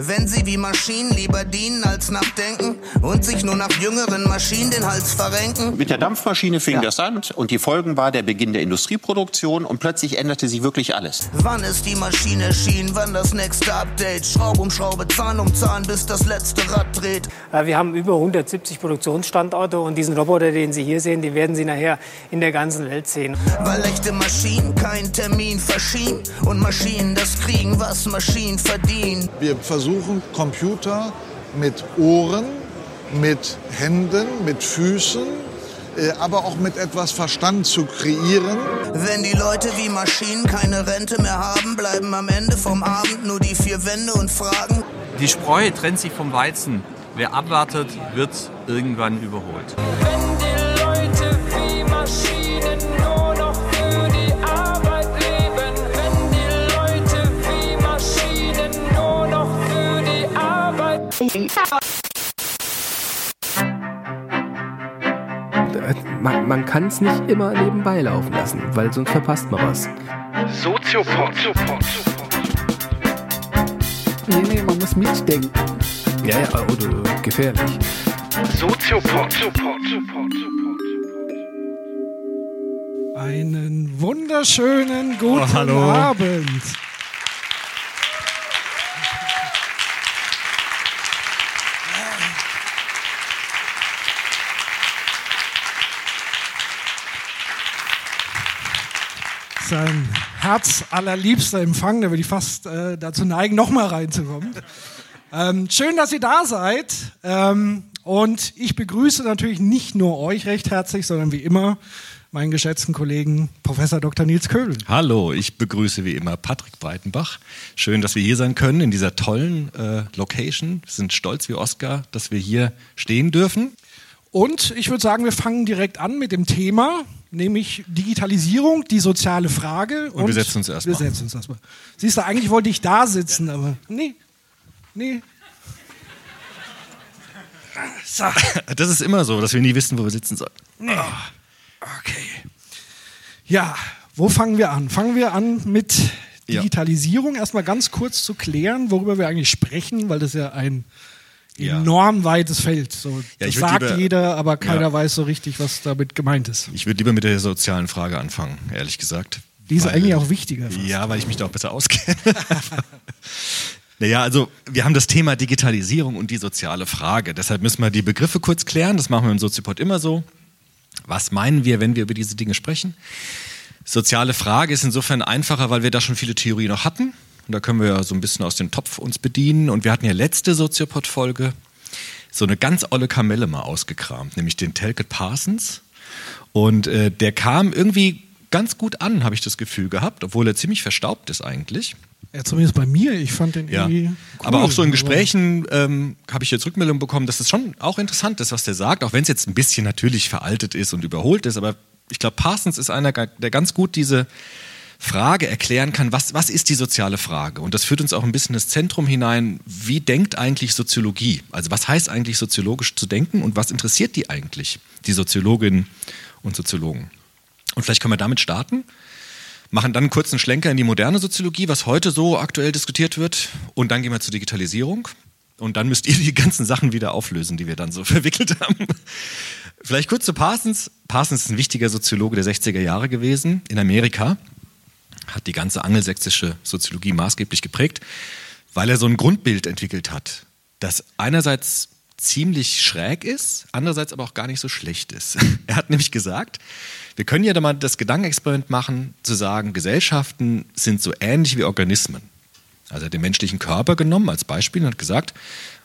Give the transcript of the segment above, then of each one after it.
Wenn sie wie Maschinen lieber dienen als nachdenken und sich nur nach jüngeren Maschinen den Hals verrenken. Mit der Dampfmaschine fing ja. das an und die Folgen war der Beginn der Industrieproduktion und plötzlich änderte sich wirklich alles. Wann ist die Maschine erschienen? Wann das nächste Update? Schraube um Schraube, Zahn um Zahn, bis das letzte Rad dreht. Wir haben über 170 Produktionsstandorte und diesen Roboter, den Sie hier sehen, den werden Sie nachher in der ganzen Welt sehen. Weil echte Maschinen keinen Termin verschieben und Maschinen das kriegen, was Maschinen verdienen. Wir versuchen Computer mit Ohren, mit Händen, mit Füßen, äh, aber auch mit etwas Verstand zu kreieren. Wenn die Leute wie Maschinen keine Rente mehr haben, bleiben am Ende vom Abend nur die vier Wände und fragen. Die Spreu trennt sich vom Weizen. Wer abwartet, wird irgendwann überholt. Man, man kann es nicht immer nebenbei laufen lassen, weil sonst verpasst man was. Soziopod. Nee, nee, man muss mitdenken. Ja, ja, oder gefährlich. Soziopod. Einen wunderschönen guten Oh, hallo. Abend. Sein Herz allerliebster Empfang, da würde ich fast äh, dazu neigen, nochmal reinzukommen. Ähm, schön, dass ihr da seid. Ähm, und ich begrüße natürlich nicht nur euch recht herzlich, sondern wie immer meinen geschätzten Kollegen Professor Dr. Nils Köhl. Hallo, ich begrüße wie immer Patrick Breitenbach. Schön, dass wir hier sein können in dieser tollen äh, Location. Wir sind stolz wie Oscar, dass wir hier stehen dürfen. Und ich würde sagen, wir fangen direkt an mit dem Thema, nämlich Digitalisierung, die soziale Frage. Und wir setzen uns erstmal. Wir setzen uns erstmal. Siehst du, eigentlich wollte ich da sitzen, aber nee, nee. So, Das ist immer so, dass wir nie wissen, wo wir sitzen sollen. nee. Okay. Ja, wo fangen wir an? Fangen wir an mit Ja. Digitalisierung. Erstmal ganz kurz zu klären, worüber wir eigentlich sprechen, weil das ja ein Ja. enorm weites Feld. So, Ja, das sagt lieber- jeder, aber keiner Ja. weiß so richtig, was damit gemeint ist. Ich würde lieber mit der sozialen Frage anfangen, ehrlich gesagt. Die ist Weil- eigentlich auch wichtiger. fast. Ja, weil ich mich da auch besser auskenne. naja, also wir haben das Thema Digitalisierung und die soziale Frage. Deshalb müssen wir die Begriffe kurz klären. Das machen wir im Soziopod immer so. Was meinen wir, wenn wir über diese Dinge sprechen? Soziale Frage ist insofern einfacher, weil wir da schon viele Theorien noch hatten. Und da können wir ja so ein bisschen aus dem Topf uns bedienen. Und wir hatten ja letzte Soziopod-Folge so eine ganz olle Kamelle mal ausgekramt, nämlich den Telket Parsons. Und äh, der kam irgendwie ganz gut an, habe ich das Gefühl gehabt, obwohl er ziemlich verstaubt ist eigentlich. Ja, zumindest bei mir. Ich fand den Ja. irgendwie. Cool. Aber auch so in Gesprächen ähm, habe ich jetzt Rückmeldungen bekommen, dass es schon auch interessant ist, was der sagt, auch wenn es jetzt ein bisschen natürlich veraltet ist und überholt ist. Aber ich glaube, Parsons ist einer, der ganz gut diese Frage erklären kann, was, was ist die soziale Frage? Und das führt uns auch ein bisschen ins Zentrum hinein, wie denkt eigentlich Soziologie? Also was heißt eigentlich soziologisch zu denken und was interessiert die eigentlich, die Soziologinnen und Soziologen? Und vielleicht können wir damit starten, machen dann einen kurzen Schlenker in die moderne Soziologie, was heute so aktuell diskutiert wird, und dann gehen wir zur Digitalisierung. Und dann müsst ihr die ganzen Sachen wieder auflösen, die wir dann so verwickelt haben. Vielleicht kurz zu Parsons. Parsons ist ein wichtiger Soziologe der 60er Jahre gewesen in Amerika, hat die ganze angelsächsische Soziologie maßgeblich geprägt, weil er so ein Grundbild entwickelt hat, das einerseits ziemlich schräg ist, andererseits aber auch gar nicht so schlecht ist. Er hat nämlich gesagt, wir können ja da mal das Gedankenexperiment machen, zu sagen, Gesellschaften sind so ähnlich wie Organismen. Also er hat den menschlichen Körper genommen als Beispiel und hat gesagt,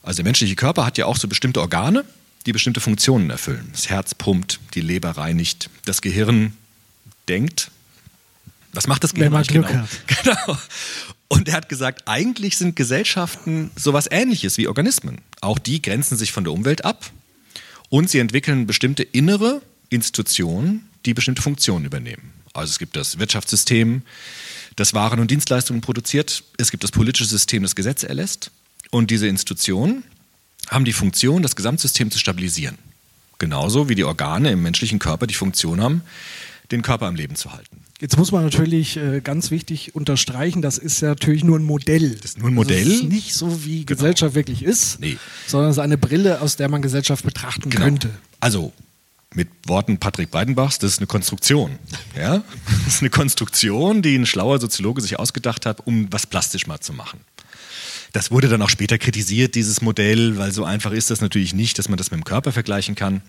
also der menschliche Körper hat ja auch so bestimmte Organe, die bestimmte Funktionen erfüllen. Das Herz pumpt, die Leber reinigt, das Gehirn denkt. Was macht das Wenn Gehirn man eigentlich Glück genau? Genau. Und er hat gesagt, eigentlich sind Gesellschaften sowas ähnliches wie Organismen. Auch die grenzen sich von der Umwelt ab und sie entwickeln bestimmte innere Institutionen, die bestimmte Funktionen übernehmen. Also es gibt das Wirtschaftssystem, das Waren und Dienstleistungen produziert. Es gibt das politische System, das Gesetze erlässt. Und diese Institutionen haben die Funktion, das Gesamtsystem zu stabilisieren. Genauso wie die Organe im menschlichen Körper die Funktion haben, den Körper am Leben zu halten. Jetzt muss man natürlich äh, ganz wichtig unterstreichen, das ist ja natürlich nur ein Modell. Das ist nur ein Modell. Also es ist nicht so, wie Gesellschaft wirklich ist, Nee. sondern es ist eine Brille, aus der man Gesellschaft betrachten könnte. Also mit Worten Patrick Breidenbachs, das ist eine Konstruktion. Ja? Das ist eine Konstruktion, die ein schlauer Soziologe sich ausgedacht hat, um was plastisch mal zu machen. Das wurde dann auch später kritisiert, dieses Modell, weil so einfach ist das natürlich nicht, dass man das mit dem Körper vergleichen kann.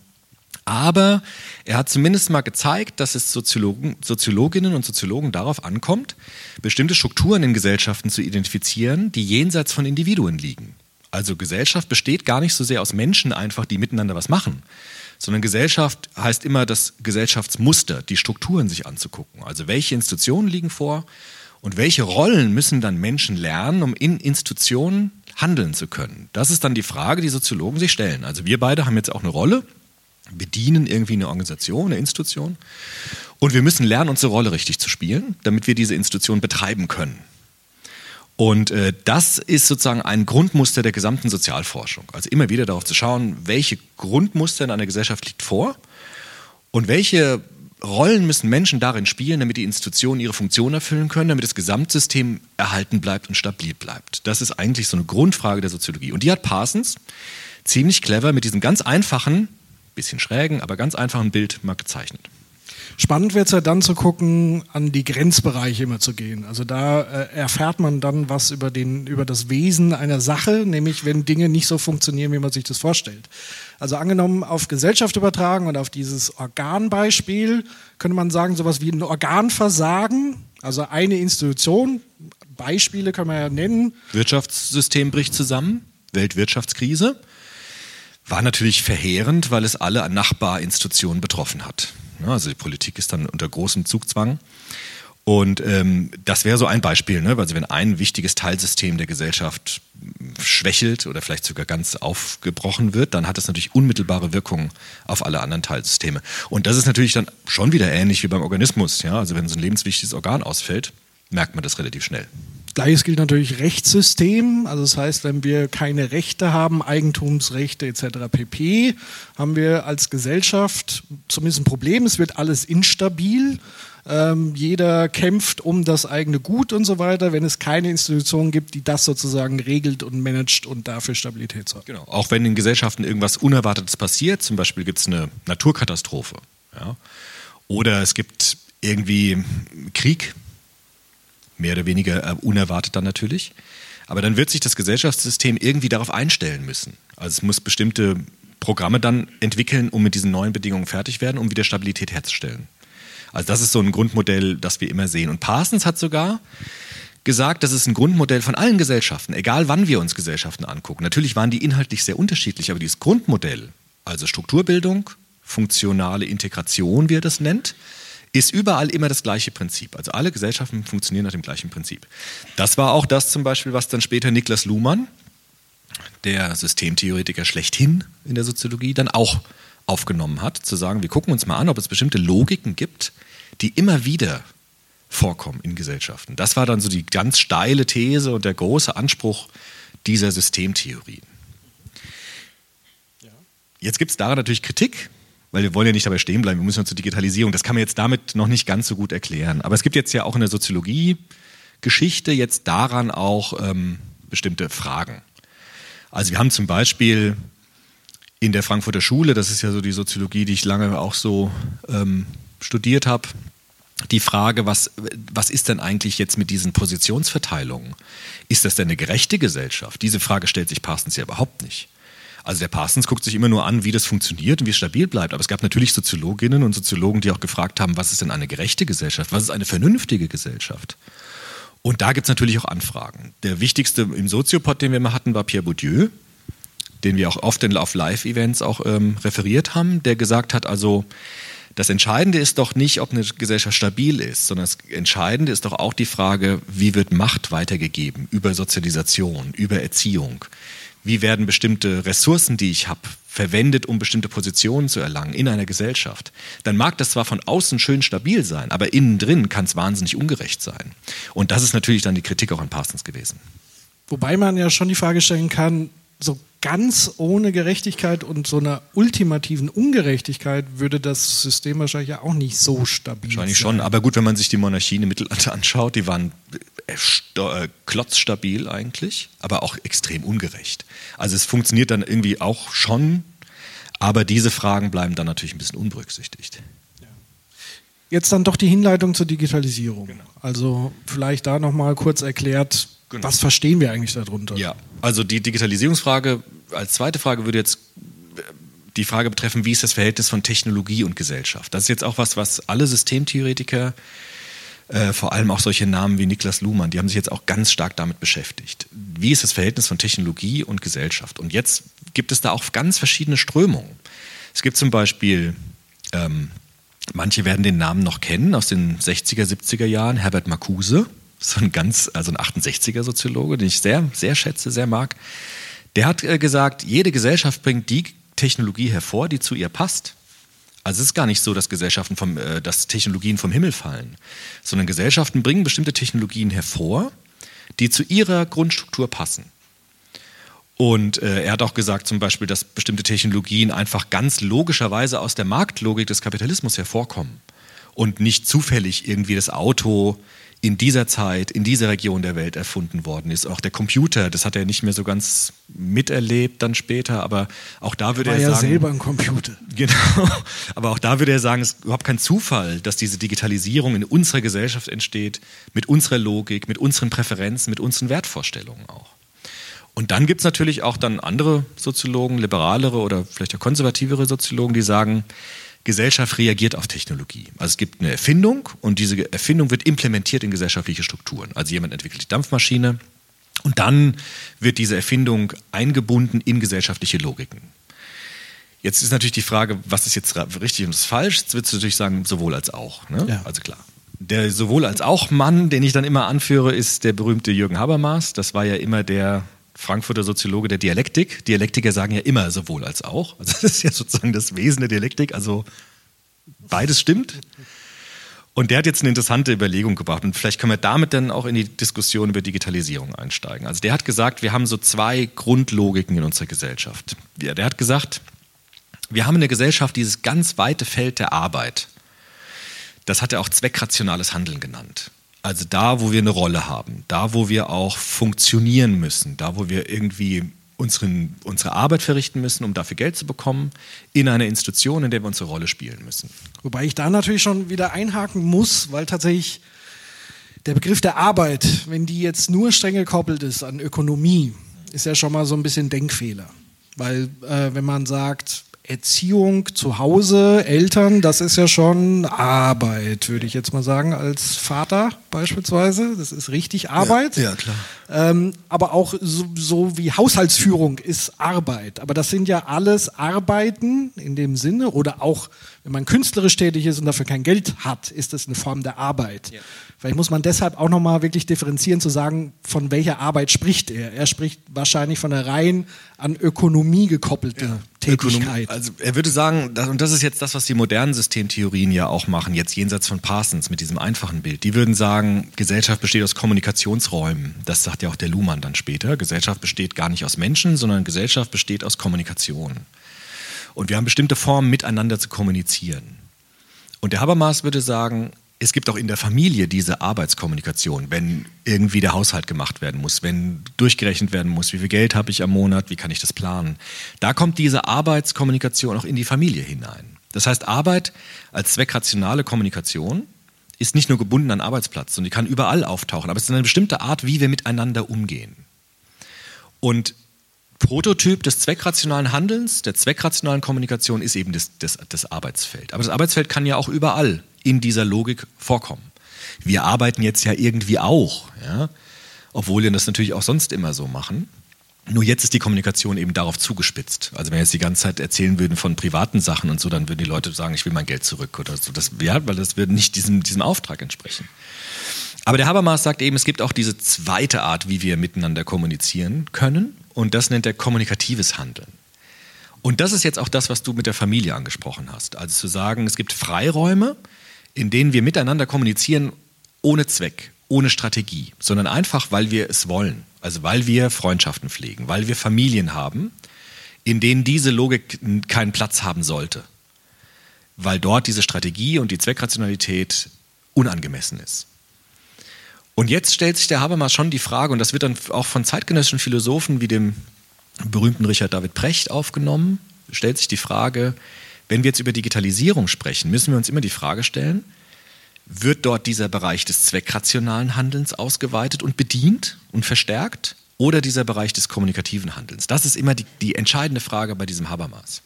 Aber er hat zumindest mal gezeigt, dass es Soziologen, Soziologinnen und Soziologen darauf ankommt, bestimmte Strukturen in Gesellschaften zu identifizieren, die jenseits von Individuen liegen. Also Gesellschaft besteht gar nicht so sehr aus Menschen einfach, die miteinander was machen, sondern Gesellschaft heißt immer das Gesellschaftsmuster, die Strukturen sich anzugucken. Also welche Institutionen liegen vor und welche Rollen müssen dann Menschen lernen, um in Institutionen handeln zu können. Das ist dann die Frage, die Soziologen sich stellen. Also wir beide haben jetzt auch eine Rolle, bedienen irgendwie eine Organisation, eine Institution. Und wir müssen lernen, unsere Rolle richtig zu spielen, damit wir diese Institution betreiben können. Und äh, das ist sozusagen ein Grundmuster der gesamten Sozialforschung. Also immer wieder darauf zu schauen, welche Grundmuster in einer Gesellschaft liegt vor und welche Rollen müssen Menschen darin spielen, damit die Institutionen ihre Funktion erfüllen können, damit das Gesamtsystem erhalten bleibt und stabil bleibt. Das ist eigentlich so eine Grundfrage der Soziologie. Und die hat Parsons ziemlich clever mit diesem ganz einfachen, bisschen schrägen, aber ganz einfachen Bild mal gezeichnet. Spannend wird es ja dann zu gucken, an die Grenzbereiche immer zu gehen. Also da äh, erfährt man dann was über, den, über das Wesen einer Sache, nämlich wenn Dinge nicht so funktionieren, wie man sich das vorstellt. Also angenommen auf Gesellschaft übertragen und auf dieses Organbeispiel, könnte man sagen, sowas wie ein Organversagen, also eine Institution, Beispiele kann man ja nennen. Wirtschaftssystem bricht zusammen, Weltwirtschaftskrise. War natürlich verheerend, weil es alle Nachbarinstitutionen betroffen hat. Also die Politik ist dann unter großem Zugzwang. Und ähm, das wäre so ein Beispiel, ne? also wenn ein wichtiges Teilsystem der Gesellschaft schwächelt oder vielleicht sogar ganz aufgebrochen wird, dann hat das natürlich unmittelbare Wirkungen auf alle anderen Teilsysteme. Und das ist natürlich dann schon wieder ähnlich wie beim Organismus. Ja? Also wenn so ein lebenswichtiges Organ ausfällt, merkt man das relativ schnell. Gleiches gilt natürlich Rechtssystem. Also das heißt, wenn wir keine Rechte haben, Eigentumsrechte etc. pp., haben wir als Gesellschaft zumindest ein Problem. Es wird alles instabil. Ähm, jeder kämpft um das eigene Gut und so weiter, wenn es keine Institution gibt, die das sozusagen regelt und managt und dafür Stabilität sorgt. Genau. Auch wenn in Gesellschaften irgendwas Unerwartetes passiert, zum Beispiel gibt es eine Naturkatastrophe ja? oder es gibt irgendwie Krieg, mehr oder weniger äh, unerwartet dann natürlich. Aber dann wird sich das Gesellschaftssystem irgendwie darauf einstellen müssen. Also es muss bestimmte Programme dann entwickeln, um mit diesen neuen Bedingungen fertig werden, um wieder Stabilität herzustellen. Also das ist so ein Grundmodell, das wir immer sehen. Und Parsons hat sogar gesagt, das ist ein Grundmodell von allen Gesellschaften, egal wann wir uns Gesellschaften angucken. Natürlich waren die inhaltlich sehr unterschiedlich, aber dieses Grundmodell, also Strukturbildung, funktionale Integration, wie er das nennt, ist überall immer das gleiche Prinzip. Also alle Gesellschaften funktionieren nach dem gleichen Prinzip. Das war auch das zum Beispiel, was dann später Niklas Luhmann, der Systemtheoretiker schlechthin in der Soziologie, dann auch aufgenommen hat, zu sagen, wir gucken uns mal an, ob es bestimmte Logiken gibt, die immer wieder vorkommen in Gesellschaften. Das war dann so die ganz steile These und der große Anspruch dieser Systemtheorien. Jetzt gibt es daran natürlich Kritik, weil wir wollen ja nicht dabei stehen bleiben, wir müssen ja zur Digitalisierung. Das kann man jetzt damit noch nicht ganz so gut erklären. Aber es gibt jetzt ja auch in der Soziologie Geschichte jetzt daran auch ähm, bestimmte Fragen. Also wir haben zum Beispiel in der Frankfurter Schule, das ist ja so die Soziologie, die ich lange auch so ähm, studiert habe, die Frage, was, was ist denn eigentlich jetzt mit diesen Positionsverteilungen? Ist das denn eine gerechte Gesellschaft? Diese Frage stellt sich Parsons ja überhaupt nicht. Also der Parsons guckt sich immer nur an, wie das funktioniert und wie es stabil bleibt. Aber es gab natürlich Soziologinnen und Soziologen, die auch gefragt haben, was ist denn eine gerechte Gesellschaft? Was ist eine vernünftige Gesellschaft? Und da gibt es natürlich auch Anfragen. Der wichtigste im Soziopod, den wir mal hatten, war Pierre Bourdieu, den wir auch oft in, auf Live-Events auch ähm, referiert haben, der gesagt hat, also das Entscheidende ist doch nicht, ob eine Gesellschaft stabil ist, sondern das Entscheidende ist doch auch die Frage, wie wird Macht weitergegeben über Sozialisation, über Erziehung. Wie werden bestimmte Ressourcen, die ich habe, verwendet, um bestimmte Positionen zu erlangen in einer Gesellschaft? Dann mag das zwar von außen schön stabil sein, aber innen drin kann es wahnsinnig ungerecht sein. Und das ist natürlich dann die Kritik auch an Parsons gewesen. Wobei man ja schon die Frage stellen kann, so ganz ohne Gerechtigkeit und so einer ultimativen Ungerechtigkeit würde das System wahrscheinlich ja auch nicht so stabil Wahrscheinlich sein. schon, aber gut, wenn man sich die Monarchien im Mittelalter anschaut, die waren äh, äh, klotzstabil eigentlich, aber auch extrem ungerecht. Also es funktioniert dann irgendwie auch schon, aber diese Fragen bleiben dann natürlich ein bisschen unberücksichtigt. Jetzt dann doch die Hinleitung zur Digitalisierung. Genau. Also vielleicht da nochmal kurz erklärt, was verstehen wir eigentlich darunter? Ja, also die Digitalisierungsfrage als zweite Frage würde jetzt äh, die Frage betreffen, wie ist das Verhältnis von Technologie und Gesellschaft? Das ist jetzt auch was, was alle Systemtheoretiker, äh, vor allem auch solche Namen wie Niklas Luhmann, die haben sich jetzt auch ganz stark damit beschäftigt. Wie ist das Verhältnis von Technologie und Gesellschaft? Und jetzt gibt es da auch ganz verschiedene Strömungen. Es gibt zum Beispiel, ähm, manche werden den Namen noch kennen aus den 60er, 70er Jahren, Herbert Marcuse, so ein ganz, also ein 68er Soziologe, den ich sehr, sehr schätze, sehr mag. Der hat äh, gesagt, jede Gesellschaft bringt die Technologie hervor, die zu ihr passt. Also es ist gar nicht so, dass Gesellschaften vom, äh, dass Technologien vom Himmel fallen, sondern Gesellschaften bringen bestimmte Technologien hervor, die zu ihrer Grundstruktur passen. Und äh, er hat auch gesagt zum Beispiel, dass bestimmte Technologien einfach ganz logischerweise aus der Marktlogik des Kapitalismus hervorkommen und nicht zufällig irgendwie das Auto in dieser Zeit, in dieser Region der Welt erfunden worden ist. Auch der Computer, das hat er nicht mehr so ganz miterlebt dann später, aber auch da würde War er ja sagen... selber ein Computer. Genau. Aber auch da würde er sagen, es ist überhaupt kein Zufall, dass diese Digitalisierung in unserer Gesellschaft entsteht, mit unserer Logik, mit unseren Präferenzen, mit unseren Wertvorstellungen auch. Und dann gibt es natürlich auch dann andere Soziologen, liberalere oder vielleicht auch konservativere Soziologen, die sagen, Gesellschaft reagiert auf Technologie. Also es gibt eine Erfindung und diese Erfindung wird implementiert in gesellschaftliche Strukturen. Also jemand entwickelt die Dampfmaschine und dann wird diese Erfindung eingebunden in gesellschaftliche Logiken. Jetzt ist natürlich die Frage, was ist jetzt richtig und was falsch? Jetzt würdest du natürlich sagen, sowohl als auch. Ne? Ja. Also klar. Der sowohl als auch Mann, den ich dann immer anführe, ist der berühmte Jürgen Habermas. Das war ja immer der Frankfurter Soziologe der Dialektik. Dialektiker sagen ja immer sowohl als auch. Also das ist ja sozusagen das Wesen der Dialektik. Also beides stimmt. Und der hat jetzt eine interessante Überlegung gebracht. Und vielleicht können wir damit dann auch in die Diskussion über Digitalisierung einsteigen. Also der hat gesagt, wir haben so zwei Grundlogiken in unserer Gesellschaft. Ja, der hat gesagt, wir haben in der Gesellschaft dieses ganz weite Feld der Arbeit. Das hat er auch zweckrationales Handeln genannt. Also da, wo wir eine Rolle haben, da, wo wir auch funktionieren müssen, da, wo wir irgendwie unseren, unsere Arbeit verrichten müssen, um dafür Geld zu bekommen, in einer Institution, in der wir unsere Rolle spielen müssen. Wobei ich da natürlich schon wieder einhaken muss, weil tatsächlich der Begriff der Arbeit, wenn die jetzt nur streng gekoppelt ist an Ökonomie, ist ja schon mal so ein bisschen Denkfehler. Weil äh, wenn man sagt, Erziehung zu Hause, Eltern, das ist ja schon Arbeit, würde ich jetzt mal sagen, als Vater beispielsweise. Das ist richtig Arbeit. Ja, klar. Ähm, aber auch so, so wie Haushaltsführung ist Arbeit. Aber das sind ja alles Arbeiten in dem Sinne oder auch, wenn man künstlerisch tätig ist und dafür kein Geld hat, ist das eine Form der Arbeit. Vielleicht muss man deshalb auch nochmal wirklich differenzieren, zu sagen, von welcher Arbeit spricht er. Er spricht wahrscheinlich von einer rein an Ökonomie gekoppelte Tätigkeit. Also er würde sagen, das, und das ist jetzt das, was die modernen Systemtheorien ja auch machen, jetzt jenseits von Parsons mit diesem einfachen Bild. Die würden sagen, Gesellschaft besteht aus Kommunikationsräumen. Das sagt ja auch der Luhmann dann später. Gesellschaft besteht gar nicht aus Menschen, sondern Gesellschaft besteht aus Kommunikation. Und wir haben bestimmte Formen, miteinander zu kommunizieren. Und der Habermas würde sagen, es gibt auch in der Familie diese Arbeitskommunikation, wenn irgendwie der Haushalt gemacht werden muss, wenn durchgerechnet werden muss, wie viel Geld habe ich am Monat, wie kann ich das planen. Da kommt diese Arbeitskommunikation auch in die Familie hinein. Das heißt, Arbeit als zweckrationale Kommunikation ist nicht nur gebunden an Arbeitsplatz, sondern die kann überall auftauchen. Aber es ist eine bestimmte Art, wie wir miteinander umgehen. Und Prototyp des zweckrationalen Handelns, der zweckrationalen Kommunikation ist eben das, das, das Arbeitsfeld. Aber das Arbeitsfeld kann ja auch überall in dieser Logik vorkommen. Wir arbeiten jetzt ja irgendwie auch, ja? obwohl wir das natürlich auch sonst immer so machen. Nur jetzt ist die Kommunikation eben darauf zugespitzt. Also wenn wir jetzt die ganze Zeit erzählen würden von privaten Sachen und so, dann würden die Leute sagen, ich will mein Geld zurück oder so. Das, ja, weil das würde nicht diesem, diesem Auftrag entsprechen. Aber der Habermas sagt eben, es gibt auch diese zweite Art, wie wir miteinander kommunizieren können. Und das nennt er kommunikatives Handeln. Und das ist jetzt auch das, was du mit der Familie angesprochen hast. Also zu sagen, es gibt Freiräume, in denen wir miteinander kommunizieren ohne Zweck, ohne Strategie, sondern einfach, weil wir es wollen. Also weil wir Freundschaften pflegen, weil wir Familien haben in denen diese Logik keinen Platz haben sollte, weil dort diese Strategie und die Zweckrationalität unangemessen ist. Und jetzt stellt sich der Habermas schon die Frage, und das wird dann auch von zeitgenössischen Philosophen wie dem berühmten Richard David Precht aufgenommen, stellt sich die Frage, wenn wir jetzt über Digitalisierung sprechen, müssen wir uns immer die Frage stellen, wird dort dieser Bereich des zweckrationalen Handelns ausgeweitet und bedient und verstärkt oder dieser Bereich des kommunikativen Handelns? Das ist immer die, die entscheidende Frage bei diesem Habermas.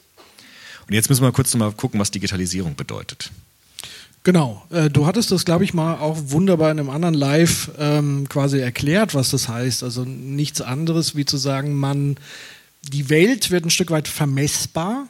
Und jetzt müssen wir kurz noch mal gucken, was Digitalisierung bedeutet. Genau. Äh, du hattest das, glaube ich, mal auch wunderbar in einem anderen Live ähm, quasi erklärt, was das heißt. Also nichts anderes, wie zu sagen, man, die Welt wird ein Stück weit vermessbar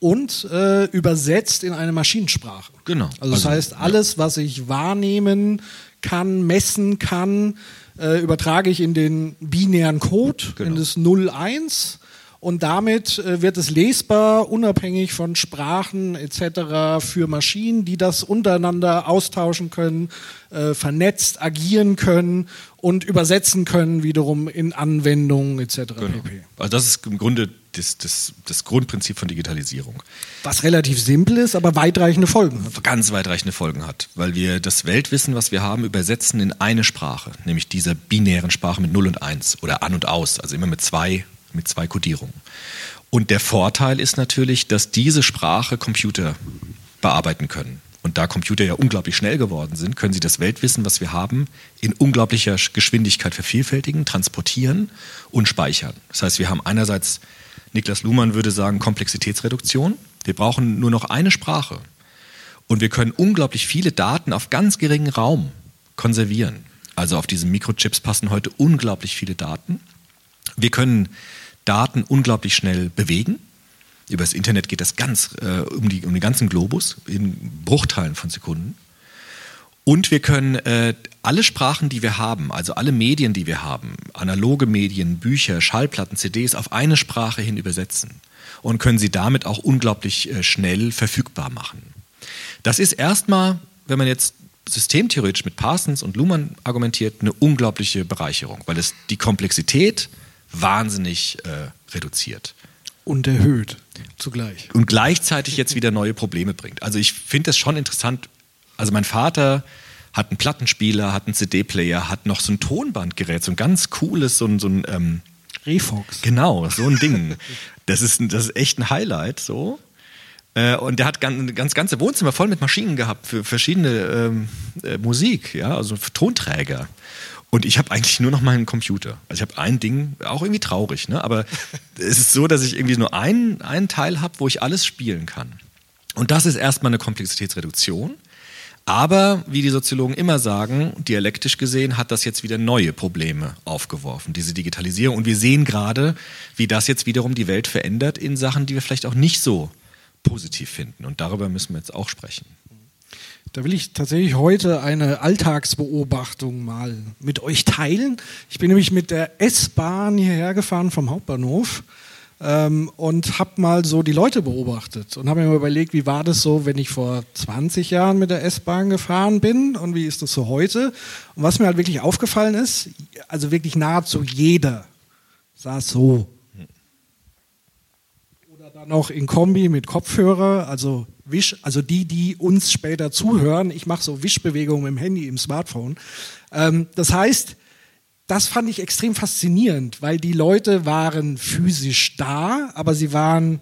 und äh, übersetzt in eine Maschinensprache. Genau. Also das Also, heißt, alles, was ich wahrnehmen kann, messen kann, äh, übertrage ich in den binären Code, in das 0-1. Und damit äh, wird es lesbar, unabhängig von Sprachen etc. für Maschinen, die das untereinander austauschen können, äh, vernetzt agieren können und übersetzen können wiederum in Anwendungen etc. pp. Also das ist im Grunde das, das, das Grundprinzip von Digitalisierung. Was relativ simpel ist, aber weitreichende Folgen hat. Ganz weitreichende Folgen hat, weil wir das Weltwissen, was wir haben, übersetzen in eine Sprache, nämlich dieser binären Sprache mit 0 und 1 oder an und aus, also immer mit zwei, mit zwei Kodierungen. Und der Vorteil ist natürlich, dass diese Sprache Computer bearbeiten können. Und da Computer ja unglaublich schnell geworden sind, können sie das Weltwissen, was wir haben, in unglaublicher Geschwindigkeit vervielfältigen, transportieren und speichern. Das heißt, wir haben einerseits, Niklas Luhmann würde sagen, Komplexitätsreduktion. Wir brauchen nur noch eine Sprache. Und wir können unglaublich viele Daten auf ganz geringen Raum konservieren. Also auf diesen Mikrochips passen heute unglaublich viele Daten. Wir können Daten unglaublich schnell bewegen. Über das Internet geht das ganz äh, um, die, um den ganzen Globus in Bruchteilen von Sekunden. Und wir können äh, alle Sprachen, die wir haben, also alle Medien, die wir haben, analoge Medien, Bücher, Schallplatten, CDs, auf eine Sprache hin übersetzen und können sie damit auch unglaublich äh, schnell verfügbar machen. Das ist erstmal, wenn man jetzt systemtheoretisch mit Parsons und Luhmann argumentiert, eine unglaubliche Bereicherung, weil es die Komplexität wahnsinnig äh, reduziert. Und erhöht zugleich. Und gleichzeitig jetzt wieder neue Probleme bringt. Also ich finde das schon interessant. Also mein Vater hat einen Plattenspieler, hat einen CD-Player, hat noch so ein Tonbandgerät, so ein ganz cooles, so ein, so ein ähm, Refox. Genau, so ein Ding. Das ist, das ist echt ein Highlight, so. Äh, Und der hat ganz, ganz ganze Wohnzimmer voll mit Maschinen gehabt für verschiedene ähm, äh, Musik, ja, also für Tonträger. Und ich habe eigentlich nur noch meinen Computer. Also ich habe ein Ding, auch irgendwie traurig, ne? aber es ist so, dass ich irgendwie nur einen, einen Teil habe, wo ich alles spielen kann. Und das ist erstmal eine Komplexitätsreduktion. Aber, wie die Soziologen immer sagen, dialektisch gesehen hat das jetzt wieder neue Probleme aufgeworfen, diese Digitalisierung. Und wir sehen gerade, wie das jetzt wiederum die Welt verändert in Sachen, die wir vielleicht auch nicht so positiv finden. Und darüber müssen wir jetzt auch sprechen. Da will ich tatsächlich heute eine Alltagsbeobachtung mal mit euch teilen. Ich bin nämlich mit der S-Bahn hierher gefahren vom Hauptbahnhof ähm, und habe mal so die Leute beobachtet und habe mir mal überlegt, wie war das so, wenn ich vor 20 Jahren mit der S-Bahn gefahren bin und wie ist das so heute? Und was mir halt wirklich aufgefallen ist, also wirklich nahezu jeder saß so dann noch in Kombi mit Kopfhörer, also Wisch, also die, die uns später zuhören. Ich mache so Wischbewegungen im Handy, im Smartphone. Ähm, das heißt, das fand ich extrem faszinierend, weil die Leute waren physisch da, aber sie waren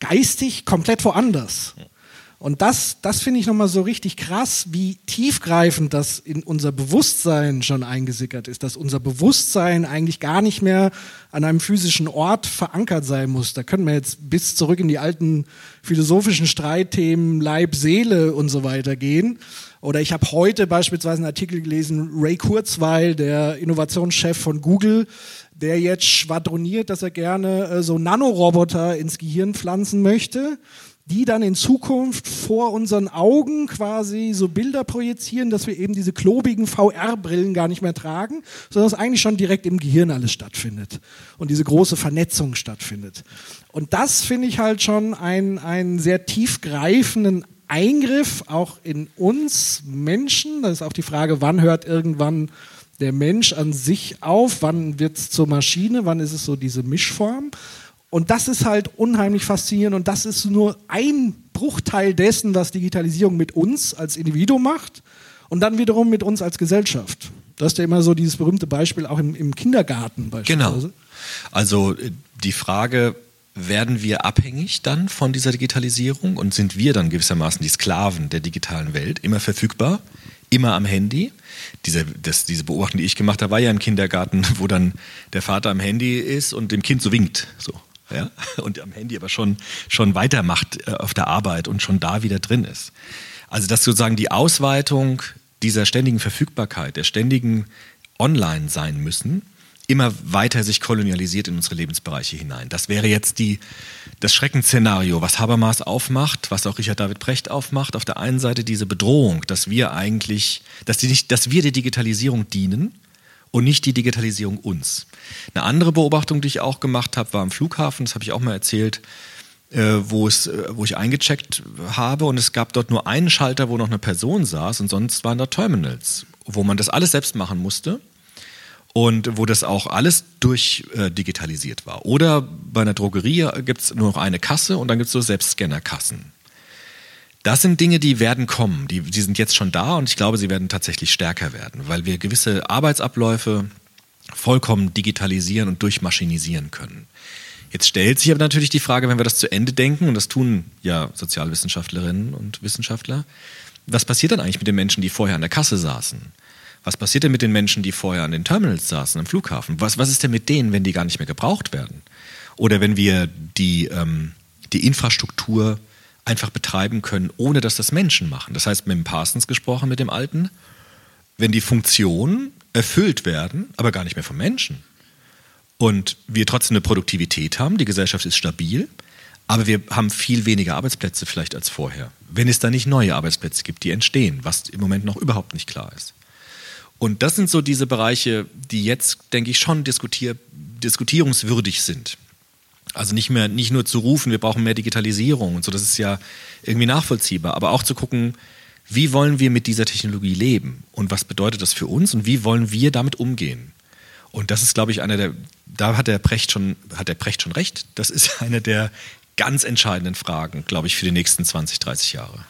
geistig komplett woanders. Und das, das finde ich nochmal so richtig krass, wie tiefgreifend das in unser Bewusstsein schon eingesickert ist, dass unser Bewusstsein eigentlich gar nicht mehr an einem physischen Ort verankert sein muss. Da können wir jetzt bis zurück in die alten philosophischen Streitthemen Leib, Seele und so weiter gehen. Oder ich habe heute beispielsweise einen Artikel gelesen, Ray Kurzweil, der Innovationschef von Google, der jetzt schwadroniert, dass er gerne äh, so Nanoroboter ins Gehirn pflanzen möchte die dann in Zukunft vor unseren Augen quasi so Bilder projizieren, dass wir eben diese klobigen VR-Brillen gar nicht mehr tragen, sondern dass eigentlich schon direkt im Gehirn alles stattfindet und diese große Vernetzung stattfindet. Und das finde ich halt schon einen, einen sehr tiefgreifenden Eingriff auch in uns Menschen. Das ist auch die Frage, wann hört irgendwann der Mensch an sich auf, wann wird es zur Maschine, wann ist es so diese Mischform. Und das ist halt unheimlich faszinierend und das ist nur ein Bruchteil dessen, was Digitalisierung mit uns als Individuum macht und dann wiederum mit uns als Gesellschaft. Das ist ja immer so dieses berühmte Beispiel auch im, im Kindergarten beispielsweise. Genau. Also äh, die Frage, werden wir abhängig dann von dieser Digitalisierung und sind wir dann gewissermaßen die Sklaven der digitalen Welt, immer verfügbar, immer am Handy? Diese, das, diese Beobachtung, die ich gemacht habe, war ja im Kindergarten, wo dann der Vater am Handy ist und dem Kind so winkt. So. Ja? Und am Handy aber schon, schon weitermacht äh, auf der Arbeit und schon da wieder drin ist. Also dass sozusagen die Ausweitung dieser ständigen Verfügbarkeit, der ständigen Online sein müssen, immer weiter sich kolonialisiert in unsere Lebensbereiche hinein. Das wäre jetzt die, das Schreckensszenario, was Habermas aufmacht, was auch Richard David Brecht aufmacht. Auf der einen Seite diese Bedrohung, dass wir eigentlich, dass, die nicht, dass wir der Digitalisierung dienen und nicht die Digitalisierung uns. Eine andere Beobachtung, die ich auch gemacht habe, war am Flughafen, das habe ich auch mal erzählt, äh, wo, es, äh, wo ich eingecheckt habe. Und es gab dort nur einen Schalter, wo noch eine Person saß. Und sonst waren da Terminals, wo man das alles selbst machen musste. Und wo das auch alles durchdigitalisiert äh, war. Oder bei einer Drogerie gibt es nur noch eine Kasse und dann gibt es so Selbstscannerkassen. Das sind Dinge, die werden kommen, die, die sind jetzt schon da und ich glaube, sie werden tatsächlich stärker werden, weil wir gewisse Arbeitsabläufe vollkommen digitalisieren und durchmaschinisieren können. Jetzt stellt sich aber natürlich die Frage, wenn wir das zu Ende denken, und das tun ja Sozialwissenschaftlerinnen und Wissenschaftler, was passiert dann eigentlich mit den Menschen, die vorher an der Kasse saßen? Was passiert denn mit den Menschen, die vorher an den Terminals saßen am Flughafen? Was, was ist denn mit denen, wenn die gar nicht mehr gebraucht werden? Oder wenn wir die, ähm, die Infrastruktur einfach betreiben können, ohne dass das Menschen machen? Das heißt, mit dem Parsons gesprochen, mit dem Alten, wenn die Funktionen erfüllt werden, aber gar nicht mehr vom Menschen. Und wir trotzdem eine Produktivität haben, die Gesellschaft ist stabil, aber wir haben viel weniger Arbeitsplätze vielleicht als vorher. Wenn es da nicht neue Arbeitsplätze gibt, die entstehen, was im Moment noch überhaupt nicht klar ist. Und das sind so diese Bereiche, die jetzt, denke ich, schon diskutier diskutierungswürdig sind. Also nicht mehr, nicht nur zu rufen, wir brauchen mehr Digitalisierung und so, das ist ja irgendwie nachvollziehbar, aber auch zu gucken, wie wollen wir mit dieser Technologie leben und was bedeutet das für uns und wie wollen wir damit umgehen? Und das ist, glaube ich, einer der, da hat der Brecht schon, hat der Brecht schon recht. Das ist eine der ganz entscheidenden Fragen, glaube ich, für die nächsten 20, 30 Jahre.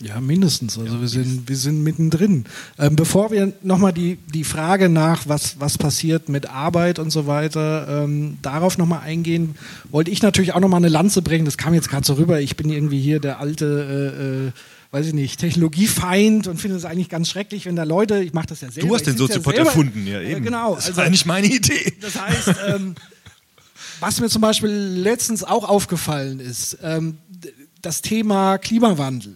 Ja, mindestens. Also ja, wir, sind, wir sind mittendrin. Ähm, bevor wir nochmal die, die Frage nach, was, was passiert mit Arbeit und so weiter, ähm, darauf nochmal eingehen, wollte ich natürlich auch nochmal eine Lanze bringen. Das kam jetzt gerade so rüber. Ich bin irgendwie hier der alte, äh, äh, weiß ich nicht, Technologiefeind und finde es eigentlich ganz schrecklich, wenn da Leute, ich mache das ja selber. Du hast den Soziopod ja erfunden, ja eben. Äh, genau. Das also, war nicht meine Idee. Das heißt, ähm, was mir zum Beispiel letztens auch aufgefallen ist, ähm, das Thema Klimawandel.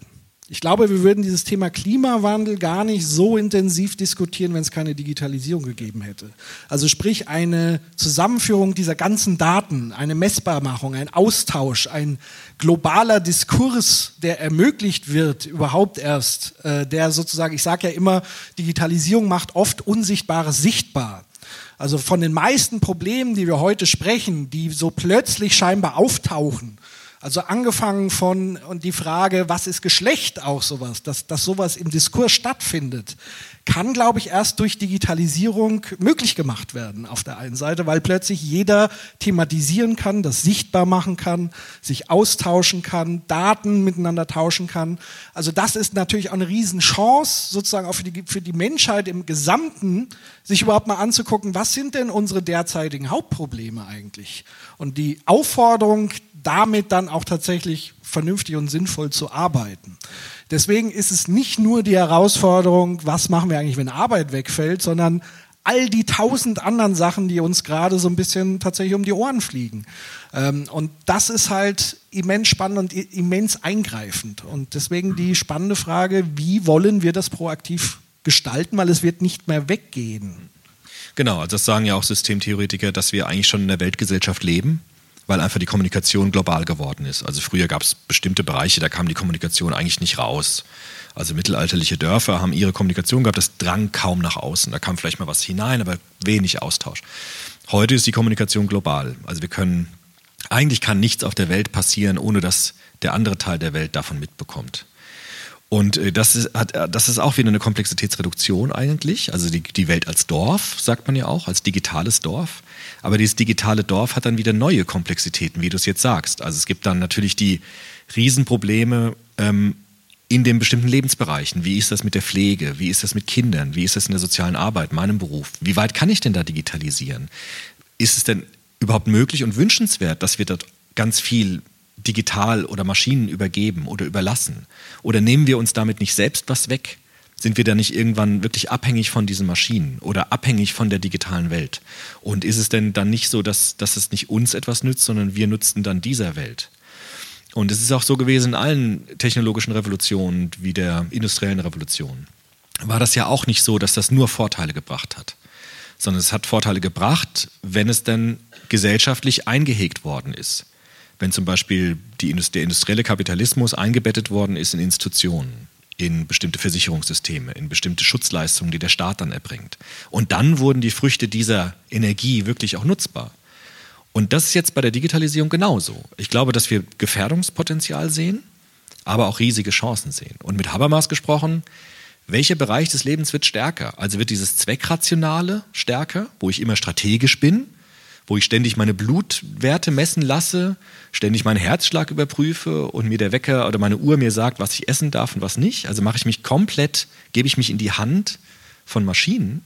Ich glaube, wir würden dieses Thema Klimawandel gar nicht so intensiv diskutieren, wenn es keine Digitalisierung gegeben hätte. Also sprich eine Zusammenführung dieser ganzen Daten, eine Messbarmachung, ein Austausch, ein globaler Diskurs, der ermöglicht wird, überhaupt erst, äh, der sozusagen, ich sage ja immer, Digitalisierung macht oft Unsichtbares sichtbar. Also von den meisten Problemen, die wir heute sprechen, die so plötzlich scheinbar auftauchen, also angefangen von und die Frage, was ist Geschlecht auch sowas, dass, dass sowas im Diskurs stattfindet, kann, glaube ich, erst durch Digitalisierung möglich gemacht werden auf der einen Seite, weil plötzlich jeder thematisieren kann, das sichtbar machen kann, sich austauschen kann, Daten miteinander tauschen kann. Also das ist natürlich auch eine Riesenchance, sozusagen auch für die, für die Menschheit im Gesamten, sich überhaupt mal anzugucken, was sind denn unsere derzeitigen Hauptprobleme eigentlich? Und die Aufforderung, damit dann auch tatsächlich vernünftig und sinnvoll zu arbeiten. Deswegen ist es nicht nur die Herausforderung, was machen wir eigentlich, wenn Arbeit wegfällt, sondern all die tausend anderen Sachen, die uns gerade so ein bisschen tatsächlich um die Ohren fliegen. Ähm, und das ist halt immens spannend und immens eingreifend. Und deswegen die spannende Frage, wie wollen wir das proaktiv gestalten, weil es wird nicht mehr weggehen. Genau, also das sagen ja auch Systemtheoretiker, dass wir eigentlich schon in der Weltgesellschaft leben weil einfach die Kommunikation global geworden ist. Also früher gab es bestimmte Bereiche, da kam die Kommunikation eigentlich nicht raus. Also mittelalterliche Dörfer haben ihre Kommunikation gehabt, das drang kaum nach außen. Da kam vielleicht mal was hinein, aber wenig Austausch. Heute ist die Kommunikation global. Also wir können, eigentlich kann nichts auf der Welt passieren, ohne dass der andere Teil der Welt davon mitbekommt. Und äh, das ist, hat, äh, das ist auch wieder eine Komplexitätsreduktion eigentlich. Also die, die Welt als Dorf, sagt man ja auch, als digitales Dorf Aber dieses digitale Dorf hat dann wieder neue Komplexitäten, wie du es jetzt sagst. Also es gibt dann natürlich die Riesenprobleme ähm, in den bestimmten Lebensbereichen. Wie ist das mit der Pflege? Wie ist das mit Kindern? Wie ist das in der sozialen Arbeit, meinem Beruf? Wie weit kann ich denn da digitalisieren? Ist es denn überhaupt möglich und wünschenswert, dass wir dort ganz viel digital oder Maschinen übergeben oder überlassen? Oder nehmen wir uns damit nicht selbst was weg? Sind wir da nicht irgendwann wirklich abhängig von diesen Maschinen oder abhängig von der digitalen Welt? Und ist es denn dann nicht so, dass, dass es nicht uns etwas nützt, sondern wir nutzen dann dieser Welt? Und es ist auch so gewesen in allen technologischen Revolutionen wie der industriellen Revolution. War das ja auch nicht so, dass das nur Vorteile gebracht hat, sondern es hat Vorteile gebracht, wenn es denn gesellschaftlich eingehegt worden ist. Wenn zum Beispiel die, der industrielle Kapitalismus eingebettet worden ist in Institutionen, in bestimmte Versicherungssysteme, in bestimmte Schutzleistungen, die der Staat dann erbringt. Und dann wurden die Früchte dieser Energie wirklich auch nutzbar. Und das ist jetzt bei der Digitalisierung genauso. Ich glaube, dass wir Gefährdungspotenzial sehen, aber auch riesige Chancen sehen. Und mit Habermas gesprochen, welcher Bereich des Lebens wird stärker? Also wird dieses Zweckrationale stärker, wo ich immer strategisch bin, wo ich ständig meine Blutwerte messen lasse, ständig meinen Herzschlag überprüfe und mir der Wecker oder meine Uhr mir sagt, was ich essen darf und was nicht. Also mache ich mich komplett, gebe ich mich in die Hand von Maschinen.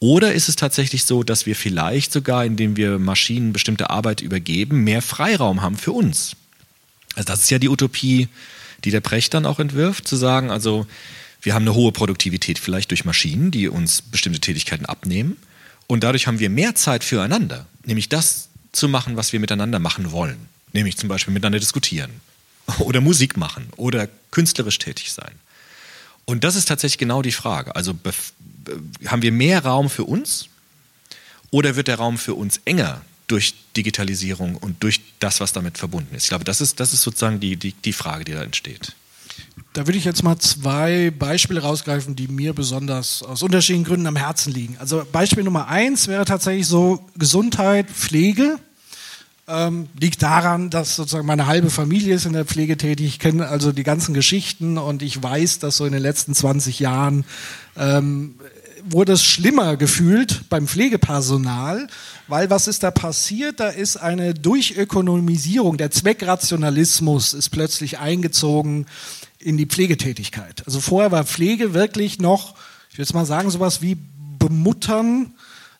Oder ist es tatsächlich so, dass wir vielleicht sogar, indem wir Maschinen bestimmte Arbeit übergeben, mehr Freiraum haben für uns? Also das ist ja die Utopie, die der Brecht dann auch entwirft, zu sagen, also wir haben eine hohe Produktivität vielleicht durch Maschinen, die uns bestimmte Tätigkeiten abnehmen. Und dadurch haben wir mehr Zeit füreinander, nämlich das zu machen, was wir miteinander machen wollen. Nämlich zum Beispiel miteinander diskutieren oder Musik machen oder künstlerisch tätig sein. Und das ist tatsächlich genau die Frage. Also haben wir mehr Raum für uns oder wird der Raum für uns enger durch Digitalisierung und durch das, was damit verbunden ist? Ich glaube, das ist, das ist sozusagen die, die, die Frage, die da entsteht. Da würde ich jetzt mal zwei Beispiele rausgreifen, die mir besonders aus unterschiedlichen Gründen am Herzen liegen. Also Beispiel Nummer eins wäre tatsächlich so Gesundheit, Pflege. Ähm, liegt daran, dass sozusagen meine halbe Familie ist in der Pflege tätig. Ich kenne also die ganzen Geschichten und ich weiß, dass so in den letzten 20 Jahren ähm, wurde es schlimmer gefühlt beim Pflegepersonal, weil was ist da passiert? Da ist eine Durchökonomisierung, der Zweckrationalismus ist plötzlich eingezogen in die Pflegetätigkeit. Also vorher war Pflege wirklich noch, ich würde jetzt mal sagen, sowas wie bemuttern,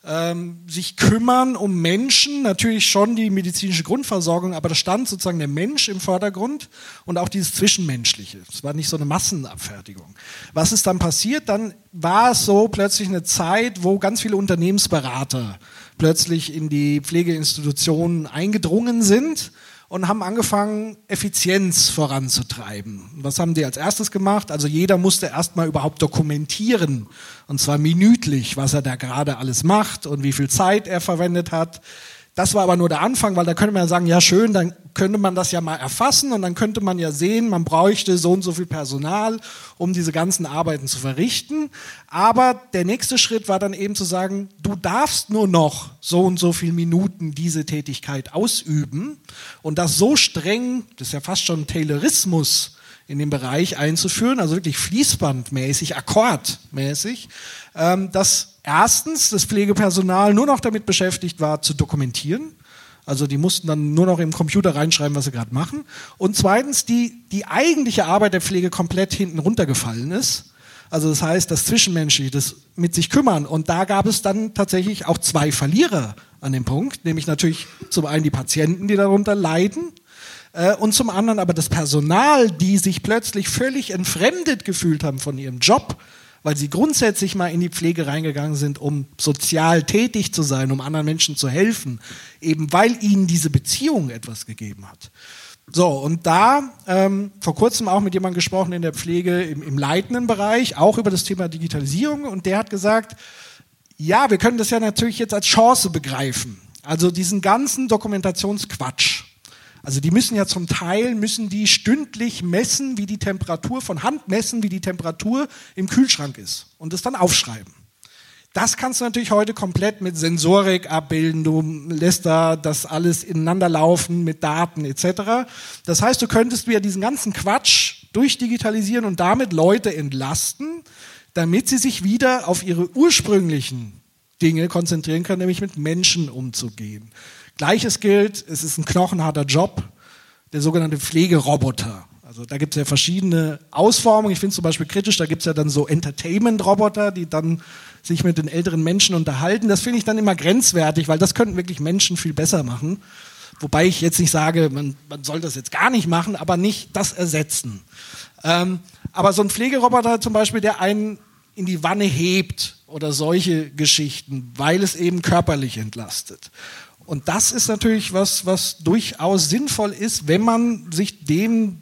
ähm, sich kümmern um Menschen, natürlich schon die medizinische Grundversorgung, aber da stand sozusagen der Mensch im Vordergrund und auch dieses Zwischenmenschliche. Es war nicht so eine Massenabfertigung. Was ist dann passiert? Dann war es so plötzlich eine Zeit, wo ganz viele Unternehmensberater plötzlich in die Pflegeinstitutionen eingedrungen sind und haben angefangen, Effizienz voranzutreiben. Was haben die als erstes gemacht? Also jeder musste erstmal überhaupt dokumentieren, und zwar minütlich, was er da gerade alles macht und wie viel Zeit er verwendet hat. Das war aber nur der Anfang, weil da könnte man ja sagen, ja schön, dann könnte man das ja mal erfassen und dann könnte man ja sehen, man bräuchte so und so viel Personal, um diese ganzen Arbeiten zu verrichten. Aber der nächste Schritt war dann eben zu sagen, du darfst nur noch so und so viele Minuten diese Tätigkeit ausüben und das so streng, das ist ja fast schon Taylorismus, in dem Bereich einzuführen, also wirklich fließbandmäßig, akkordmäßig, ähm, dass erstens das Pflegepersonal nur noch damit beschäftigt war, zu dokumentieren. Also die mussten dann nur noch im Computer reinschreiben, was sie gerade machen. Und zweitens, die, die eigentliche Arbeit der Pflege komplett hinten runtergefallen ist. Also das heißt, das Zwischenmenschliche, das mit sich kümmern. Und da gab es dann tatsächlich auch zwei Verlierer an dem Punkt, nämlich natürlich zum einen die Patienten, die darunter leiden, äh, und zum anderen aber das Personal, die sich plötzlich völlig entfremdet gefühlt haben von ihrem Job, weil sie grundsätzlich mal in die Pflege reingegangen sind, um sozial tätig zu sein, um anderen Menschen zu helfen, eben weil ihnen diese Beziehung etwas gegeben hat. So, und da ähm, vor kurzem auch mit jemandem gesprochen in der Pflege im, im leitenden Bereich, auch über das Thema Digitalisierung, und der hat gesagt, ja, wir können das ja natürlich jetzt als Chance begreifen. Also diesen ganzen Dokumentationsquatsch also die müssen ja zum Teil, müssen die stündlich messen, wie die Temperatur, von Hand messen, wie die Temperatur im Kühlschrank ist und das dann aufschreiben. Das kannst du natürlich heute komplett mit Sensorik abbilden. Du lässt da das alles ineinander laufen mit Daten etc. Das heißt, du könntest wieder diesen ganzen Quatsch durchdigitalisieren und damit Leute entlasten, damit sie sich wieder auf ihre ursprünglichen Dinge konzentrieren können, nämlich mit Menschen umzugehen. Gleiches gilt, es ist ein knochenharter Job, der sogenannte Pflegeroboter. Also da gibt es ja verschiedene Ausformungen. Ich finde zum Beispiel kritisch, da gibt es ja dann so Entertainment-Roboter, die dann sich mit den älteren Menschen unterhalten. Das finde ich dann immer grenzwertig, weil das könnten wirklich Menschen viel besser machen. Wobei ich jetzt nicht sage, man, man soll das jetzt gar nicht machen, aber nicht das ersetzen. Ähm, aber so ein Pflegeroboter zum Beispiel, der einen in die Wanne hebt oder solche Geschichten, weil es eben körperlich entlastet. Und das ist natürlich was, was durchaus sinnvoll ist, wenn man sich dem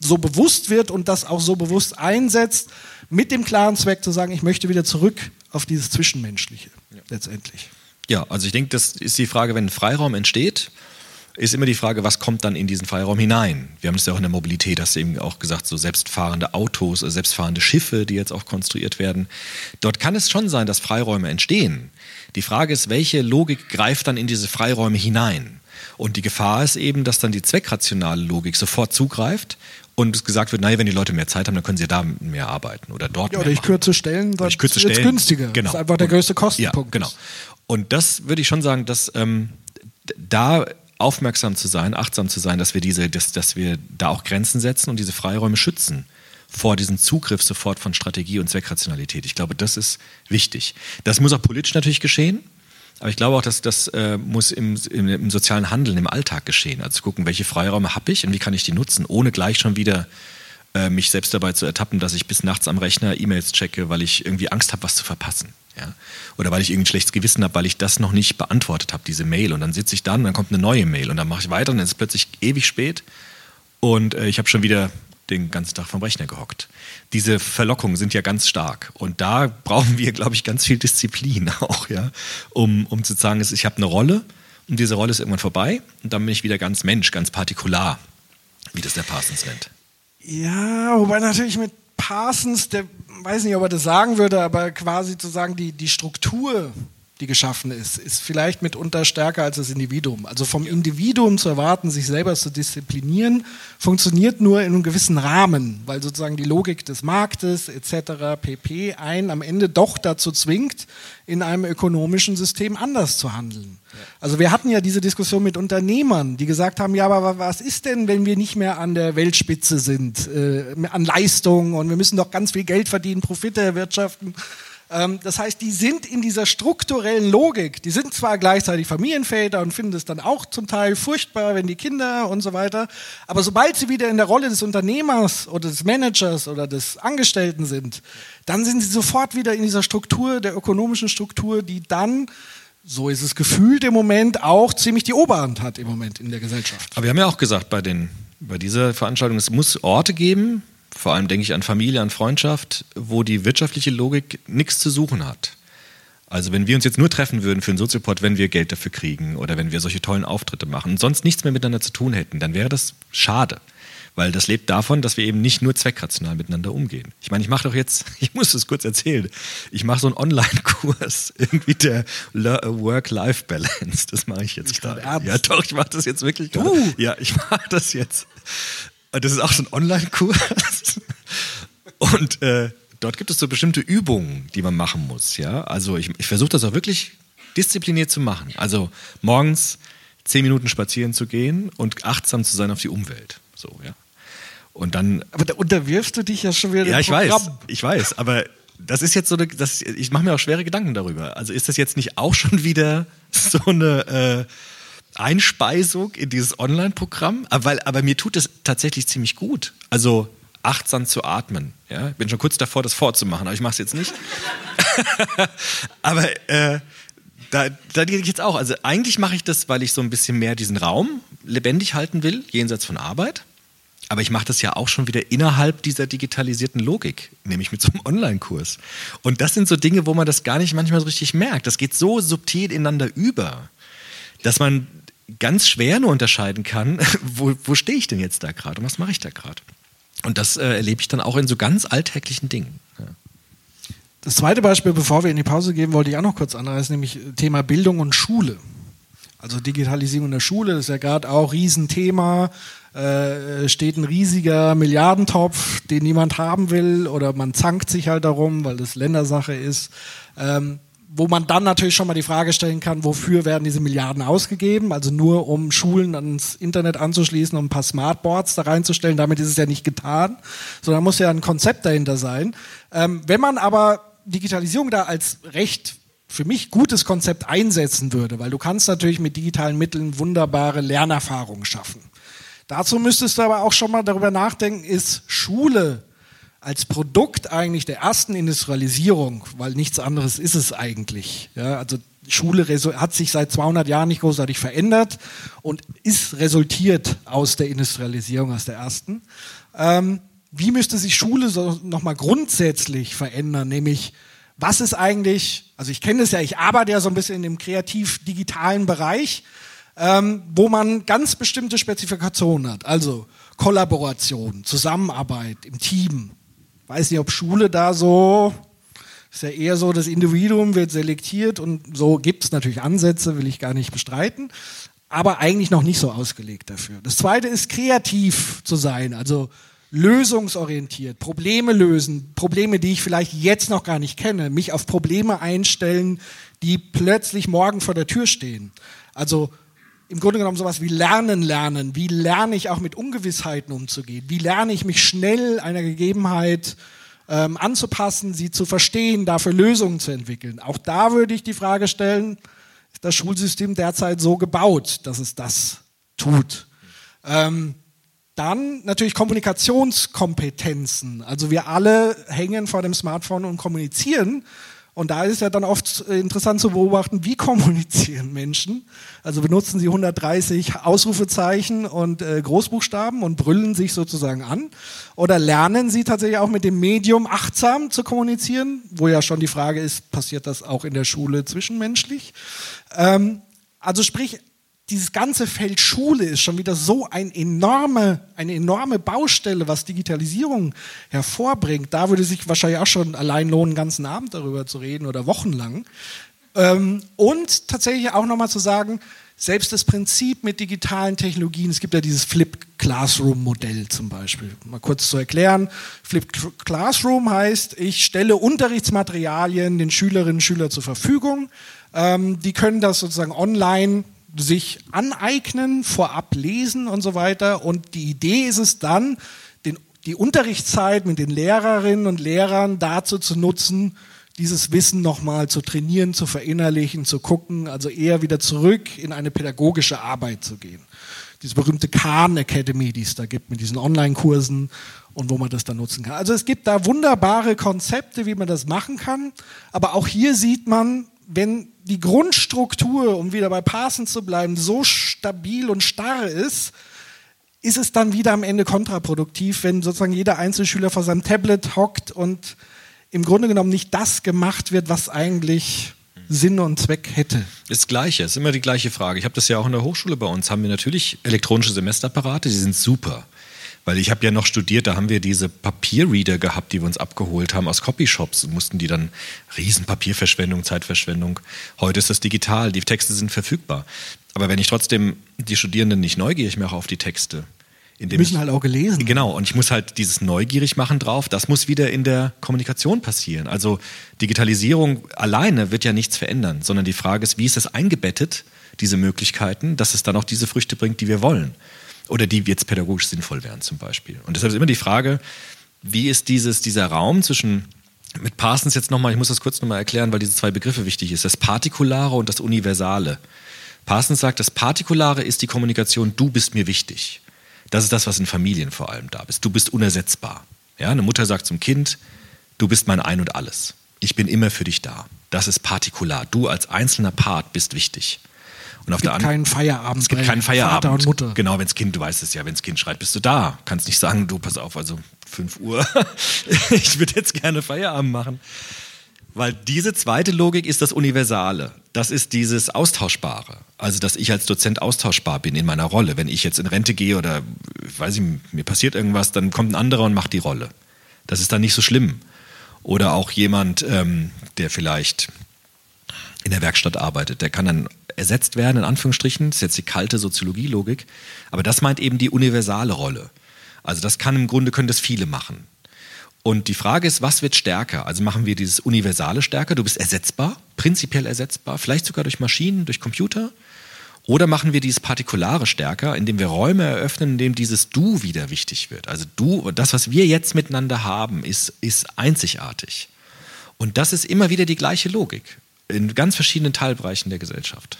so bewusst wird und das auch so bewusst einsetzt, mit dem klaren Zweck zu sagen, ich möchte wieder zurück auf dieses Zwischenmenschliche ja. letztendlich. Ja, also ich denke, das ist die Frage, wenn ein Freiraum entsteht, ist immer die Frage, was kommt dann in diesen Freiraum hinein? Wir haben es ja auch in der Mobilität, hast du eben auch gesagt, so selbstfahrende Autos, äh, selbstfahrende Schiffe, die jetzt auch konstruiert werden. Dort kann es schon sein, dass Freiräume entstehen. Die Frage ist, welche Logik greift dann in diese Freiräume hinein? Und die Gefahr ist eben, dass dann die zweckrationale Logik sofort zugreift und gesagt wird, naja, wenn die Leute mehr Zeit haben, dann können sie da mehr arbeiten oder dort ja, mehr oder ich machen. kürze Stellen, dann ich kürze es Stellen. günstiger. Genau. Das ist einfach der größte Kostenpunkt. Ja, genau. Und das würde ich schon sagen, dass ähm, da aufmerksam zu sein, achtsam zu sein, dass wir diese, dass, dass wir da auch Grenzen setzen und diese Freiräume schützen vor diesem Zugriff sofort von Strategie und Zweckrationalität. Ich glaube, das ist wichtig. Das muss auch politisch natürlich geschehen. Aber ich glaube auch, dass das äh, muss im, im, im, sozialen Handeln, im Alltag geschehen. Also gucken, welche Freiräume habe ich und wie kann ich die nutzen, ohne gleich schon wieder äh, mich selbst dabei zu ertappen, dass ich bis nachts am Rechner E-Mails checke, weil ich irgendwie Angst habe, was zu verpassen. Ja? Oder weil ich irgendwie ein schlechtes Gewissen habe, weil ich das noch nicht beantwortet habe, diese Mail. Und dann sitze ich dann, dann kommt eine neue Mail und dann mache ich weiter und dann ist es plötzlich ewig spät und äh, ich habe schon wieder den ganzen Tag vom Rechner gehockt. Diese Verlockungen sind ja ganz stark. Und da brauchen wir, glaube ich, ganz viel Disziplin auch, ja, um, um zu sagen, ich habe eine Rolle und diese Rolle ist irgendwann vorbei und dann bin ich wieder ganz Mensch, ganz partikular, wie das der Parsons nennt. Ja, wobei natürlich mit Parsons, der weiß nicht, ob er das sagen würde, aber quasi zu sagen, die, die Struktur die geschaffen ist, ist vielleicht mitunter stärker als das Individuum. Also vom Individuum zu erwarten, sich selber zu disziplinieren, funktioniert nur in einem gewissen Rahmen, weil sozusagen die Logik des Marktes etc. pp. einen am Ende doch dazu zwingt, in einem ökonomischen System anders zu handeln. Also wir hatten ja diese Diskussion mit Unternehmern, die gesagt haben, ja, aber was ist denn, wenn wir nicht mehr an der Weltspitze sind, äh, an Leistung und wir müssen doch ganz viel Geld verdienen, Profite erwirtschaften. Ähm, das heißt, die sind in dieser strukturellen Logik, die sind zwar gleichzeitig Familienväter und finden es dann auch zum Teil furchtbar, wenn die Kinder und so weiter, aber sobald sie wieder in der Rolle des Unternehmers oder des Managers oder des Angestellten sind, dann sind sie sofort wieder in dieser Struktur, der ökonomischen Struktur, die dann so ist es gefühlt im Moment auch ziemlich die Oberhand hat im Moment in der Gesellschaft. Aber wir haben ja auch gesagt bei, den, bei dieser Veranstaltung, es muss Orte geben, vor allem denke ich an Familie, an Freundschaft, wo die wirtschaftliche Logik nichts zu suchen hat. Also wenn wir uns jetzt nur treffen würden für einen Soziopod, wenn wir Geld dafür kriegen oder wenn wir solche tollen Auftritte machen und sonst nichts mehr miteinander zu tun hätten, dann wäre das schade. Weil das lebt davon, dass wir eben nicht nur zweckrational miteinander umgehen. Ich meine, ich mache doch jetzt, ich muss es kurz erzählen, ich mache so einen Online-Kurs, irgendwie der Work-Life-Balance. Das mache ich jetzt gerade. Ja, doch, ich mache das jetzt wirklich. Uh. Ja, ich mache das jetzt. Das ist auch so ein Online-Kurs. Und äh, dort gibt es so bestimmte Übungen, die man machen muss. Ja? Also ich, ich versuche das auch wirklich diszipliniert zu machen. Also morgens zehn Minuten spazieren zu gehen und achtsam zu sein auf die Umwelt. So, ja. Und dann. Aber da unterwirfst du dich ja schon wieder. Ja, ich Programm. weiß, ich weiß. Aber das ist jetzt so eine, das, ich mache mir auch schwere Gedanken darüber. Also ist das jetzt nicht auch schon wieder so eine äh, Einspeisung in dieses Online-Programm? Aber, aber mir tut es tatsächlich ziemlich gut. Also achtsam zu atmen. Ja? Ich bin schon kurz davor, das vorzumachen, aber ich mache es jetzt nicht. aber äh, da, da gehe ich jetzt auch. Also eigentlich mache ich das, weil ich so ein bisschen mehr diesen Raum lebendig halten will, jenseits von Arbeit. Aber ich mache das ja auch schon wieder innerhalb dieser digitalisierten Logik, nämlich mit so einem Online-Kurs. Und das sind so Dinge, wo man das gar nicht manchmal so richtig merkt. Das geht so subtil ineinander über, dass man ganz schwer nur unterscheiden kann, wo, wo stehe ich denn jetzt da gerade und was mache ich da gerade. Und das äh, erlebe ich dann auch in so ganz alltäglichen Dingen. Ja. Das zweite Beispiel, bevor wir in die Pause gehen, wollte ich auch noch kurz anreißen, nämlich Thema Bildung und Schule. Also Digitalisierung in der Schule, das ist ja gerade auch Riesenthema. Äh, steht ein riesiger Milliardentopf, den niemand haben will, oder man zankt sich halt darum, weil das Ländersache ist. Ähm, wo man dann natürlich schon mal die Frage stellen kann, wofür werden diese Milliarden ausgegeben? Also nur um Schulen ans Internet anzuschließen, um ein paar Smartboards da reinzustellen. Damit ist es ja nicht getan, sondern muss ja ein Konzept dahinter sein. Ähm, wenn man aber Digitalisierung da als recht für mich gutes Konzept einsetzen würde, weil du kannst natürlich mit digitalen Mitteln wunderbare Lernerfahrungen schaffen. Dazu müsstest du aber auch schon mal darüber nachdenken, ist Schule als Produkt eigentlich der ersten Industrialisierung, weil nichts anderes ist es eigentlich. Ja, also Schule hat sich seit 200 Jahren nicht großartig verändert und ist resultiert aus der Industrialisierung, aus der ersten. Ähm, wie müsste sich Schule so nochmal grundsätzlich verändern? Nämlich, was ist eigentlich, also ich kenne es ja, ich arbeite ja so ein bisschen in dem kreativ-digitalen Bereich, ähm, wo man ganz bestimmte Spezifikationen hat. Also Kollaboration, Zusammenarbeit im Team, weiß nicht, ob Schule da so, ist ja eher so, das Individuum wird selektiert und so gibt es natürlich Ansätze, will ich gar nicht bestreiten, aber eigentlich noch nicht so ausgelegt dafür. Das zweite ist kreativ zu sein, also lösungsorientiert, Probleme lösen, Probleme, die ich vielleicht jetzt noch gar nicht kenne, mich auf Probleme einstellen, die plötzlich morgen vor der Tür stehen. Also im Grunde genommen sowas wie Lernen lernen. Wie lerne ich auch mit Ungewissheiten umzugehen? Wie lerne ich mich schnell einer Gegebenheit ähm, anzupassen, sie zu verstehen, dafür Lösungen zu entwickeln? Auch da würde ich die Frage stellen, ist das Schulsystem derzeit so gebaut, dass es das tut? Ähm, dann natürlich Kommunikationskompetenzen. Also wir alle hängen vor dem Smartphone und kommunizieren. Und da ist ja dann oft interessant zu beobachten, wie kommunizieren Menschen. Also benutzen sie 130 Ausrufezeichen und äh, Großbuchstaben und brüllen sich sozusagen an. Oder lernen sie tatsächlich auch mit dem Medium achtsam zu kommunizieren, wo ja schon die Frage ist, passiert das auch in der Schule zwischenmenschlich? Ähm, also sprich, dieses ganze Feld Schule ist schon wieder so ein enorme, eine enorme Baustelle, was Digitalisierung hervorbringt. Da würde sich wahrscheinlich auch schon allein lohnen, einen ganzen Abend darüber zu reden oder wochenlang. Ähm, und tatsächlich auch nochmal zu sagen, selbst das Prinzip mit digitalen Technologien, es gibt ja dieses Flipped Classroom Modell zum Beispiel. Mal kurz zu erklären. Flipped Classroom heißt, ich stelle Unterrichtsmaterialien den Schülerinnen und Schülern zur Verfügung. Ähm, die können das sozusagen online sich aneignen, vorab lesen und so weiter. Und die Idee ist es dann, den, die Unterrichtszeit mit den Lehrerinnen und Lehrern dazu zu nutzen, dieses Wissen nochmal zu trainieren, zu verinnerlichen, zu gucken, also eher wieder zurück in eine pädagogische Arbeit zu gehen. Diese berühmte Khan Academy, die es da gibt mit diesen Online-Kursen und wo man das dann nutzen kann. Also es gibt da wunderbare Konzepte, wie man das machen kann, aber auch hier sieht man, wenn die Grundstruktur, um wieder bei Parsons zu bleiben, so stabil und starr ist, ist es dann wieder am Ende kontraproduktiv, wenn sozusagen jeder Einzelschüler vor seinem Tablet hockt und im Grunde genommen nicht das gemacht wird, was eigentlich Sinn und Zweck hätte. Das Gleiche, ist immer die gleiche Frage. Ich habe das ja auch in der Hochschule bei uns, haben wir natürlich elektronische Semesterapparate, die sind super. Weil ich habe ja noch studiert, da haben wir diese Papierreader gehabt, die wir uns abgeholt haben aus Copyshops und mussten die dann Riesenpapierverschwendung, Zeitverschwendung. Heute ist das digital, die Texte sind verfügbar. Aber wenn ich trotzdem die Studierenden nicht neugierig mache auf die Texte, die müssen ich, halt auch gelesen. Genau, und ich muss halt dieses neugierig machen drauf, das muss wieder in der Kommunikation passieren. Also Digitalisierung alleine wird ja nichts verändern, sondern die Frage ist, wie ist es eingebettet, diese Möglichkeiten, dass es dann auch diese Früchte bringt, die wir wollen oder die jetzt pädagogisch sinnvoll wären zum Beispiel. Und deshalb ist immer die Frage, wie ist dieses, dieser Raum zwischen mit Parsons jetzt nochmal, ich muss das kurz nochmal erklären, weil diese zwei Begriffe wichtig ist, das Partikulare und das Universale. Parsons sagt, das Partikulare ist die Kommunikation, du bist mir wichtig. Das ist das, was in Familien vor allem da ist. Du bist unersetzbar. Ja, eine Mutter sagt zum Kind, du bist mein Ein und Alles. Ich bin immer für dich da. Das ist partikular. Du als einzelner Part bist wichtig. Und auf es gibt keinen Feierabend. Es gibt keinen Feierabend. Vater und Mutter. Genau, wenn das Kind, du weißt es ja, wenn das Kind schreit, bist du da. Kannst nicht sagen, du pass auf, also 5 Uhr. ich würde jetzt gerne Feierabend machen. Weil diese zweite Logik ist das Universale. Das ist dieses Austauschbare. Also, dass ich als Dozent austauschbar bin in meiner Rolle. Wenn ich jetzt in Rente gehe oder, weiß ich, mir passiert irgendwas, dann kommt ein anderer und macht die Rolle. Das ist dann nicht so schlimm. Oder auch jemand, ähm, der vielleicht in der Werkstatt arbeitet, der kann dann ersetzt werden, in Anführungsstrichen. Das ist jetzt die kalte Soziologielogik. Aber das meint eben die universale Rolle. Also das kann im Grunde, können das viele machen. Und die Frage ist, was wird stärker? Also machen wir dieses Universale stärker? Du bist ersetzbar, prinzipiell ersetzbar, vielleicht sogar durch Maschinen, durch Computer? Oder machen wir dieses Partikulare stärker, indem wir Räume eröffnen, in dem dieses Du wieder wichtig wird? Also du, das, was wir jetzt miteinander haben, ist, ist einzigartig. Und das ist immer wieder die gleiche Logik in ganz verschiedenen Teilbereichen der Gesellschaft.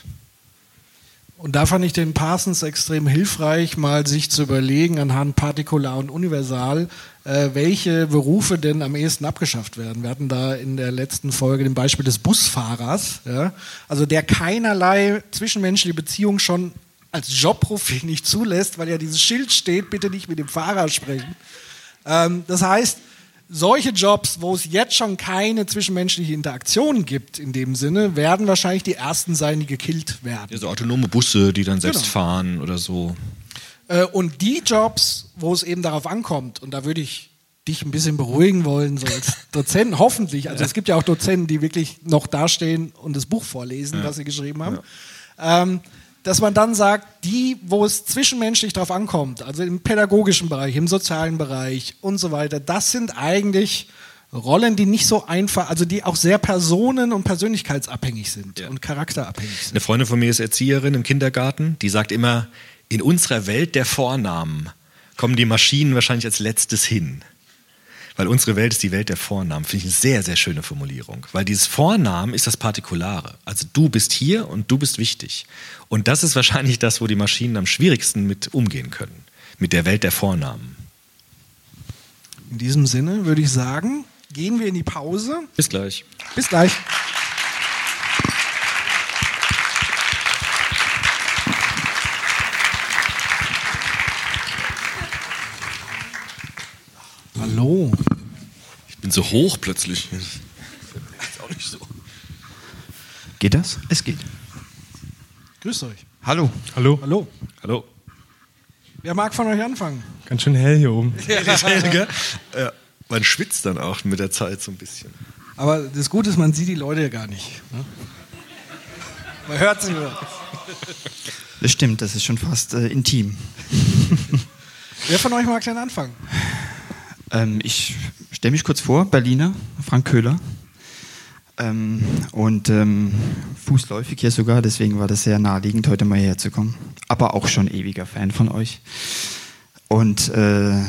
Und da fand ich den Parsons extrem hilfreich, mal sich zu überlegen anhand Partikular und Universal, äh, welche Berufe denn am ehesten abgeschafft werden. Wir hatten da in der letzten Folge den Beispiel des Busfahrers, ja, also der keinerlei zwischenmenschliche Beziehung schon als Jobprofil nicht zulässt, weil ja dieses Schild steht, bitte nicht mit dem Fahrer sprechen. Ähm, das heißt, solche Jobs, wo es jetzt schon keine zwischenmenschliche Interaktion gibt, in dem Sinne, werden wahrscheinlich die ersten sein, die gekillt werden. Ja, so autonome Busse, die dann selbst Genau. fahren oder so. Äh, Und die Jobs, wo es eben darauf ankommt, und da würde ich dich ein bisschen beruhigen wollen, so als Dozent, hoffentlich. Also es gibt ja auch Dozenten, die wirklich noch dastehen und das Buch vorlesen, was sie geschrieben haben. Ähm, dass man dann sagt, die, wo es zwischenmenschlich drauf ankommt, also im pädagogischen Bereich, im sozialen Bereich und so weiter, das sind eigentlich Rollen, die nicht so einfach, also die auch sehr personen- und persönlichkeitsabhängig sind und charakterabhängig sind. Eine Freundin von mir ist Erzieherin im Kindergarten, die sagt immer, in unserer Welt der Vornamen kommen die Maschinen wahrscheinlich als letztes hin. Weil unsere Welt ist die Welt der Vornamen. Finde ich eine sehr, sehr schöne Formulierung. Weil dieses Vornamen ist das Partikulare. Also du bist hier und du bist wichtig. Und das ist wahrscheinlich das, wo die Maschinen am schwierigsten mit umgehen können. Mit der Welt der Vornamen. In diesem Sinne würde ich sagen, gehen wir in die Pause. Bis gleich. Bis gleich. Hallo. Ich bin so hoch plötzlich. Ist auch nicht so. Geht das? Es geht. Grüßt euch. Hallo. Hallo. Hallo. Hallo. Wer mag von euch anfangen? Ganz schön hell hier oben. Ja, man schwitzt dann auch mit der Zeit so ein bisschen. Aber das Gute ist, man sieht die Leute ja gar nicht. Ne? Man hört sie nur. Das stimmt, das ist schon fast äh, intim. Wer von euch mag denn anfangen? Ähm, ich stelle mich kurz vor, Berliner, Frank Köhler. Ähm, und ähm, fußläufig hier sogar, deswegen war das sehr naheliegend, heute mal hierher zu kommen. Aber auch schon ewiger Fan von euch. Und äh,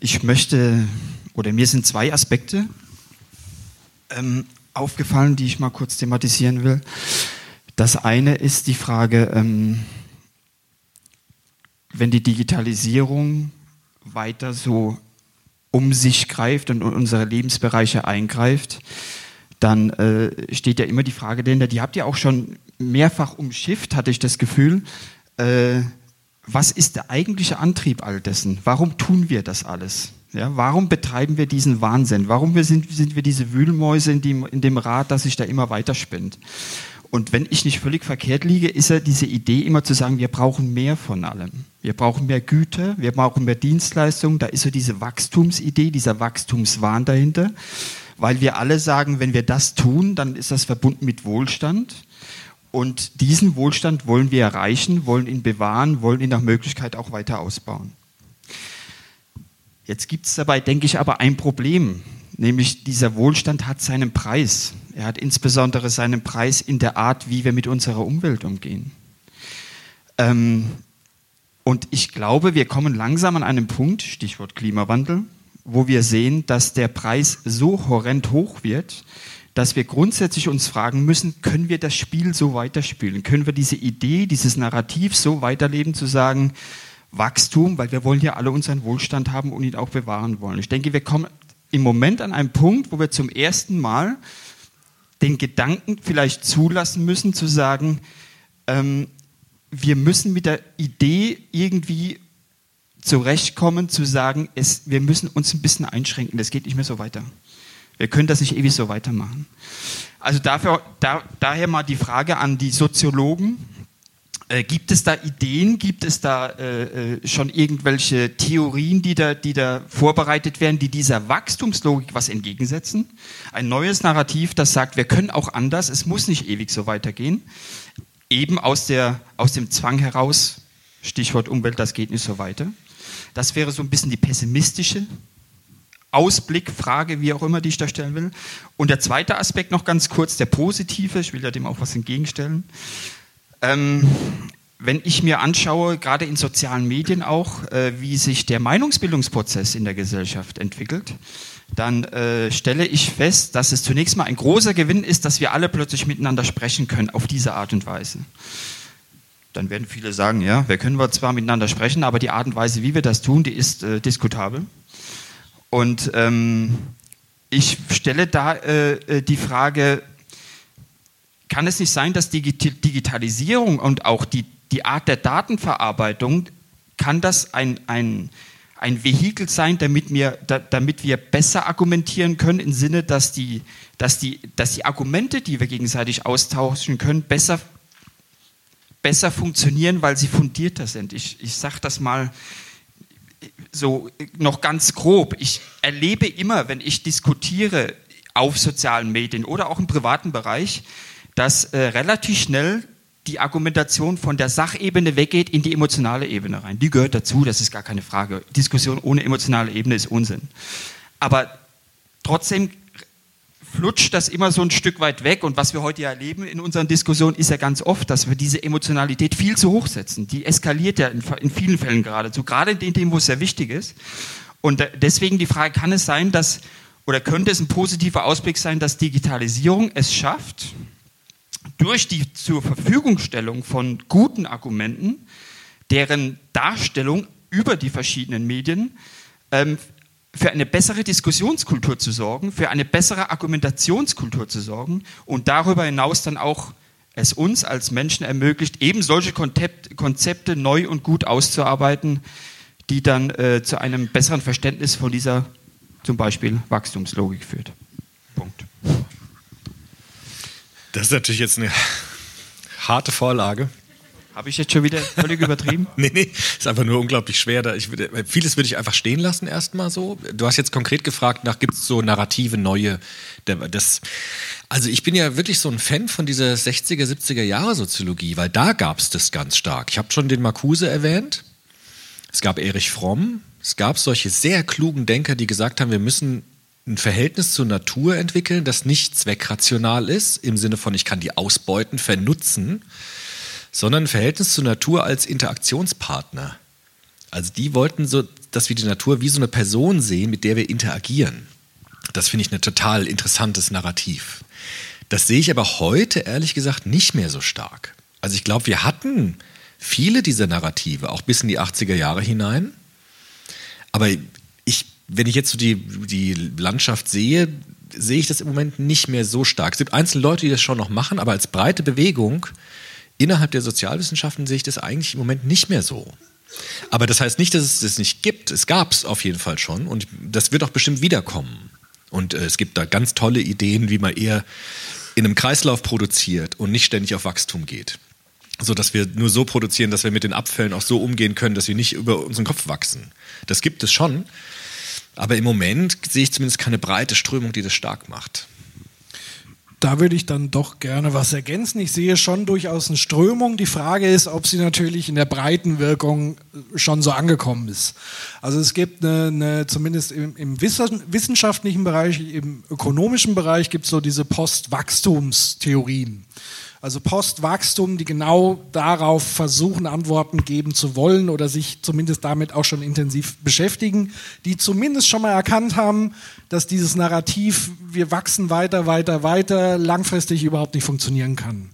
ich möchte, oder mir sind zwei Aspekte ähm, aufgefallen, die ich mal kurz thematisieren will. Das eine ist die Frage, ähm, wenn die Digitalisierung weiter so um sich greift und in unsere Lebensbereiche eingreift, dann äh, steht ja immer die Frage dahinter, die habt ihr auch schon mehrfach umschifft, hatte ich das Gefühl. Äh, was ist der eigentliche Antrieb all dessen? Warum tun wir das alles? Ja, warum betreiben wir diesen Wahnsinn? Warum wir sind, sind wir diese Wühlmäuse in dem, in dem Rad, das sich da immer weiter spinnt? Und wenn ich nicht völlig verkehrt liege, ist ja diese Idee immer zu sagen, wir brauchen mehr von allem. Wir brauchen mehr Güter, wir brauchen mehr Dienstleistungen. Da ist so diese Wachstumsidee, dieser Wachstumswahn dahinter. Weil wir alle sagen, wenn wir das tun, dann ist das verbunden mit Wohlstand. Und diesen Wohlstand wollen wir erreichen, wollen ihn bewahren, wollen ihn nach Möglichkeit auch weiter ausbauen. Jetzt gibt es dabei, denke ich, aber ein Problem, nämlich dieser Wohlstand hat seinen Preis. Er hat insbesondere seinen Preis in der Art, wie wir mit unserer Umwelt umgehen. Ähm, und ich glaube, wir kommen langsam an einen Punkt, Stichwort Klimawandel, wo wir sehen, dass der Preis so horrend hoch wird, dass wir grundsätzlich uns fragen müssen, können wir das Spiel so weiterspielen? Können wir diese Idee, dieses Narrativ so weiterleben, zu sagen, Wachstum, weil wir wollen ja alle unseren Wohlstand haben und ihn auch bewahren wollen. Ich denke, wir kommen im Moment an einen Punkt, wo wir zum ersten Mal den Gedanken vielleicht zulassen müssen, zu sagen, ähm, wir müssen mit der Idee irgendwie zurechtkommen, zu sagen, es, wir müssen uns ein bisschen einschränken, das geht nicht mehr so weiter. Wir können das nicht ewig so weitermachen. Also dafür, da, daher mal die Frage an die Soziologen. Äh, gibt es da Ideen, gibt es da äh, äh, schon irgendwelche Theorien, die da, die da vorbereitet werden, die dieser Wachstumslogik was entgegensetzen? Ein neues Narrativ, das sagt, wir können auch anders, es muss nicht ewig so weitergehen. Eben aus, der, aus dem Zwang heraus, Stichwort Umwelt, das geht nicht so weiter. Das wäre so ein bisschen die pessimistische Ausblick, Frage, wie auch immer, die ich da stellen will. Und der zweite Aspekt noch ganz kurz, der positive, ich will ja dem auch was entgegenstellen. Ähm, wenn ich mir anschaue, gerade in sozialen Medien auch, äh, wie sich der Meinungsbildungsprozess in der Gesellschaft entwickelt, dann äh, stelle ich fest, dass es zunächst mal ein großer Gewinn ist, dass wir alle plötzlich miteinander sprechen können auf diese Art und Weise. Dann werden viele sagen, ja, wir können zwar miteinander sprechen, aber die Art und Weise, wie wir das tun, die ist äh, diskutabel. Und ähm, ich stelle da äh, äh die Frage, kann es nicht sein, dass die Digitalisierung und auch die, die Art der Datenverarbeitung, kann das ein, ein, ein Vehikel sein, damit wir, da, damit wir besser argumentieren können, im Sinne, dass die, dass, die, dass die Argumente, die wir gegenseitig austauschen können, besser, besser funktionieren, weil sie fundierter sind. Ich, ich sage das mal so noch ganz grob. Ich erlebe immer, wenn ich diskutiere auf sozialen Medien oder auch im privaten Bereich, dass äh, relativ schnell die Argumentation von der Sachebene weggeht in die emotionale Ebene rein. Die gehört dazu, das ist gar keine Frage. Diskussion ohne emotionale Ebene ist Unsinn. Aber trotzdem flutscht das immer so ein Stück weit weg. Und was wir heute ja erleben in unseren Diskussionen, ist ja ganz oft, dass wir diese Emotionalität viel zu hoch setzen. Die eskaliert ja in, in vielen Fällen geradezu, gerade in Themen, wo es sehr wichtig ist. Und deswegen die Frage, kann es sein, dass, oder könnte es ein positiver Ausblick sein, dass Digitalisierung es schafft, durch die zur Verfügungstellung von guten Argumenten, deren Darstellung über die verschiedenen Medien ähm, für eine bessere Diskussionskultur zu sorgen, für eine bessere Argumentationskultur zu sorgen und darüber hinaus dann auch es uns als Menschen ermöglicht, eben solche Konzepte neu und gut auszuarbeiten, die dann äh, zu einem besseren Verständnis von dieser zum Beispiel Wachstumslogik führt. Punkt. Das ist natürlich jetzt eine harte Vorlage. Habe ich jetzt schon wieder völlig übertrieben? nee, nee, ist einfach nur unglaublich schwer. Da ich, vieles würde ich einfach stehen lassen erstmal so. Du hast jetzt konkret gefragt, nach gibt es so narrative neue, das, also ich bin ja wirklich so ein Fan von dieser 60er, 70er Jahre Soziologie, weil da gab es das ganz stark. Ich habe schon den Marcuse erwähnt, es gab Erich Fromm, es gab solche sehr klugen Denker, die gesagt haben, wir müssen ein Verhältnis zur Natur entwickeln, das nicht zweckrational ist, im Sinne von, ich kann die ausbeuten, vernutzen, sondern ein Verhältnis zur Natur als Interaktionspartner. Also die wollten so, dass wir die Natur wie so eine Person sehen, mit der wir interagieren. Das finde ich ein total interessantes Narrativ. Das sehe ich aber heute ehrlich gesagt nicht mehr so stark. Also ich glaube, wir hatten viele dieser Narrative, auch bis in die 80er Jahre hinein. Aber wenn ich jetzt so die, die Landschaft sehe, sehe ich das im Moment nicht mehr so stark. Es gibt einzelne Leute, die das schon noch machen, aber als breite Bewegung innerhalb der Sozialwissenschaften sehe ich das eigentlich im Moment nicht mehr so. Aber das heißt nicht, dass es das nicht gibt. Es gab es auf jeden Fall schon und das wird auch bestimmt wiederkommen. Und äh, es gibt da ganz tolle Ideen, wie man eher in einem Kreislauf produziert und nicht ständig auf Wachstum geht. So dass wir nur so produzieren, dass wir mit den Abfällen auch so umgehen können, dass wir nicht über unseren Kopf wachsen. Das gibt es schon. Aber im Moment sehe ich zumindest keine breite Strömung, die das stark macht. Da würde ich dann doch gerne was ergänzen. Ich sehe schon durchaus eine Strömung. Die Frage ist, ob sie natürlich in der breiten Wirkung schon so angekommen ist. Also es gibt eine, eine zumindest im, im, wissenschaftlichen Bereich, im ökonomischen Bereich gibt es so diese Postwachstumstheorien. Also Postwachstum, die genau darauf versuchen, Antworten geben zu wollen oder sich zumindest damit auch schon intensiv beschäftigen, die zumindest schon mal erkannt haben, dass dieses Narrativ, wir wachsen weiter, weiter, weiter, langfristig überhaupt nicht funktionieren kann.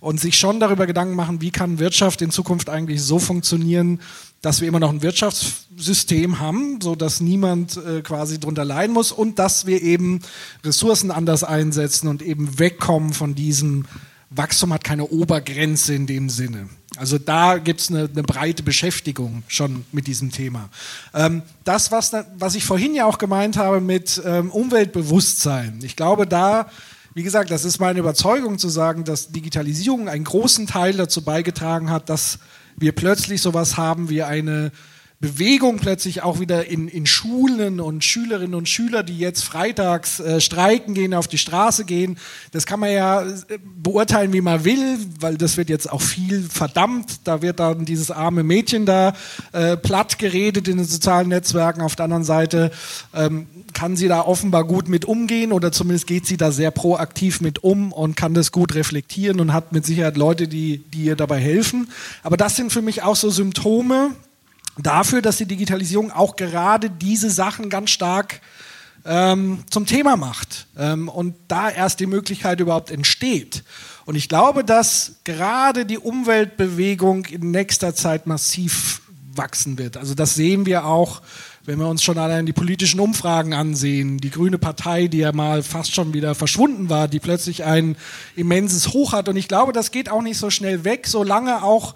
Und sich schon darüber Gedanken machen, wie kann Wirtschaft in Zukunft eigentlich so funktionieren, dass wir immer noch ein Wirtschaftssystem haben, so dass niemand äh, quasi drunter leiden muss und dass wir eben Ressourcen anders einsetzen und eben wegkommen von diesem Wachstum hat keine Obergrenze in dem Sinne. Also da gibt es eine, eine, breite Beschäftigung schon mit diesem Thema. Ähm, das, was, was ich vorhin ja auch gemeint habe mit ähm, Umweltbewusstsein, ich glaube da, wie gesagt, das ist meine Überzeugung zu sagen, dass Digitalisierung einen großen Teil dazu beigetragen hat, dass wir plötzlich sowas haben wie eine Bewegung plötzlich auch wieder in, in Schulen und Schülerinnen und Schüler, die jetzt freitags äh, streiken gehen, auf die Straße gehen. Das kann man ja äh, beurteilen, wie man will, weil das wird jetzt auch viel verdammt. Da wird dann dieses arme Mädchen da äh, platt geredet in den sozialen Netzwerken. Auf der anderen Seite ähm, kann sie da offenbar gut mit umgehen oder zumindest geht sie da sehr proaktiv mit um und kann das gut reflektieren und hat mit Sicherheit Leute, die, die ihr dabei helfen. Aber das sind für mich auch so Symptome, dafür, dass die Digitalisierung auch gerade diese Sachen ganz stark ähm, zum Thema macht ähm, und da erst die Möglichkeit überhaupt entsteht. Und ich glaube, dass gerade die Umweltbewegung in nächster Zeit massiv wachsen wird. Also das sehen wir auch, wenn wir uns schon allein die politischen Umfragen ansehen. Die Grüne Partei, die ja mal fast schon wieder verschwunden war, die plötzlich ein immenses Hoch hat. Und ich glaube, das geht auch nicht so schnell weg, solange auch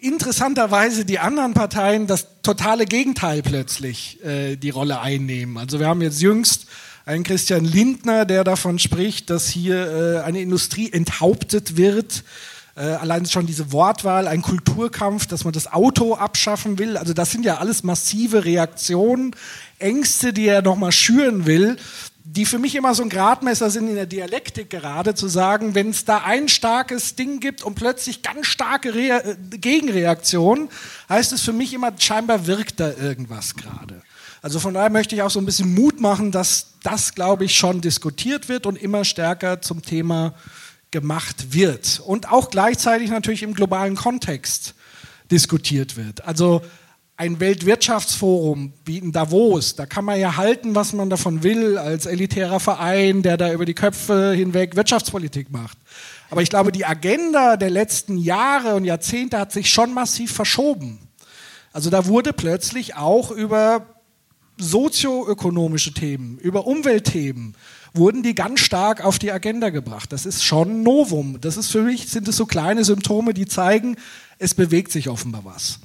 interessanterweise die anderen Parteien das totale Gegenteil plötzlich äh, die Rolle einnehmen. Also wir haben jetzt jüngst einen Christian Lindner, der davon spricht, dass hier äh, eine Industrie enthauptet wird. Äh, allein schon diese Wortwahl, ein Kulturkampf, dass man das Auto abschaffen will. Also das sind ja alles massive Reaktionen, Ängste, die er nochmal schüren will die für mich immer so ein Gradmesser sind in der Dialektik gerade, zu sagen, wenn es da ein starkes Ding gibt und plötzlich ganz starke Rea äh, Gegenreaktionen, heißt es für mich immer, scheinbar wirkt da irgendwas gerade. Also von daher möchte ich auch so ein bisschen Mut machen, dass das, glaube ich, schon diskutiert wird und immer stärker zum Thema gemacht wird. Und auch gleichzeitig natürlich im globalen Kontext diskutiert wird. Also ein Weltwirtschaftsforum wie in Davos, da kann man ja halten, was man davon will, als elitärer Verein, der da über die Köpfe hinweg Wirtschaftspolitik macht. Aber ich glaube, die Agenda der letzten Jahre und Jahrzehnte hat sich schon massiv verschoben. Also da wurde plötzlich auch über sozioökonomische Themen, über Umweltthemen, wurden die ganz stark auf die Agenda gebracht. Das ist schon Novum. Das ist für mich, sind es so kleine Symptome, die zeigen, es bewegt sich offenbar was.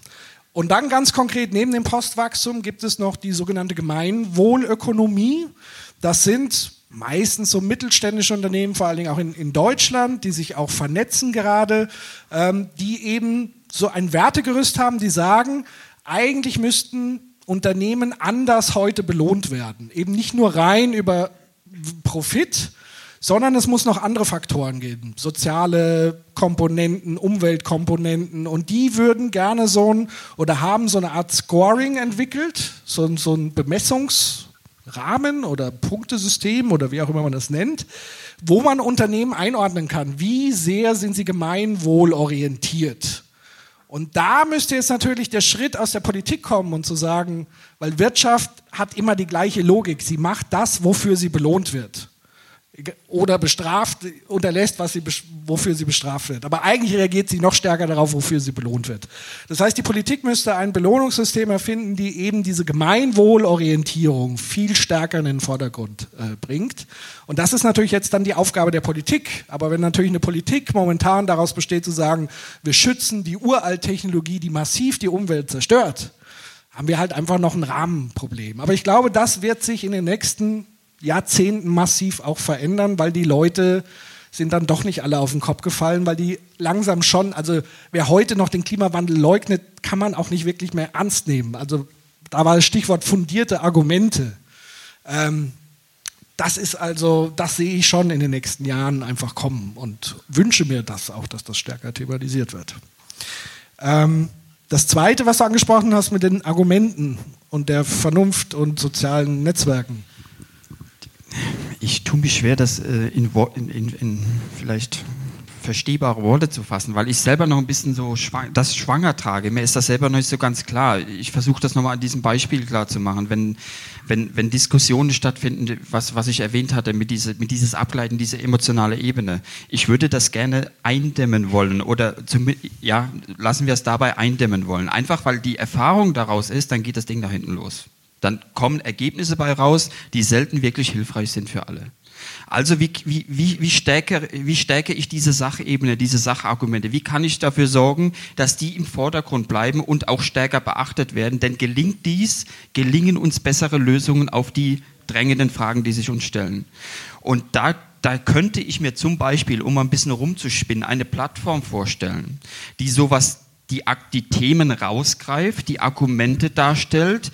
Und dann ganz konkret neben dem Postwachstum gibt es noch die sogenannte Gemeinwohlökonomie. Das sind meistens so mittelständische Unternehmen, vor allen Dingen auch in, in Deutschland, die sich auch vernetzen gerade, ähm, die eben so ein Wertegerüst haben, die sagen, eigentlich müssten Unternehmen anders heute belohnt werden. Eben nicht nur rein über Profit, sondern es muss noch andere Faktoren geben, soziale Komponenten, Umweltkomponenten und die würden gerne so ein oder haben so eine Art Scoring entwickelt, so, so ein Bemessungsrahmen oder Punktesystem oder wie auch immer man das nennt, wo man Unternehmen einordnen kann. Wie sehr sind sie gemeinwohlorientiert? Und da müsste jetzt natürlich der Schritt aus der Politik kommen und zu sagen, weil Wirtschaft hat immer die gleiche Logik. Sie macht das, wofür sie belohnt wird oder bestraft, unterlässt, was sie, wofür sie bestraft wird. Aber eigentlich reagiert sie noch stärker darauf, wofür sie belohnt wird. Das heißt, die Politik müsste ein Belohnungssystem erfinden, die eben diese Gemeinwohlorientierung viel stärker in den Vordergrund äh, bringt. Und das ist natürlich jetzt dann die Aufgabe der Politik. Aber wenn natürlich eine Politik momentan daraus besteht zu sagen, wir schützen die Uralttechnologie, die massiv die Umwelt zerstört, haben wir halt einfach noch ein Rahmenproblem. Aber ich glaube, das wird sich in den nächsten Jahrzehnten massiv auch verändern, weil die Leute sind dann doch nicht alle auf den Kopf gefallen, weil die langsam schon, also wer heute noch den Klimawandel leugnet, kann man auch nicht wirklich mehr ernst nehmen. Also da war das Stichwort fundierte Argumente. Ähm, das ist also, das sehe ich schon in den nächsten Jahren einfach kommen und wünsche mir das auch, dass das stärker thematisiert wird. Ähm, das Zweite, was du angesprochen hast mit den Argumenten und der Vernunft und sozialen Netzwerken ich tue mich schwer, das äh, in, in, in, vielleicht verstehbare Worte zu fassen, weil ich selber noch ein bisschen so schwang, das schwanger trage. Mir ist das selber noch nicht so ganz klar. Ich versuche das nochmal an diesem Beispiel klar zu machen. Wenn, wenn, wenn Diskussionen stattfinden, was, was ich erwähnt hatte, mit, diese, mit dieses Abgleiten, diese emotionale Ebene, ich würde das gerne eindämmen wollen oder zum, ja, lassen wir es dabei eindämmen wollen. Einfach weil die Erfahrung daraus ist, dann geht das Ding nach hinten los dann kommen Ergebnisse bei raus, die selten wirklich hilfreich sind für alle. Also wie, wie, wie, wie, stärke, wie stärke ich diese Sachebene, diese Sachargumente? Wie kann ich dafür sorgen, dass die im Vordergrund bleiben und auch stärker beachtet werden? Denn gelingt dies, gelingen uns bessere Lösungen auf die drängenden Fragen, die sich uns stellen. Und da, da könnte ich mir zum Beispiel, um ein bisschen rumzuspinnen, eine Plattform vorstellen, die sowas die, die Themen rausgreift, die Argumente darstellt,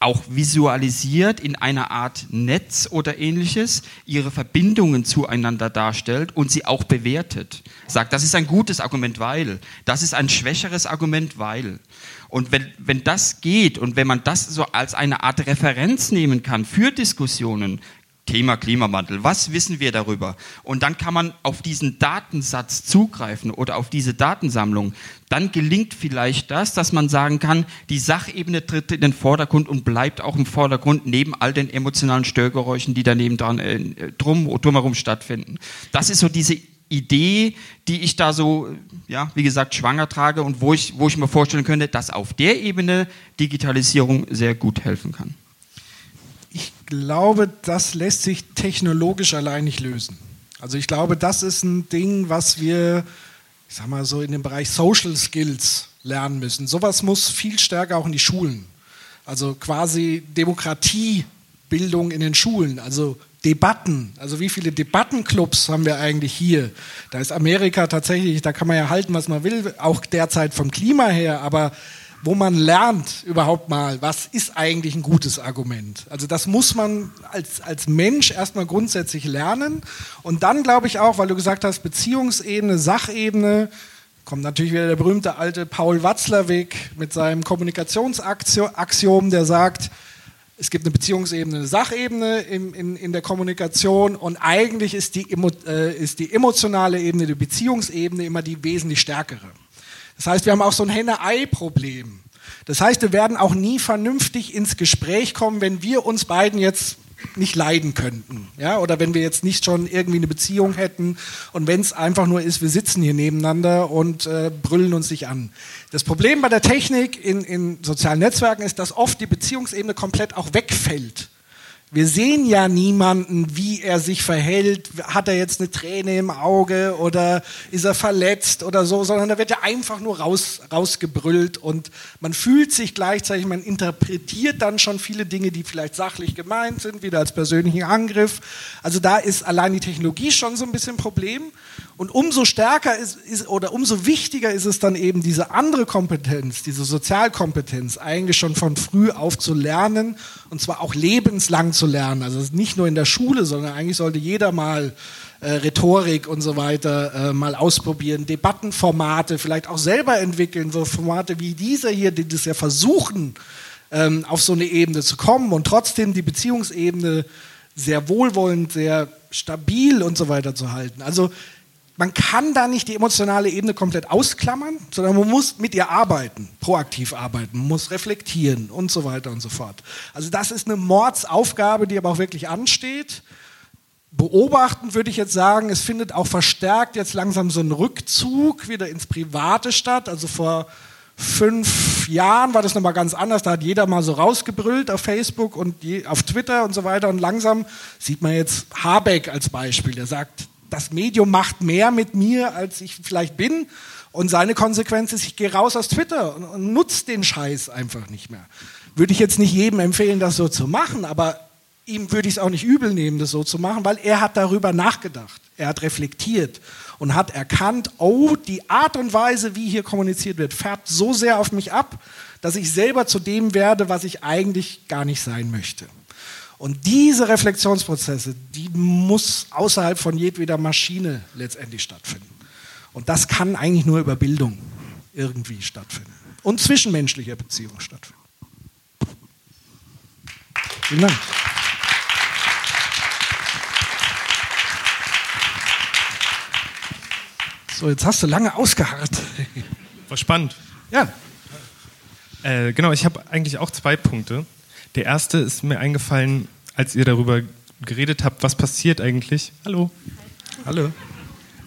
auch visualisiert in einer Art Netz oder ähnliches, ihre Verbindungen zueinander darstellt und sie auch bewertet. Sagt, das ist ein gutes Argument, weil, das ist ein schwächeres Argument, weil. Und wenn, wenn das geht und wenn man das so als eine Art Referenz nehmen kann für Diskussionen, Thema Klimawandel, was wissen wir darüber? Und dann kann man auf diesen Datensatz zugreifen oder auf diese Datensammlung. Dann gelingt vielleicht das, dass man sagen kann, die Sachebene tritt in den Vordergrund und bleibt auch im Vordergrund neben all den emotionalen Störgeräuschen, die daneben dran äh, drum, drumherum stattfinden. Das ist so diese Idee, die ich da so, ja, wie gesagt, schwanger trage und wo ich, wo ich mir vorstellen könnte, dass auf der Ebene Digitalisierung sehr gut helfen kann. Ich glaube, das lässt sich technologisch allein nicht lösen. Also ich glaube, das ist ein Ding, was wir, ich sag mal so in dem Bereich Social Skills lernen müssen. Sowas muss viel stärker auch in die Schulen. Also quasi Demokratiebildung in den Schulen, also Debatten. Also wie viele Debattenclubs haben wir eigentlich hier? Da ist Amerika tatsächlich, da kann man ja halten, was man will, auch derzeit vom Klima her, aber wo man lernt überhaupt mal, was ist eigentlich ein gutes Argument. Also das muss man als, als Mensch erstmal grundsätzlich lernen. Und dann glaube ich auch, weil du gesagt hast, Beziehungsebene, Sachebene, kommt natürlich wieder der berühmte alte Paul Watzlawick mit seinem Kommunikationsaxiom, der sagt, es gibt eine Beziehungsebene, eine Sachebene in, in, in der Kommunikation und eigentlich ist die, äh, ist die emotionale Ebene, die Beziehungsebene immer die wesentlich stärkere. Das heißt, wir haben auch so ein Henne-Ei-Problem. Das heißt, wir werden auch nie vernünftig ins Gespräch kommen, wenn wir uns beiden jetzt nicht leiden könnten. Ja? Oder wenn wir jetzt nicht schon irgendwie eine Beziehung hätten und wenn es einfach nur ist, wir sitzen hier nebeneinander und äh, brüllen uns nicht an. Das Problem bei der Technik in, in sozialen Netzwerken ist, dass oft die Beziehungsebene komplett auch wegfällt. Wir sehen ja niemanden, wie er sich verhält. Hat er jetzt eine Träne im Auge oder ist er verletzt oder so, sondern da wird ja einfach nur raus, rausgebrüllt und man fühlt sich gleichzeitig, man interpretiert dann schon viele Dinge, die vielleicht sachlich gemeint sind, wieder als persönlichen Angriff. Also da ist allein die Technologie schon so ein bisschen ein Problem. Und umso stärker ist, ist oder umso wichtiger ist es dann eben diese andere Kompetenz, diese Sozialkompetenz eigentlich schon von früh auf zu lernen und zwar auch lebenslang zu lernen. Also nicht nur in der Schule, sondern eigentlich sollte jeder mal äh, Rhetorik und so weiter äh, mal ausprobieren, Debattenformate vielleicht auch selber entwickeln, so Formate wie diese hier, die das ja versuchen, ähm, auf so eine Ebene zu kommen und trotzdem die Beziehungsebene sehr wohlwollend, sehr stabil und so weiter zu halten. Also man kann da nicht die emotionale Ebene komplett ausklammern, sondern man muss mit ihr arbeiten, proaktiv arbeiten, muss reflektieren und so weiter und so fort. Also das ist eine Mordsaufgabe, die aber auch wirklich ansteht. Beobachten würde ich jetzt sagen, es findet auch verstärkt jetzt langsam so ein Rückzug wieder ins Private statt. Also vor fünf Jahren war das nochmal ganz anders. Da hat jeder mal so rausgebrüllt auf Facebook und auf Twitter und so weiter. Und langsam sieht man jetzt Habeck als Beispiel. Der sagt, das Medium macht mehr mit mir, als ich vielleicht bin. Und seine Konsequenz ist, ich gehe raus aus Twitter und, und nutze den Scheiß einfach nicht mehr. Würde ich jetzt nicht jedem empfehlen, das so zu machen, aber ihm würde ich es auch nicht übel nehmen, das so zu machen, weil er hat darüber nachgedacht. Er hat reflektiert und hat erkannt, oh, die Art und Weise, wie hier kommuniziert wird, färbt so sehr auf mich ab, dass ich selber zu dem werde, was ich eigentlich gar nicht sein möchte. Und diese Reflexionsprozesse, die muss außerhalb von jedweder Maschine letztendlich stattfinden. Und das kann eigentlich nur über Bildung irgendwie stattfinden. Und zwischenmenschlicher Beziehung stattfinden. Vielen Dank. So, jetzt hast du lange ausgeharrt. War spannend. Ja. Äh, genau, ich habe eigentlich auch zwei Punkte. Der erste ist mir eingefallen, als ihr darüber geredet habt, was passiert eigentlich. Hallo. Hallo.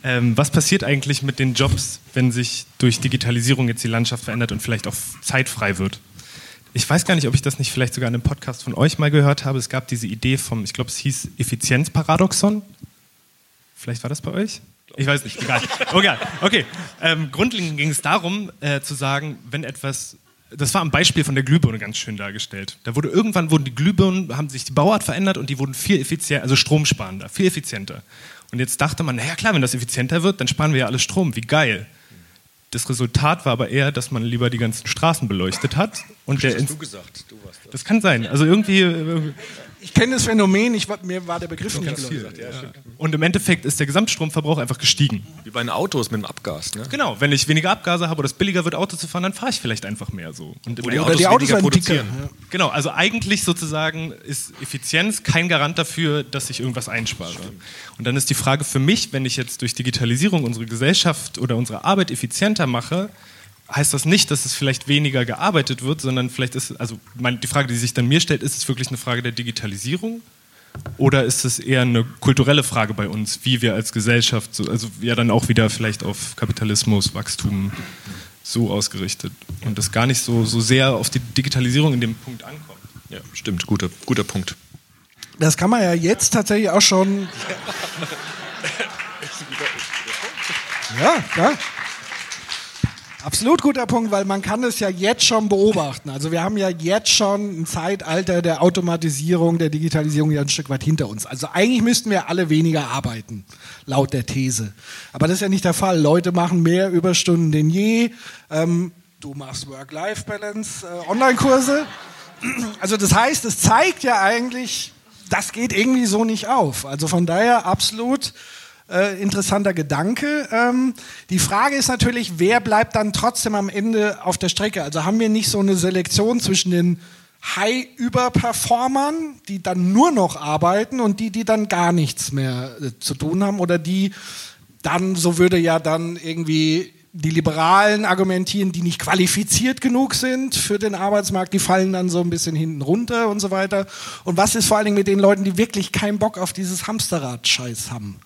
Ähm, was passiert eigentlich mit den Jobs, wenn sich durch Digitalisierung jetzt die Landschaft verändert und vielleicht auch Zeit frei wird? Ich weiß gar nicht, ob ich das nicht vielleicht sogar in einem Podcast von euch mal gehört habe. Es gab diese Idee vom, ich glaube, es hieß Effizienzparadoxon. Vielleicht war das bei euch? Ich weiß nicht, egal. Okay, okay. Ähm, grundlegend ging es darum, äh, zu sagen, wenn etwas das war am Beispiel von der Glühbirne ganz schön dargestellt. Da wurde irgendwann wurden die Glühbirnen, haben sich die Bauart verändert und die wurden viel effizienter, also stromsparender, viel effizienter. Und jetzt dachte man, naja klar, wenn das effizienter wird, dann sparen wir ja alles Strom, wie geil. Das Resultat war aber eher, dass man lieber die ganzen Straßen beleuchtet hat. Und der hast du gesagt. Du warst das kann sein. Also irgendwie. Ich kenne das Phänomen, ich, war- mir war der Begriff nicht ganz viel. geläufig. Und im Endeffekt ist der Gesamtstromverbrauch einfach gestiegen. Wie bei den Autos mit dem Abgas, ne? Genau, wenn ich weniger Abgase habe oder es billiger wird, Auto zu fahren, dann fahre ich vielleicht einfach mehr so. Und im Wo die Autos die Autos produzieren. dicker, ja. Genau, also eigentlich sozusagen ist Effizienz kein Garant dafür, dass ich irgendwas einspare. Und dann ist die Frage für mich, wenn ich jetzt durch Digitalisierung unsere Gesellschaft oder unsere Arbeit effizienter mache, heißt das nicht, dass es vielleicht weniger gearbeitet wird, sondern vielleicht ist, also mein, die Frage, die sich dann mir stellt, ist es wirklich eine Frage der Digitalisierung? Oder ist es eher eine kulturelle Frage bei uns, wie wir als Gesellschaft, so, also ja dann auch wieder vielleicht auf Kapitalismus, Wachstum so ausgerichtet und das gar nicht so, so sehr auf die Digitalisierung in dem Punkt ankommt? Ja, stimmt, guter, guter Punkt. Das kann man ja jetzt tatsächlich auch schon. Ja, klar. Absolut guter Punkt, weil man kann es ja jetzt schon beobachten. Also wir haben ja jetzt schon ein Zeitalter der Automatisierung, der Digitalisierung ja ein Stück weit hinter uns. Also eigentlich müssten wir alle weniger arbeiten, laut der These. Aber das ist ja nicht der Fall. Leute machen mehr Überstunden denn je. Ähm, du machst Work-Life-Balance, äh, Online-Kurse. Also das heißt, es zeigt ja eigentlich, das geht irgendwie so nicht auf. Also von daher absolut äh, interessanter Gedanke. Ähm, die Frage ist natürlich, wer bleibt dann trotzdem am Ende auf der Strecke? Also haben wir nicht so eine Selektion zwischen den High-Überperformern, die dann nur noch arbeiten und die, die dann gar nichts mehr äh, zu tun haben oder die dann, so würde ja dann irgendwie die Liberalen argumentieren, die nicht qualifiziert genug sind für den Arbeitsmarkt, die fallen dann so ein bisschen hinten runter und so weiter. Und was ist vor allen Dingen mit den Leuten, die wirklich keinen Bock auf dieses Hamsterrad-Scheiß haben?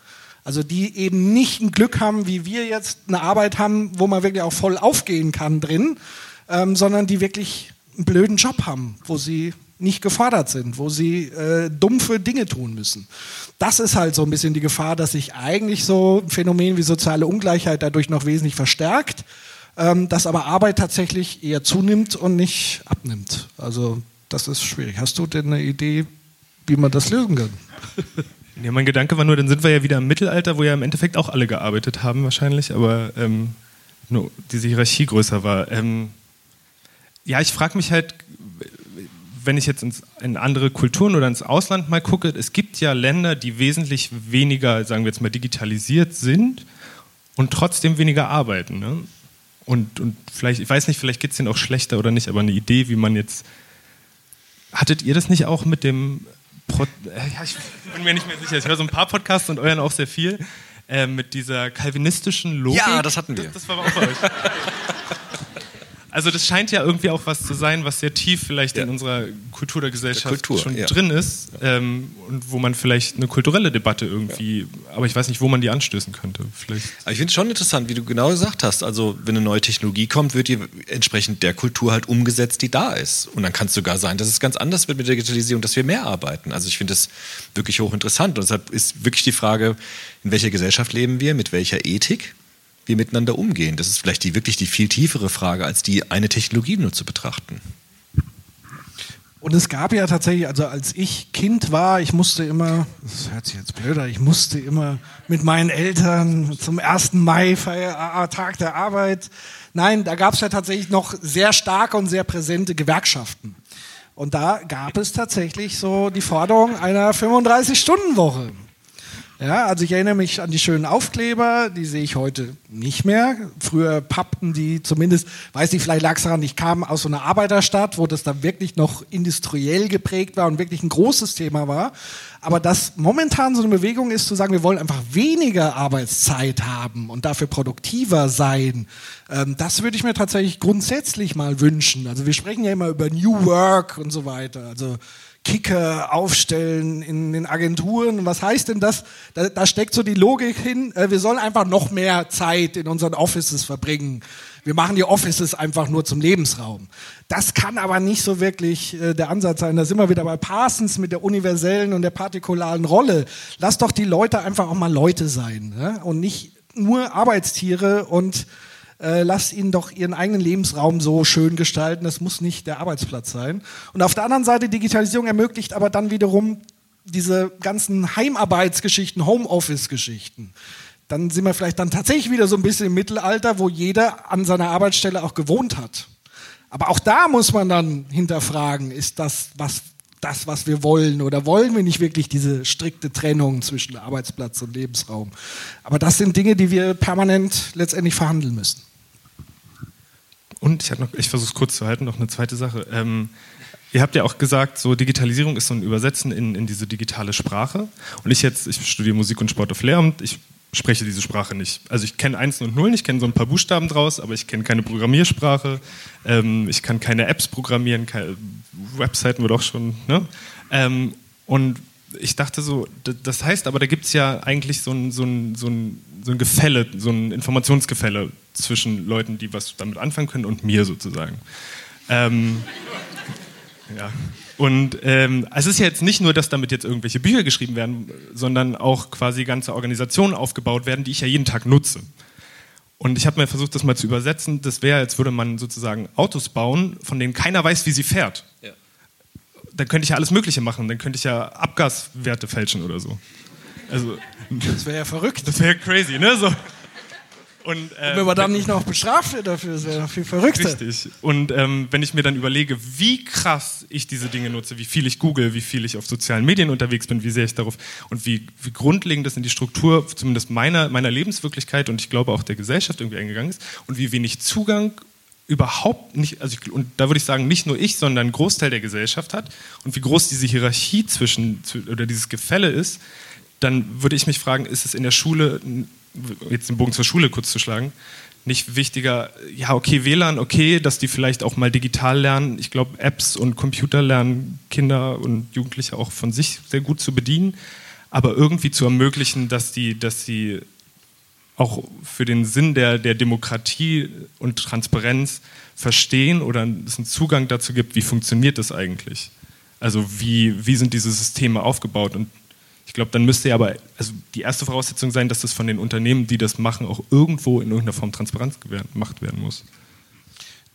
Also die eben nicht ein Glück haben, wie wir jetzt eine Arbeit haben, wo man wirklich auch voll aufgehen kann drin, ähm, sondern die wirklich einen blöden Job haben, wo sie nicht gefordert sind, wo sie äh, dumpfe Dinge tun müssen. Das ist halt so ein bisschen die Gefahr, dass sich eigentlich so ein Phänomen wie soziale Ungleichheit dadurch noch wesentlich verstärkt, ähm, dass aber Arbeit tatsächlich eher zunimmt und nicht abnimmt. Also das ist schwierig. Hast du denn eine Idee, wie man das lösen kann? Ja, mein Gedanke war nur, dann sind wir ja wieder im Mittelalter, wo ja im Endeffekt auch alle gearbeitet haben wahrscheinlich, aber ähm, nur diese Hierarchie größer war. Ähm, ja, ich frage mich halt, wenn ich jetzt ins, in andere Kulturen oder ins Ausland mal gucke, es gibt ja Länder, die wesentlich weniger, sagen wir jetzt mal, digitalisiert sind und trotzdem weniger arbeiten. Ne? Und, und vielleicht, ich weiß nicht, vielleicht geht es denen auch schlechter oder nicht, aber eine Idee, wie man jetzt. Hattet ihr das nicht auch mit dem. Pro äh, ja, ich bin mir nicht mehr sicher. Ich höre so ein paar Podcasts und euren auch sehr viel. Äh, mit dieser kalvinistischen Logik. Ja, das hatten wir. Das, das war auch bei euch. Also das scheint ja irgendwie auch was zu sein, was sehr tief vielleicht in unserer Kultur der Gesellschaft Der Kultur, schon ja. drin ist ähm, und wo man vielleicht eine kulturelle Debatte irgendwie, aber ich weiß nicht, wo man die anstößen könnte. Vielleicht. Aber ich finde es schon interessant, wie du genau gesagt hast. Also, wenn eine neue Technologie kommt, wird die entsprechend der Kultur halt umgesetzt, die da ist. Und dann kann es sogar sein, dass es ganz anders wird mit der Digitalisierung, dass wir mehr arbeiten. Also, ich finde das wirklich hochinteressant. Und deshalb ist wirklich die Frage, in welcher Gesellschaft leben wir, mit welcher Ethik wir miteinander umgehen. Das ist vielleicht die wirklich die viel tiefere Frage, als die eine Technologie nur zu betrachten. Und es gab ja tatsächlich, also als ich Kind war, ich musste immer, das hört sich jetzt blöder, ich musste immer mit meinen Eltern zum 1. Mai, Feier, Tag der Arbeit. Nein, da gab es ja tatsächlich noch sehr starke und sehr präsente Gewerkschaften. Und da gab es tatsächlich so die Forderung einer 35-Stunden-Woche. Ja, also ich erinnere mich an die schönen Aufkleber, die sehe ich heute nicht mehr. Früher pappten die zumindest, weiß nicht, vielleicht lag es daran, ich kam aus so einer Arbeiterstadt, wo das dann wirklich noch industriell geprägt war und wirklich ein großes Thema war. Aber dass momentan so eine Bewegung ist, zu sagen, wir wollen einfach weniger Arbeitszeit haben und dafür produktiver sein, ähm, das würde ich mir tatsächlich grundsätzlich mal wünschen. Also wir sprechen ja immer über New Work und so weiter. Also Kicker aufstellen in den Agenturen. Was heißt denn das? Da, da steckt so die Logik hin, äh, wir sollen einfach noch mehr Zeit in unseren Offices verbringen. Wir machen die Offices einfach nur zum Lebensraum. Das kann aber nicht so wirklich äh, der Ansatz sein. Da sind wir wieder bei Parsons mit der universellen und der partikularen Rolle. Lass doch die Leute einfach auch mal Leute sein ne? und nicht nur Arbeitstiere und äh, lasst ihnen doch ihren eigenen Lebensraum so schön gestalten. Das muss nicht der Arbeitsplatz sein. Und auf der anderen Seite, Digitalisierung ermöglicht aber dann wiederum diese ganzen Heimarbeitsgeschichten, Homeoffice-Geschichten. dann sind wir vielleicht dann tatsächlich wieder so ein bisschen im Mittelalter, wo jeder an seiner Arbeitsstelle auch gewohnt hat. Aber auch da muss man dann hinterfragen, ist das was, das, was wir wollen oder wollen wir nicht wirklich diese strikte Trennung zwischen Arbeitsplatz und Lebensraum? Aber das sind Dinge, die wir permanent letztendlich verhandeln müssen. Und ich, ich versuche es kurz zu halten, noch eine zweite Sache. Ähm, ihr habt ja auch gesagt, so Digitalisierung ist so ein Übersetzen in, in diese digitale Sprache. Und ich jetzt, ich studiere Musik und Sport auf Lehramt, ich spreche diese Sprache nicht. Also ich kenne Einsen und Nullen, ich kenne so ein paar Buchstaben draus, aber ich kenne keine Programmiersprache, ähm, ich kann keine Apps programmieren, keine, Webseiten wird auch schon. Ne? Ähm, und ich dachte so, das heißt aber, da gibt es ja eigentlich so ein, so, ein, so, ein, so ein Gefälle, so ein Informationsgefälle zwischen Leuten, die was damit anfangen können und mir sozusagen. Ähm, ja. Und ähm, es ist ja jetzt nicht nur, dass damit jetzt irgendwelche Bücher geschrieben werden, sondern auch quasi ganze Organisationen aufgebaut werden, die ich ja jeden Tag nutze. Und ich habe mir versucht, das mal zu übersetzen. Das wäre, als würde man sozusagen Autos bauen, von denen keiner weiß, wie sie fährt. Ja. Dann könnte ich ja alles Mögliche machen. Dann könnte ich ja Abgaswerte fälschen oder so. Also, das wäre ja verrückt. Das wäre crazy, ne? So. Und, äh, und wenn man dann nicht noch bestraft wird dafür, ist ja noch viel verrückter. Richtig. Und ähm, wenn ich mir dann überlege, wie krass ich diese Dinge nutze, wie viel ich google, wie viel ich auf sozialen Medien unterwegs bin, wie sehr ich darauf und wie, wie grundlegend das in die Struktur zumindest meiner, meiner Lebenswirklichkeit und ich glaube auch der Gesellschaft irgendwie eingegangen ist und wie wenig Zugang überhaupt nicht, also ich, und da würde ich sagen, nicht nur ich, sondern ein Großteil der Gesellschaft hat und wie groß diese Hierarchie zwischen, oder dieses Gefälle ist, dann würde ich mich fragen, ist es in der Schule jetzt den Bogen zur Schule kurz zu schlagen, nicht wichtiger, ja, okay, WLAN, okay, dass die vielleicht auch mal digital lernen. Ich glaube, Apps und Computer lernen Kinder und Jugendliche auch von sich sehr gut zu bedienen, aber irgendwie zu ermöglichen, dass die, dass sie auch für den Sinn der, der Demokratie und Transparenz verstehen oder es einen Zugang dazu gibt, wie funktioniert das eigentlich? Also wie, wie sind diese Systeme aufgebaut? Und glaube, dann müsste ja aber, also die erste Voraussetzung sein, dass das von den Unternehmen, die das machen, auch irgendwo in irgendeiner Form Transparenz gemacht werden muss.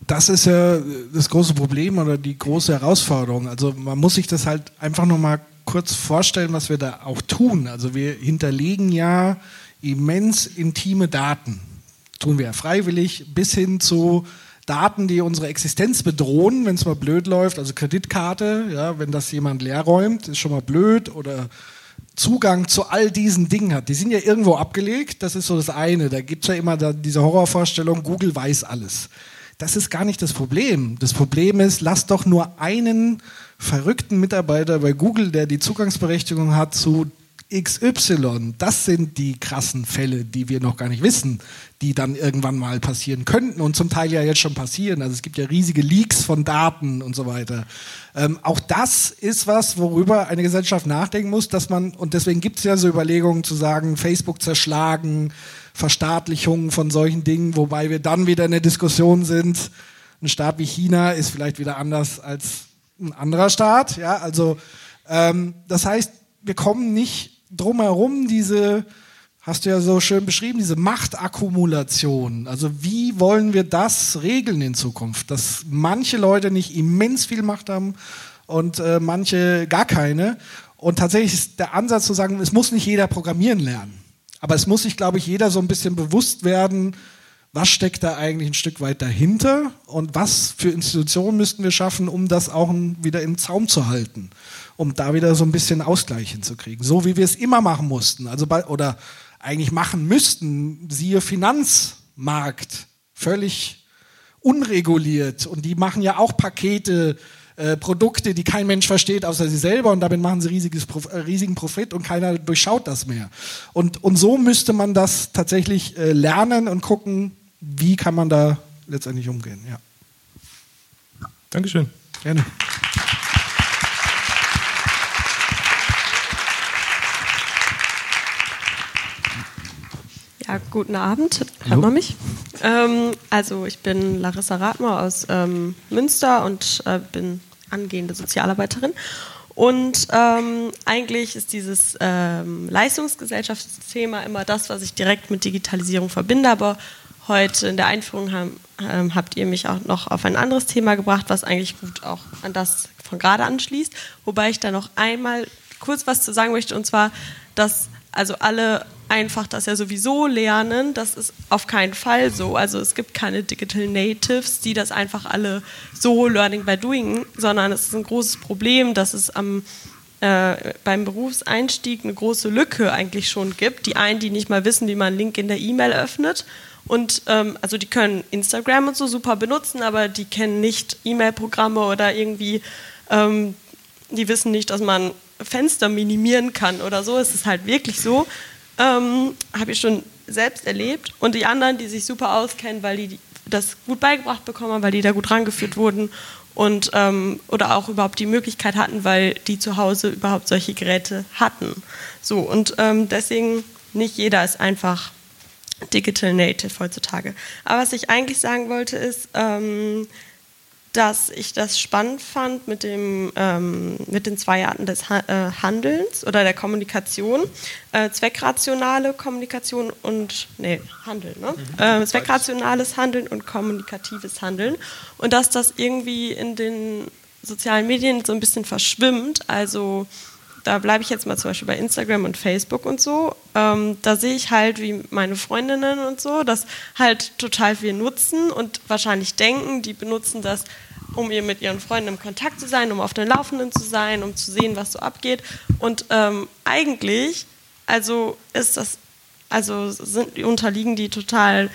Das ist ja das große Problem oder die große Herausforderung. Also man muss sich das halt einfach noch mal kurz vorstellen, was wir da auch tun. Also wir hinterlegen ja immens intime Daten. Tun wir ja freiwillig bis hin zu Daten, die unsere Existenz bedrohen, wenn es mal blöd läuft. Also Kreditkarte, ja, wenn das jemand leer räumt, ist schon mal blöd oder Zugang zu all diesen Dingen hat. Die sind ja irgendwo abgelegt, das ist so das eine. Da gibt es ja immer diese Horrorvorstellung, Google weiß alles. Das ist gar nicht das Problem. Das Problem ist, lass doch nur einen verrückten Mitarbeiter bei Google, der die Zugangsberechtigung hat zu XY. Das sind die krassen Fälle, die wir noch gar nicht wissen, die dann irgendwann mal passieren könnten und zum Teil ja jetzt schon passieren. Also es gibt ja riesige Leaks von Daten und so weiter. Ähm, auch das ist was, worüber eine Gesellschaft nachdenken muss, dass man, und deswegen gibt es ja so Überlegungen zu sagen, Facebook zerschlagen, Verstaatlichungen von solchen Dingen, wobei wir dann wieder in der Diskussion sind, ein Staat wie China ist vielleicht wieder anders als ein anderer Staat. Ja, also ähm, das heißt, wir kommen nicht drumherum, diese hast du ja so schön beschrieben, diese Machtakkumulation. Also wie wollen wir das regeln in Zukunft? Dass manche Leute nicht immens viel Macht haben und äh, manche gar keine. Und tatsächlich ist der Ansatz zu sagen, es muss nicht jeder programmieren lernen. Aber es muss sich, glaube ich, jeder so ein bisschen bewusst werden, was steckt da eigentlich ein Stück weit dahinter und was für Institutionen müssten wir schaffen, um das auch wieder im Zaum zu halten, um da wieder so ein bisschen Ausgleich hinzukriegen. So wie wir es immer machen mussten. Also bei, oder eigentlich machen müssten, siehe Finanzmarkt, völlig unreguliert. Und die machen ja auch Pakete, äh, Produkte, die kein Mensch versteht, außer sie selber. Und damit machen sie riesiges, äh, riesigen Profit und keiner durchschaut das mehr. Und, und so müsste man das tatsächlich äh, lernen und gucken, wie kann man da letztendlich umgehen. Ja. Dankeschön. Gerne. Ja, guten Abend. Hört man mich? Ähm, also ich bin Larissa Rathmer aus ähm, Münster und äh, bin angehende Sozialarbeiterin. Und ähm, eigentlich ist dieses ähm, Leistungsgesellschaftsthema immer das, was ich direkt mit Digitalisierung verbinde. Aber heute in der Einführung haben, ähm, habt ihr mich auch noch auf ein anderes Thema gebracht, was eigentlich gut auch an das von gerade anschließt. Wobei ich da noch einmal kurz was zu sagen möchte, und zwar, dass also alle einfach das ja sowieso lernen. Das ist auf keinen Fall so. Also es gibt keine Digital Natives, die das einfach alle so Learning by Doing, sondern es ist ein großes Problem, dass es am äh, beim Berufseinstieg eine große Lücke eigentlich schon gibt. Die einen, die nicht mal wissen, wie man einen Link in der E-Mail öffnet. Und ähm, also die können Instagram und so super benutzen, aber die kennen nicht E-Mail-Programme oder irgendwie, ähm, die wissen nicht, dass man Fenster minimieren kann oder so. Es ist halt wirklich so. Ähm, Habe ich schon selbst erlebt. Und die anderen, die sich super auskennen, weil die das gut beigebracht bekommen haben, weil die da gut rangeführt wurden und ähm, oder auch überhaupt die Möglichkeit hatten, weil die zu Hause überhaupt solche Geräte hatten. So und ähm, deswegen nicht jeder ist einfach Digital Native heutzutage. Aber was ich eigentlich sagen wollte ist, ähm, dass ich das spannend fand mit, dem, ähm, mit den zwei Arten des ha äh, Handelns oder der Kommunikation. Äh, zweckrationale Kommunikation und, nee, Handeln, ne? Mhm. Äh, zweckrationales Handeln und kommunikatives Handeln. Und dass das irgendwie in den sozialen Medien so ein bisschen verschwimmt. Also da bleibe ich jetzt mal zum Beispiel bei Instagram und Facebook und so. Ähm, da sehe ich halt, wie meine Freundinnen und so, das halt total viel nutzen und wahrscheinlich denken, die benutzen das, um ihr mit ihren Freunden im Kontakt zu sein, um auf den Laufenden zu sein, um zu sehen, was so abgeht. Und ähm, eigentlich, also ist das, also sind, unterliegen die total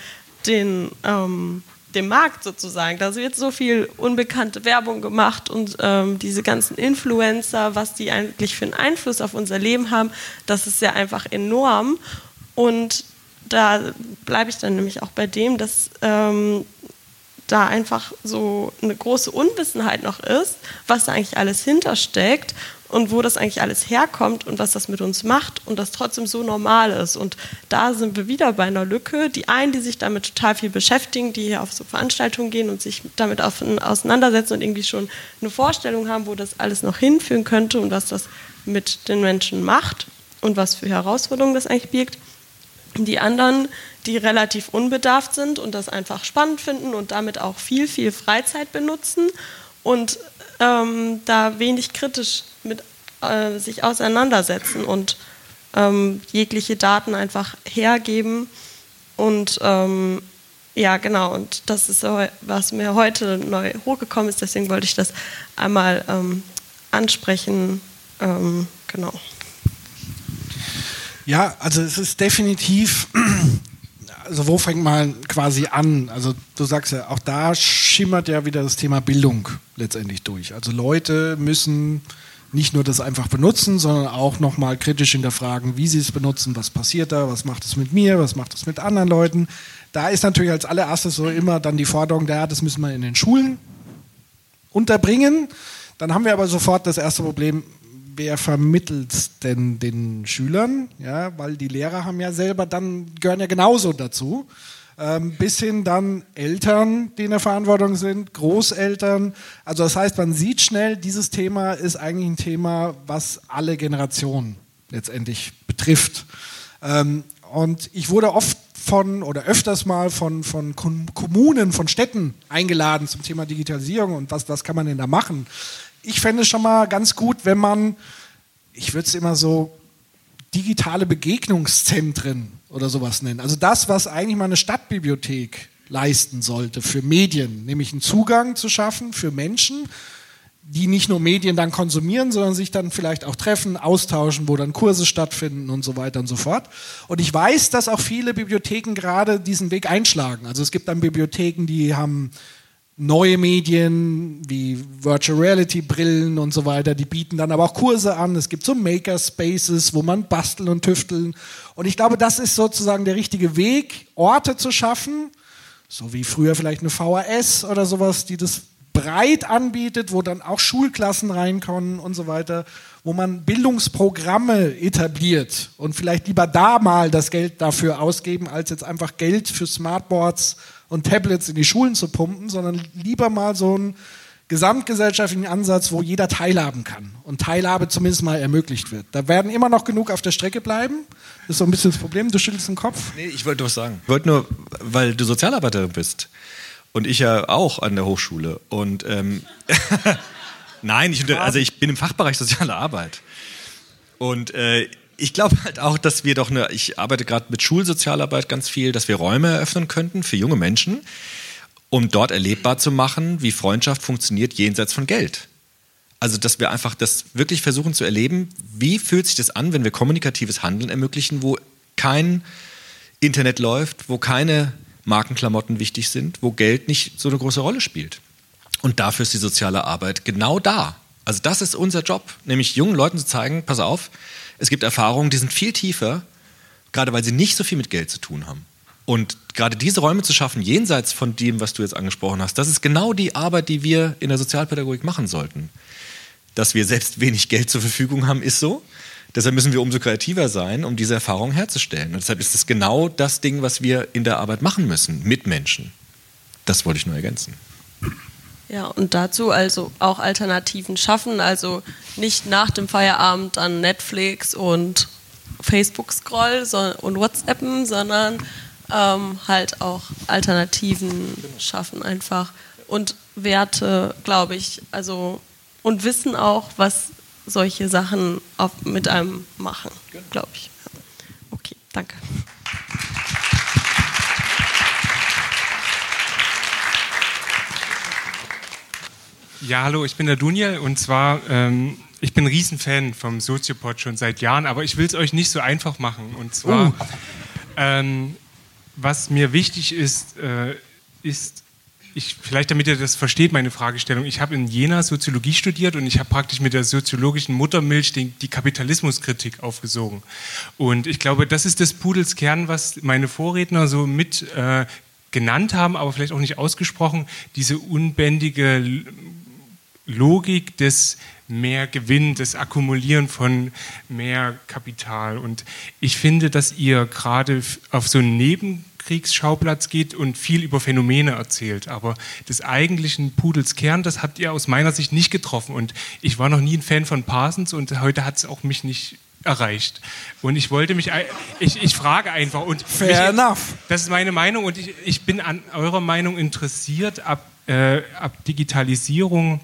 den ähm, dem Markt sozusagen. Da wird so viel unbekannte Werbung gemacht und ähm, diese ganzen Influencer, was die eigentlich für einen Einfluss auf unser Leben haben, das ist ja einfach enorm. Und da bleibe ich dann nämlich auch bei dem, dass ähm, da einfach so eine große Unwissenheit noch ist, was da eigentlich alles hintersteckt und wo das eigentlich alles herkommt und was das mit uns macht und das trotzdem so normal ist. Und da sind wir wieder bei einer Lücke. Die einen, die sich damit total viel beschäftigen, die hier auf so Veranstaltungen gehen und sich damit auseinandersetzen und irgendwie schon eine Vorstellung haben, wo das alles noch hinführen könnte und was das mit den Menschen macht und was für Herausforderungen das eigentlich birgt. Die anderen, die relativ unbedarft sind und das einfach spannend finden und damit auch viel, viel Freizeit benutzen und ähm, da wenig kritisch mit äh, sich auseinandersetzen und ähm, jegliche Daten einfach hergeben. Und ähm, ja, genau, und das ist so, was mir heute neu hochgekommen ist, deswegen wollte ich das einmal ähm, ansprechen. Ähm, genau. Ja, also es ist definitiv also wo fängt man quasi an? Also du sagst ja, auch da schimmert ja wieder das Thema Bildung letztendlich durch. Also Leute müssen nicht nur das einfach benutzen, sondern auch nochmal kritisch hinterfragen, wie sie es benutzen, was passiert da, was macht es mit mir, was macht es mit anderen Leuten. Da ist natürlich als allererstes so immer dann die Forderung, ja, das müssen wir in den Schulen unterbringen. Dann haben wir aber sofort das erste Problem, wer vermittelt denn den Schülern? Ja, weil die Lehrer haben ja selber dann, gehören ja genauso dazu. Ähm, bis hin dann Eltern, die in der Verantwortung sind, Großeltern. Also das heißt, man sieht schnell, dieses Thema ist eigentlich ein Thema, was alle Generationen letztendlich betrifft. Ähm, und ich wurde oft von oder öfters mal von, von Kommunen, von Städten eingeladen zum Thema Digitalisierung und was, was kann man denn da machen ich fände es schon mal ganz gut, wenn man, ich würde es immer so digitale Begegnungszentren oder sowas nennen. Also das, was eigentlich mal eine Stadtbibliothek leisten sollte für Medien, nämlich einen Zugang zu schaffen für Menschen, die nicht nur Medien dann konsumieren, sondern sich dann vielleicht auch treffen, austauschen, wo dann Kurse stattfinden und so weiter und so fort. Und ich weiß, dass auch viele Bibliotheken gerade diesen Weg einschlagen. Also es gibt dann Bibliotheken, die haben neue Medien wie Virtual Reality Brillen und so weiter, die bieten dann aber auch Kurse an. Es gibt so Makerspaces, wo man basteln und tüfteln. Und ich glaube, das ist sozusagen der richtige Weg, Orte zu schaffen, so wie früher vielleicht eine VHS oder sowas, die das breit anbietet, wo dann auch Schulklassen reinkommen und so weiter, wo man Bildungsprogramme etabliert und vielleicht lieber da mal das Geld dafür ausgeben, als jetzt einfach Geld für Smartboards und Tablets in die Schulen zu pumpen, sondern lieber mal so einen gesamtgesellschaftlichen Ansatz, wo jeder teilhaben kann und Teilhabe zumindest mal ermöglicht wird. Da werden immer noch genug auf der Strecke bleiben. Das ist so ein bisschen das Problem. Du schüttelst den Kopf. Nee, ich wollte was sagen. Ich wollte nur, weil du Sozialarbeiterin bist und ich ja auch an der Hochschule und ähm, nein, ich, also ich bin im Fachbereich soziale Arbeit und äh, ich glaube halt auch, dass wir doch eine, ich arbeite gerade mit Schulsozialarbeit ganz viel, dass wir Räume eröffnen könnten für junge Menschen, um dort erlebbar zu machen, wie Freundschaft funktioniert jenseits von Geld. Also, dass wir einfach das wirklich versuchen zu erleben, wie fühlt sich das an, wenn wir kommunikatives Handeln ermöglichen, wo kein Internet läuft, wo keine Markenklamotten wichtig sind, wo Geld nicht so eine große Rolle spielt. Und dafür ist die soziale Arbeit genau da. Also das ist unser Job, nämlich jungen Leuten zu zeigen, pass auf, es gibt Erfahrungen, die sind viel tiefer, gerade weil sie nicht so viel mit Geld zu tun haben. Und gerade diese Räume zu schaffen, jenseits von dem, was du jetzt angesprochen hast, das ist genau die Arbeit, die wir in der Sozialpädagogik machen sollten. Dass wir selbst wenig Geld zur Verfügung haben, ist so. Deshalb müssen wir umso kreativer sein, um diese Erfahrung herzustellen. Und deshalb ist es genau das Ding, was wir in der Arbeit machen müssen, mit Menschen. Das wollte ich nur ergänzen. Ja, und dazu also auch Alternativen schaffen, also nicht nach dem Feierabend an Netflix und Facebook scroll und WhatsAppen, sondern ähm, halt auch Alternativen schaffen einfach und Werte, glaube ich, also und wissen auch, was solche Sachen mit einem machen, glaube ich. Okay, danke. Ja, hallo, ich bin der Duniel und zwar, ähm, ich bin ein Riesenfan vom Soziopod schon seit Jahren, aber ich will es euch nicht so einfach machen. Und zwar, Oh. ähm, was mir wichtig ist, äh, ist, ich, vielleicht damit ihr das versteht, meine Fragestellung. Ich habe in Jena Soziologie studiert und ich habe praktisch mit der soziologischen Muttermilch den, die Kapitalismuskritik aufgesogen. Und ich glaube, das ist des Pudels Kern, was meine Vorredner so mit äh, genannt haben, aber vielleicht auch nicht ausgesprochen, diese unbändige Logik des mehr Gewinn, des Akkumulieren von mehr Kapital. Und ich finde, dass ihr gerade auf so einen Nebenkriegsschauplatz geht und viel über Phänomene erzählt. Aber des eigentlichen Pudels Kern, das habt ihr aus meiner Sicht nicht getroffen. Und ich war noch nie ein Fan von Parsons und heute hat es auch mich nicht erreicht. Und ich wollte mich, ich, ich frage einfach und Fair mich, enough. Das ist meine Meinung und ich, ich bin an eurer Meinung interessiert ab, äh, ab Digitalisierung,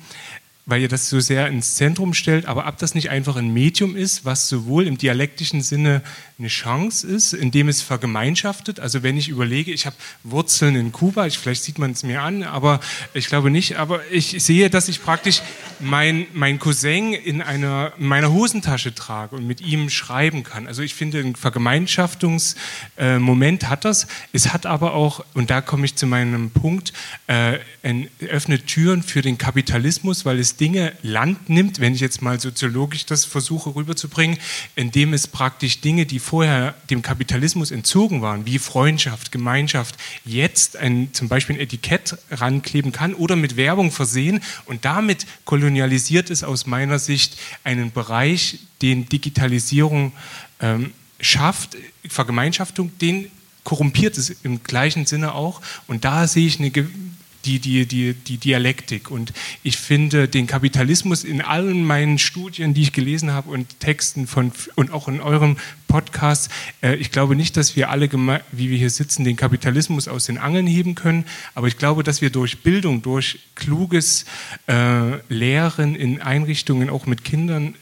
weil ihr das so sehr ins Zentrum stellt, aber ob das nicht einfach ein Medium ist, was sowohl im dialektischen Sinne eine Chance ist, indem es vergemeinschaftet. Also wenn ich überlege, ich habe Wurzeln in Kuba, ich, vielleicht sieht man es mir an, aber ich glaube nicht. Aber ich sehe, dass ich praktisch mein, mein Cousin in einer in meiner Hosentasche trage und mit ihm schreiben kann. Also ich finde, ein Vergemeinschaftungsmoment hat das. Es hat aber auch, und da komme ich zu meinem Punkt, äh, ein, öffnet Türen für den Kapitalismus, weil es Dinge Land nimmt, wenn ich jetzt mal soziologisch das versuche rüberzubringen, indem es praktisch Dinge, die vorher dem Kapitalismus entzogen waren, wie Freundschaft, Gemeinschaft, jetzt ein, zum Beispiel ein Etikett rankleben kann oder mit Werbung versehen und damit kolonialisiert es aus meiner Sicht einen Bereich, den Digitalisierung ähm, schafft, Vergemeinschaftung, den korrumpiert es im gleichen Sinne auch. Und da sehe ich eine, die, die, die, die Dialektik. Und ich finde den Kapitalismus in allen meinen Studien, die ich gelesen habe und Texten von und auch in eurem Podcast, äh, ich glaube nicht, dass wir alle, wie wir hier sitzen, den Kapitalismus aus den Angeln heben können. Aber ich glaube, dass wir durch Bildung, durch kluges äh, Lehren in Einrichtungen, auch mit Kindern,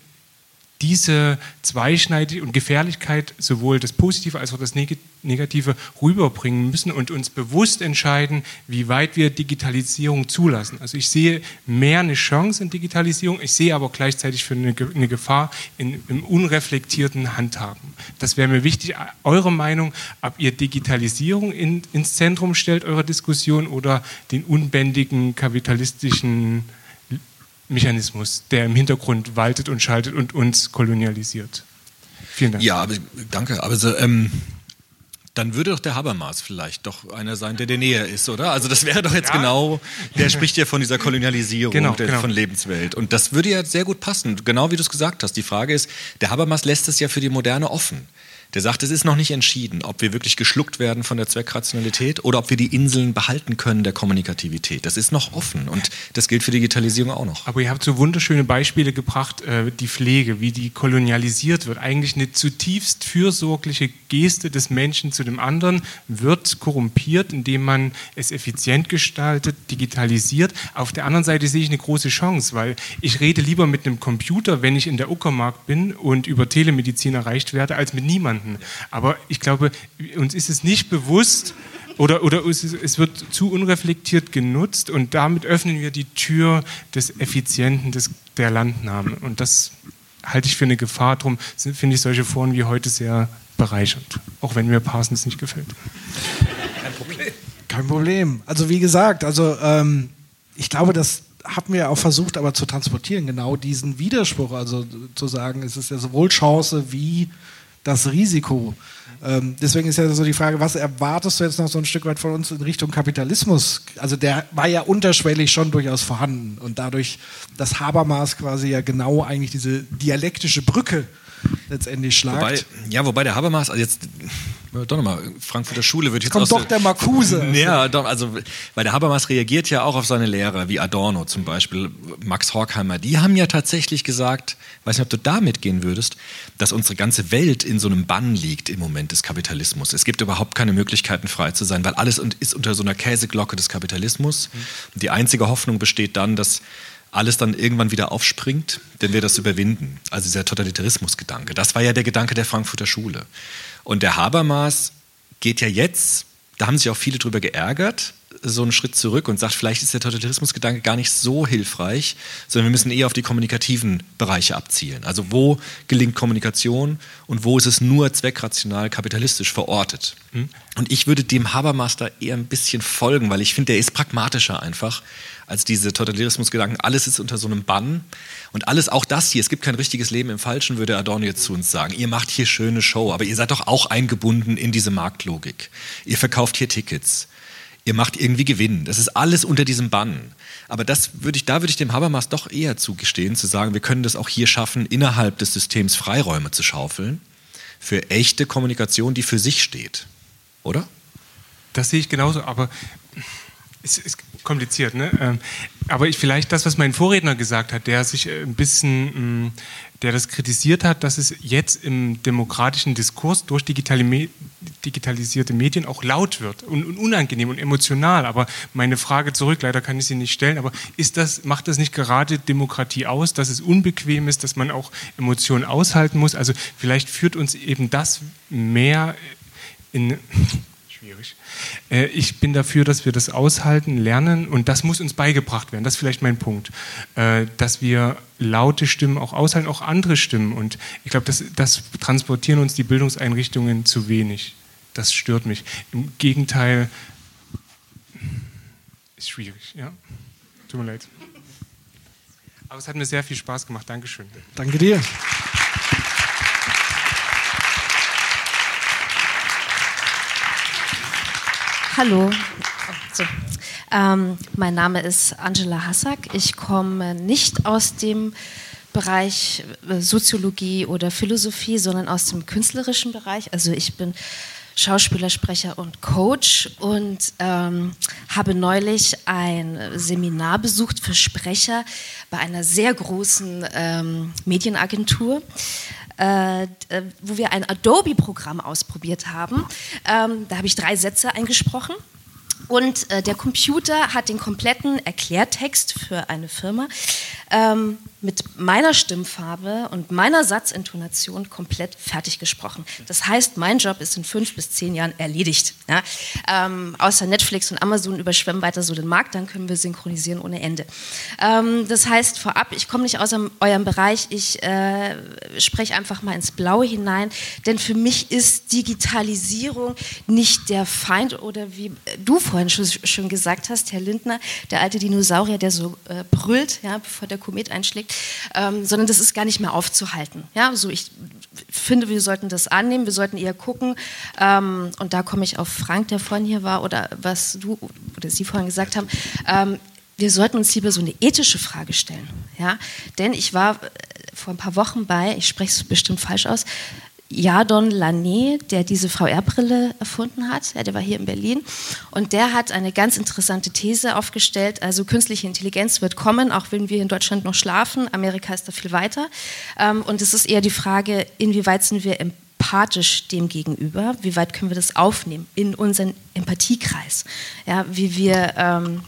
diese Zweischneidigkeit und Gefährlichkeit sowohl das Positive als auch das Neg- Negative rüberbringen müssen und uns bewusst entscheiden, wie weit wir Digitalisierung zulassen. Also ich sehe mehr eine Chance in Digitalisierung, ich sehe aber gleichzeitig für eine Gefahr in, im unreflektierten Handhaben. Das wäre mir wichtig. Eure Meinung, ob ihr Digitalisierung in, ins Zentrum stellt, eurer Diskussion, oder den unbändigen kapitalistischen Mechanismus, der im Hintergrund waltet und schaltet und uns kolonialisiert. Vielen Dank. Ja, aber, danke. Aber so, ähm, dann würde doch der Habermas vielleicht doch einer sein, der der näher ist, oder? Also das wäre doch jetzt Ja. genau, der spricht ja von dieser Kolonialisierung Genau, der, genau. von Lebenswelt. Und das würde ja sehr gut passen, genau wie du es gesagt hast. Die Frage ist, der Habermas lässt es ja für die Moderne offen. Der sagt, es ist noch nicht entschieden, ob wir wirklich geschluckt werden von der Zweckrationalität oder ob wir die Inseln behalten können der Kommunikativität. Das ist noch offen und das gilt für Digitalisierung auch noch. Aber ihr habt so wunderschöne Beispiele gebracht, äh, die Pflege, wie die kolonialisiert wird. Eigentlich eine zutiefst fürsorgliche Geste des Menschen zu dem anderen wird korrumpiert, indem man es effizient gestaltet, digitalisiert. Auf der anderen Seite sehe ich eine große Chance, weil ich rede lieber mit einem Computer, wenn ich in der Uckermark bin und über Telemedizin erreicht werde, als mit niemandem. Aber ich glaube, uns ist es nicht bewusst oder, oder es, ist- es wird zu unreflektiert genutzt und damit öffnen wir die Tür des Effizienten, des, der Landnahme. Und das halte ich für eine Gefahr. Darum finde ich solche Foren wie heute sehr bereichernd, auch wenn mir Parsons nicht gefällt. Kein Problem. Also wie gesagt, also ähm, ich glaube, das haben wir auch versucht, aber zu transportieren, genau diesen Widerspruch, also zu sagen, es ist ja sowohl Chance wie das Risiko. Ähm, deswegen ist ja so die Frage, was erwartest du jetzt noch so ein Stück weit von uns in Richtung Kapitalismus? Also der war ja unterschwellig schon durchaus vorhanden und dadurch das Habermas quasi ja genau eigentlich diese dialektische Brücke letztendlich schlagt. Wobei, ja, wobei der Habermas, also jetzt, doch nochmal, Frankfurter Schule wird jetzt kommt doch der Marcuse. Ja, doch, also, weil der Habermas reagiert ja auch auf seine Lehrer, wie Adorno zum Beispiel, Max Horkheimer. Die haben ja tatsächlich gesagt, weiß nicht, ob du da mitgehen würdest, dass unsere ganze Welt in so einem Bann liegt im Moment des Kapitalismus. Es gibt überhaupt keine Möglichkeiten, frei zu sein, weil alles ist unter so einer Käseglocke des Kapitalismus. Und die einzige Hoffnung besteht dann, dass alles dann irgendwann wieder aufspringt, wenn wir das überwinden. Also dieser Totalitarismusgedanke. Das war ja der Gedanke der Frankfurter Schule. Und der Habermas geht ja jetzt, da haben sich auch viele drüber geärgert, so einen Schritt zurück und sagt, vielleicht ist der Totalitarismusgedanke gar nicht so hilfreich, sondern wir müssen eher auf die kommunikativen Bereiche abzielen. Also wo gelingt Kommunikation und wo ist es nur zweckrational kapitalistisch verortet. Und ich würde dem Habermas da eher ein bisschen folgen, weil ich finde, der ist pragmatischer einfach als diese Totalitarismusgedanken. Alles ist unter so einem Bann und alles, auch das hier, es gibt kein richtiges Leben im Falschen, würde Adorno jetzt zu uns sagen. Ihr macht hier schöne Show, aber ihr seid doch auch eingebunden in diese Marktlogik. Ihr verkauft hier Tickets. Ihr macht irgendwie Gewinn. Das ist alles unter diesem Bann. Aber das würde ich, da würde ich dem Habermas doch eher zugestehen, zu sagen, wir können das auch hier schaffen, innerhalb des Systems Freiräume zu schaufeln für echte Kommunikation, die für sich steht. Oder? Das sehe ich genauso, aber es ist kompliziert, ne? Ähm, Aber ich, vielleicht das, was mein Vorredner gesagt hat, der sich äh, ein bisschen, mh, der das kritisiert hat, dass es jetzt im demokratischen Diskurs durch digitale Me digitalisierte Medien auch laut wird und, und unangenehm und emotional. Aber meine Frage zurück, leider kann ich sie nicht stellen, aber ist das, macht das nicht gerade Demokratie aus, dass es unbequem ist, dass man auch Emotionen aushalten muss? Also vielleicht führt uns eben das mehr in schwierig. Äh, Ich bin dafür, dass wir das aushalten, lernen und das muss uns beigebracht werden. Das ist vielleicht mein Punkt. Äh, Dass wir laute Stimmen auch aushalten, auch andere Stimmen. Und ich glaube, das, das transportieren uns die Bildungseinrichtungen zu wenig. Das stört mich. Im Gegenteil, ist schwierig, ja. Tut mir leid. Aber es hat mir sehr viel Spaß gemacht. Dankeschön. Danke dir. Hallo. So. Ähm, mein Name ist Angela Hassack. Ich komme nicht aus dem Bereich äh, Soziologie oder Philosophie, sondern aus dem künstlerischen Bereich. Also ich bin Schauspieler, Sprecher und Coach und ähm, habe neulich ein Seminar besucht für Sprecher bei einer sehr großen ähm, Medienagentur äh, äh, wo wir ein Adobe-Programm ausprobiert haben. Ähm, da habe ich drei Sätze eingesprochen. Und äh, der Computer hat den kompletten Erklärtext für eine Firma ähm, mit meiner Stimmfarbe und meiner Satzintonation komplett fertig gesprochen. Das heißt, mein Job ist in fünf bis zehn Jahren erledigt. Ja? Ähm, außer Netflix und Amazon überschwemmen weiter so den Markt, dann können wir synchronisieren ohne Ende. Ähm, das heißt, vorab, ich komme nicht aus eurem- Bereich, ich äh, spreche einfach mal ins Blaue hinein, denn für mich ist Digitalisierung nicht der Feind oder wie du vorhin schon, schon gesagt hast, Herr Lindner, der alte Dinosaurier, der so äh, brüllt, ja, bevor der Komet einschlägt, ähm, sondern das ist gar nicht mehr aufzuhalten. Ja, so ich finde, wir sollten das annehmen, wir sollten eher gucken. Ähm, und da komme ich auf Frank, der vorhin hier war, oder was du oder Sie vorhin gesagt haben. Ähm, wir sollten uns lieber so eine ethische Frage stellen. Ja? Denn ich war äh, vor ein paar Wochen bei, ich spreche es bestimmt falsch aus, Jadon Lané, der diese VR-Brille erfunden hat. Ja, der war hier in Berlin. Und der hat eine ganz interessante These aufgestellt. Also künstliche Intelligenz wird kommen, auch wenn wir in Deutschland noch schlafen. Amerika ist da viel weiter. Ähm, und es ist eher die Frage, inwieweit sind wir empathisch dem gegenüber? Wie weit können wir das aufnehmen in unseren Empathiekreis? Ja, wie wir... Ähm,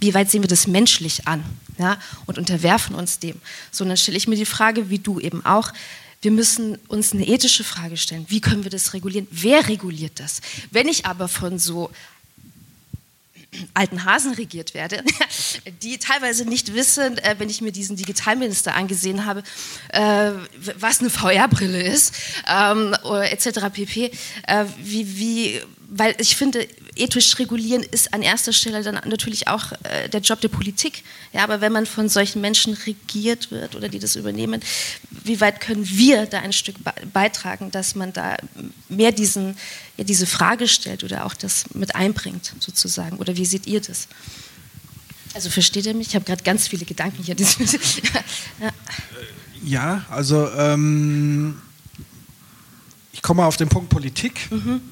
wie weit sehen wir das menschlich an ja, und unterwerfen uns dem. So, dann stelle ich mir die Frage, wie du eben auch, wir müssen uns eine ethische Frage stellen. Wie können wir das regulieren? Wer reguliert das? Wenn ich aber von so alten Hasen regiert werde, die teilweise nicht wissen, äh, wenn ich mir diesen Digitalminister angesehen habe, äh, was eine VR-Brille ist, ähm, etc. pp. Äh, wie, wie, weil ich finde, ethisch regulieren ist an erster Stelle dann natürlich auch äh, der Job der Politik. Ja, aber wenn man von solchen Menschen regiert wird oder die das übernehmen, wie weit können wir da ein Stück beitragen, dass man da mehr diesen, ja, diese Frage stellt oder auch das mit einbringt, sozusagen? Oder wie seht ihr das? Also versteht ihr mich? Ich habe gerade ganz viele Gedanken hier. ja. ja, also ähm, ich komme auf den Punkt Politik. Mhm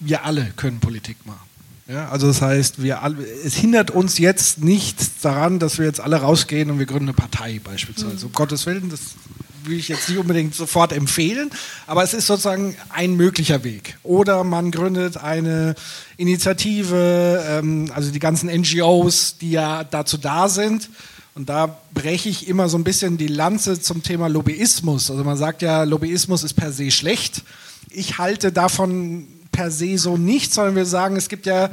wir alle können Politik machen. Ja, also das heißt, wir alle, es hindert uns jetzt nichts daran, dass wir jetzt alle rausgehen und wir gründen eine Partei beispielsweise. Mhm. Um Gottes Willen, das will ich jetzt nicht unbedingt sofort empfehlen, aber es ist sozusagen ein möglicher Weg. Oder man gründet eine Initiative, ähm, also die ganzen NGOs, die ja dazu da sind. Und da breche ich immer so ein bisschen die Lanze zum Thema Lobbyismus. Also man sagt ja, Lobbyismus ist per se schlecht. Ich halte davon per se so nicht, sondern wir sagen, es gibt ja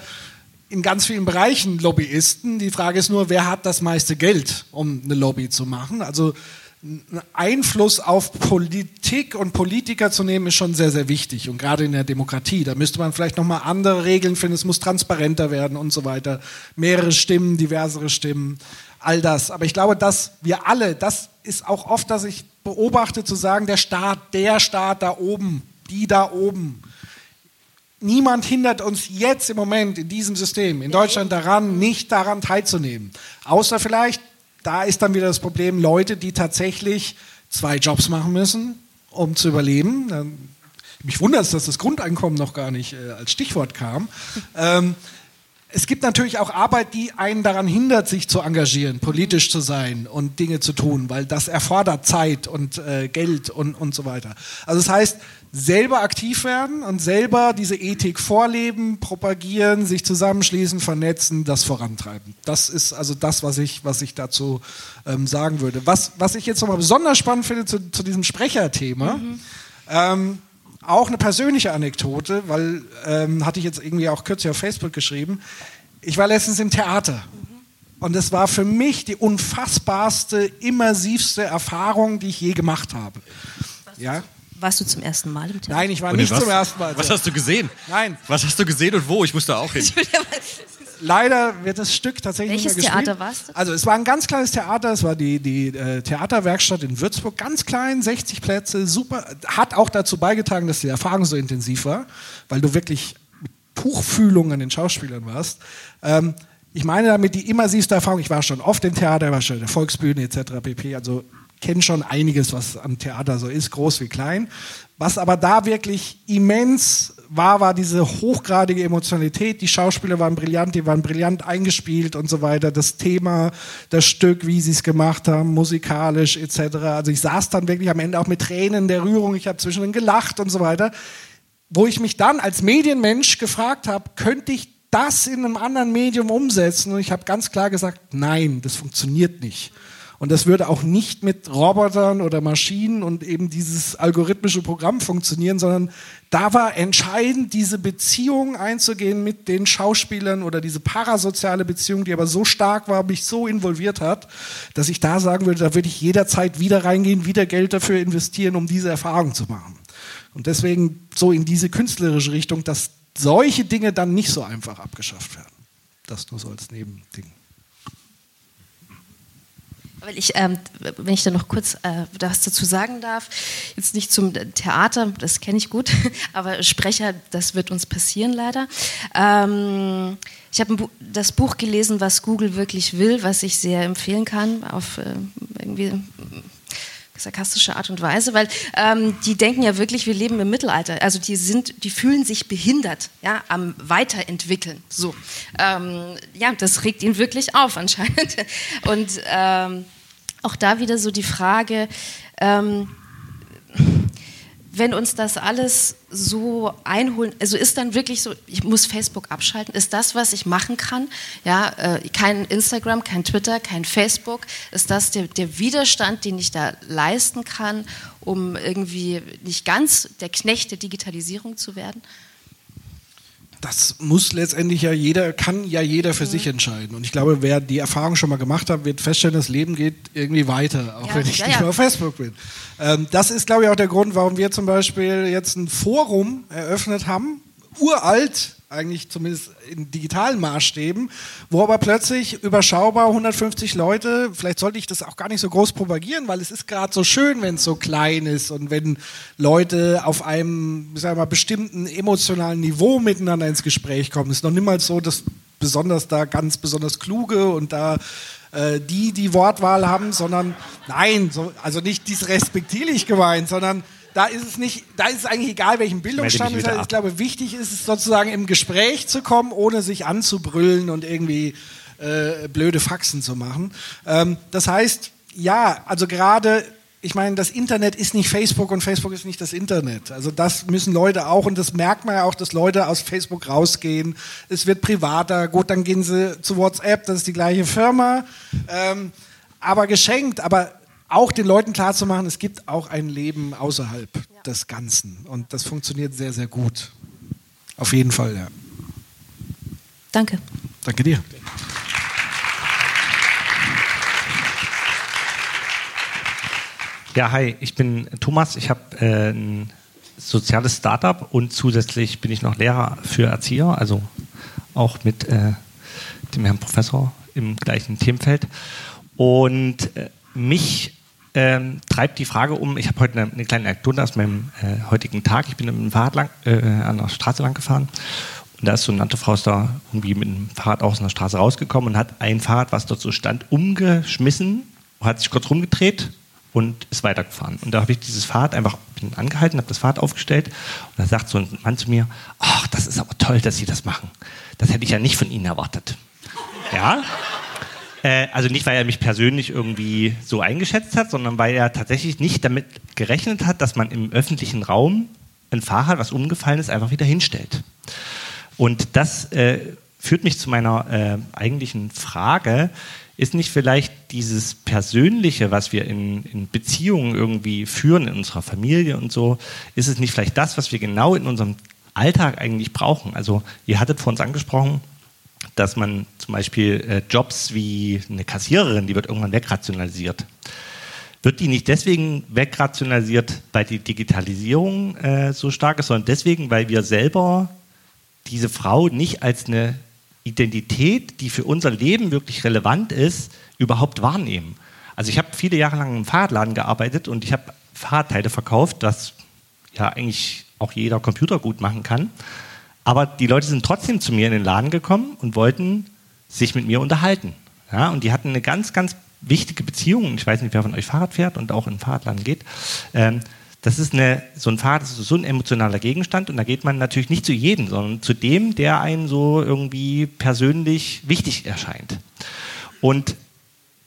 in ganz vielen Bereichen Lobbyisten. Die Frage ist nur, wer hat das meiste Geld, um eine Lobby zu machen? Also Einfluss auf Politik und Politiker zu nehmen, ist schon sehr, sehr wichtig. Und gerade in der Demokratie, da müsste man vielleicht nochmal andere Regeln finden. Es muss transparenter werden und so weiter. Mehrere Stimmen, diversere Stimmen, all das. Aber ich glaube, dass wir alle, das ist auch oft, dass ich beobachte, zu sagen, der Staat, der Staat da oben, die da oben, niemand hindert uns jetzt im Moment in diesem System, in Deutschland daran, nicht daran teilzunehmen. Außer vielleicht, da ist dann wieder das Problem, Leute, die tatsächlich zwei Jobs machen müssen, um zu überleben. Mich wundert es, dass das Grundeinkommen noch gar nicht äh, als Stichwort kam. Ähm, es gibt natürlich auch Arbeit, die einen daran hindert, sich zu engagieren, politisch zu sein und Dinge zu tun, weil das erfordert Zeit und äh, Geld und, und so weiter. Also das heißt, selber aktiv werden und selber diese Ethik vorleben, propagieren, sich zusammenschließen, vernetzen, das vorantreiben. Das ist also das, was ich, was ich dazu ähm, sagen würde. Was, was ich jetzt nochmal besonders spannend finde zu, zu diesem Sprecherthema, mhm. ähm, auch eine persönliche Anekdote, weil ähm, hatte ich jetzt irgendwie auch kürzlich auf Facebook geschrieben. Ich war letztens im Theater. Und es war für mich die unfassbarste, immersivste Erfahrung, die ich je gemacht habe. Ja? Warst du zum ersten Mal im Theater? Nein, ich war und nicht was? zum ersten Mal. Was hast du gesehen? Nein. Was hast du gesehen und wo? Ich muss da auch hin. Leider wird das Stück tatsächlich Welches nicht mehr Theater warst du? Also es war ein ganz kleines Theater, es war die, die äh, Theaterwerkstatt in Würzburg, ganz klein, 60 Plätze, super. Hat auch dazu beigetragen, dass die Erfahrung so intensiv war, weil du wirklich mit Tuchfühlung an den Schauspielern warst. Ähm, ich meine damit die immersivste Erfahrung, ich war schon oft im Theater, war schon in der Volksbühne etc. pp. Also kenne schon einiges, was am Theater so ist, groß wie klein. Was aber da wirklich immens war, war diese hochgradige Emotionalität. Die Schauspieler waren brillant, die waren brillant eingespielt und so weiter. Das Thema, das Stück, wie sie es gemacht haben, musikalisch etc. Also ich saß dann wirklich am Ende auch mit Tränen der Rührung. Ich habe zwischendrin gelacht und so weiter. Wo ich mich dann als Medienmensch gefragt habe, könnte ich das in einem anderen Medium umsetzen? Und ich habe ganz klar gesagt, nein, das funktioniert nicht. Und das würde auch nicht mit Robotern oder Maschinen und eben dieses algorithmische Programm funktionieren, sondern da war entscheidend, diese Beziehung einzugehen mit den Schauspielern oder diese parasoziale Beziehung, die aber so stark war, mich so involviert hat, dass ich da sagen würde, da würde ich jederzeit wieder reingehen, wieder Geld dafür investieren, um diese Erfahrung zu machen. Und deswegen so in diese künstlerische Richtung, dass solche Dinge dann nicht so einfach abgeschafft werden. Das nur so als Nebending. Weil ich, ähm, wenn ich da noch kurz äh, was dazu sagen darf, jetzt nicht zum Theater, das kenne ich gut, aber Sprecher, das wird uns passieren leider. Ähm, ich habe Bu das Buch gelesen, was Google wirklich will, was ich sehr empfehlen kann, auf äh, irgendwie sarkastische Art und Weise, weil ähm, die denken ja wirklich, wir leben im Mittelalter. Also die sind, die fühlen sich behindert, ja, am Weiterentwickeln. So, ähm, ja, das regt ihn wirklich auf anscheinend. Und ähm, auch da wieder so die Frage. Ähm, wenn uns das alles so einholen, also ist dann wirklich so, ich muss Facebook abschalten, ist das, was ich machen kann? Ja, äh, kein Instagram, kein Twitter, kein Facebook, ist das der, der Widerstand, den ich da leisten kann, um irgendwie nicht ganz der Knecht der Digitalisierung zu werden? Das muss letztendlich ja jeder, kann ja jeder für mhm. sich entscheiden. Und ich glaube, wer die Erfahrung schon mal gemacht hat, wird feststellen, das Leben geht irgendwie weiter, auch ja, wenn ich ja, nicht ja. mehr auf Facebook bin. Ähm, das ist, glaube ich, auch der Grund, warum wir zum Beispiel jetzt ein Forum eröffnet haben, uralt, eigentlich zumindest in digitalen Maßstäben, wo aber plötzlich überschaubar 150 Leute, vielleicht sollte ich das auch gar nicht so groß propagieren, weil es ist gerade so schön, wenn es so klein ist und wenn Leute auf einem, sagen wir mal, bestimmten emotionalen Niveau miteinander ins Gespräch kommen. Es ist noch niemals so, dass besonders da ganz besonders kluge und da äh, die die Wortwahl haben, sondern nein, so, also nicht dies respektierlich gemeint, sondern da ist es nicht, da ist es eigentlich egal, welchen Bildungsstand es hat. Ich glaube, wichtig ist es sozusagen im Gespräch zu kommen, ohne sich anzubrüllen und irgendwie äh, blöde Faxen zu machen. Ähm, das heißt, ja, also gerade ich meine, das Internet ist nicht Facebook und Facebook ist nicht das Internet. Also das müssen Leute auch und das merkt man ja auch, dass Leute aus Facebook rausgehen. Es wird privater. Gut, dann gehen sie zu WhatsApp, das ist die gleiche Firma. Ähm, aber geschenkt, aber auch den Leuten klarzumachen, es gibt auch ein Leben außerhalb ja. des Ganzen. Und das funktioniert sehr, sehr gut. Auf jeden Fall, ja. Danke. Danke dir. Ja, hi, ich bin Thomas. Ich habe äh, ein soziales Startup und zusätzlich bin ich noch Lehrer für Erzieher, also auch mit äh, dem Herrn Professor im gleichen Themenfeld. Und äh, mich ähm, treibt die Frage um, ich habe heute eine, eine, kleine Anekdote aus meinem äh, heutigen Tag. Ich bin mit dem Fahrrad lang, äh, an der Straße lang gefahren und da ist so eine nannte Frau da irgendwie mit dem Fahrrad aus der Straße rausgekommen und hat ein Fahrrad, was dort so stand, umgeschmissen, hat sich kurz rumgedreht und ist weitergefahren. Und da habe ich dieses Fahrrad einfach angehalten, habe das Fahrrad aufgestellt und da sagt so ein Mann zu mir, ach, das ist aber toll, dass Sie das machen. Das hätte ich ja nicht von Ihnen erwartet. Ja, äh, also nicht, weil er mich persönlich irgendwie so eingeschätzt hat, sondern weil er tatsächlich nicht damit gerechnet hat, dass man im öffentlichen Raum ein Fahrrad, was umgefallen ist, einfach wieder hinstellt. Und das äh, führt mich zu meiner äh, eigentlichen Frage. Ist nicht vielleicht dieses Persönliche, was wir in, in, Beziehungen irgendwie führen, in unserer Familie und so, ist es nicht vielleicht das, was wir genau in unserem Alltag eigentlich brauchen? Also ihr hattet vor uns angesprochen, dass man zum Beispiel äh, Jobs wie eine Kassiererin, die wird irgendwann wegrationalisiert. Wird die nicht deswegen wegrationalisiert, weil die Digitalisierung äh, so stark ist, sondern deswegen, weil wir selber diese Frau nicht als eine Identität, die für unser Leben wirklich relevant ist, überhaupt wahrnehmen. Also ich habe viele Jahre lang im Fahrradladen gearbeitet und ich habe Fahrradteile verkauft, das ja eigentlich auch jeder Computer gut machen kann. Aber die Leute sind trotzdem zu mir in den Laden gekommen und wollten sich mit mir unterhalten. Ja, und die hatten eine ganz, ganz wichtige Beziehung. Ich weiß nicht, wer von euch Fahrrad fährt und auch in den Fahrradladen geht. Ähm, das ist eine, so ein Fahrrad ist so ein emotionaler Gegenstand und da geht man natürlich nicht zu jedem, sondern zu dem, der einen so irgendwie persönlich wichtig erscheint. Und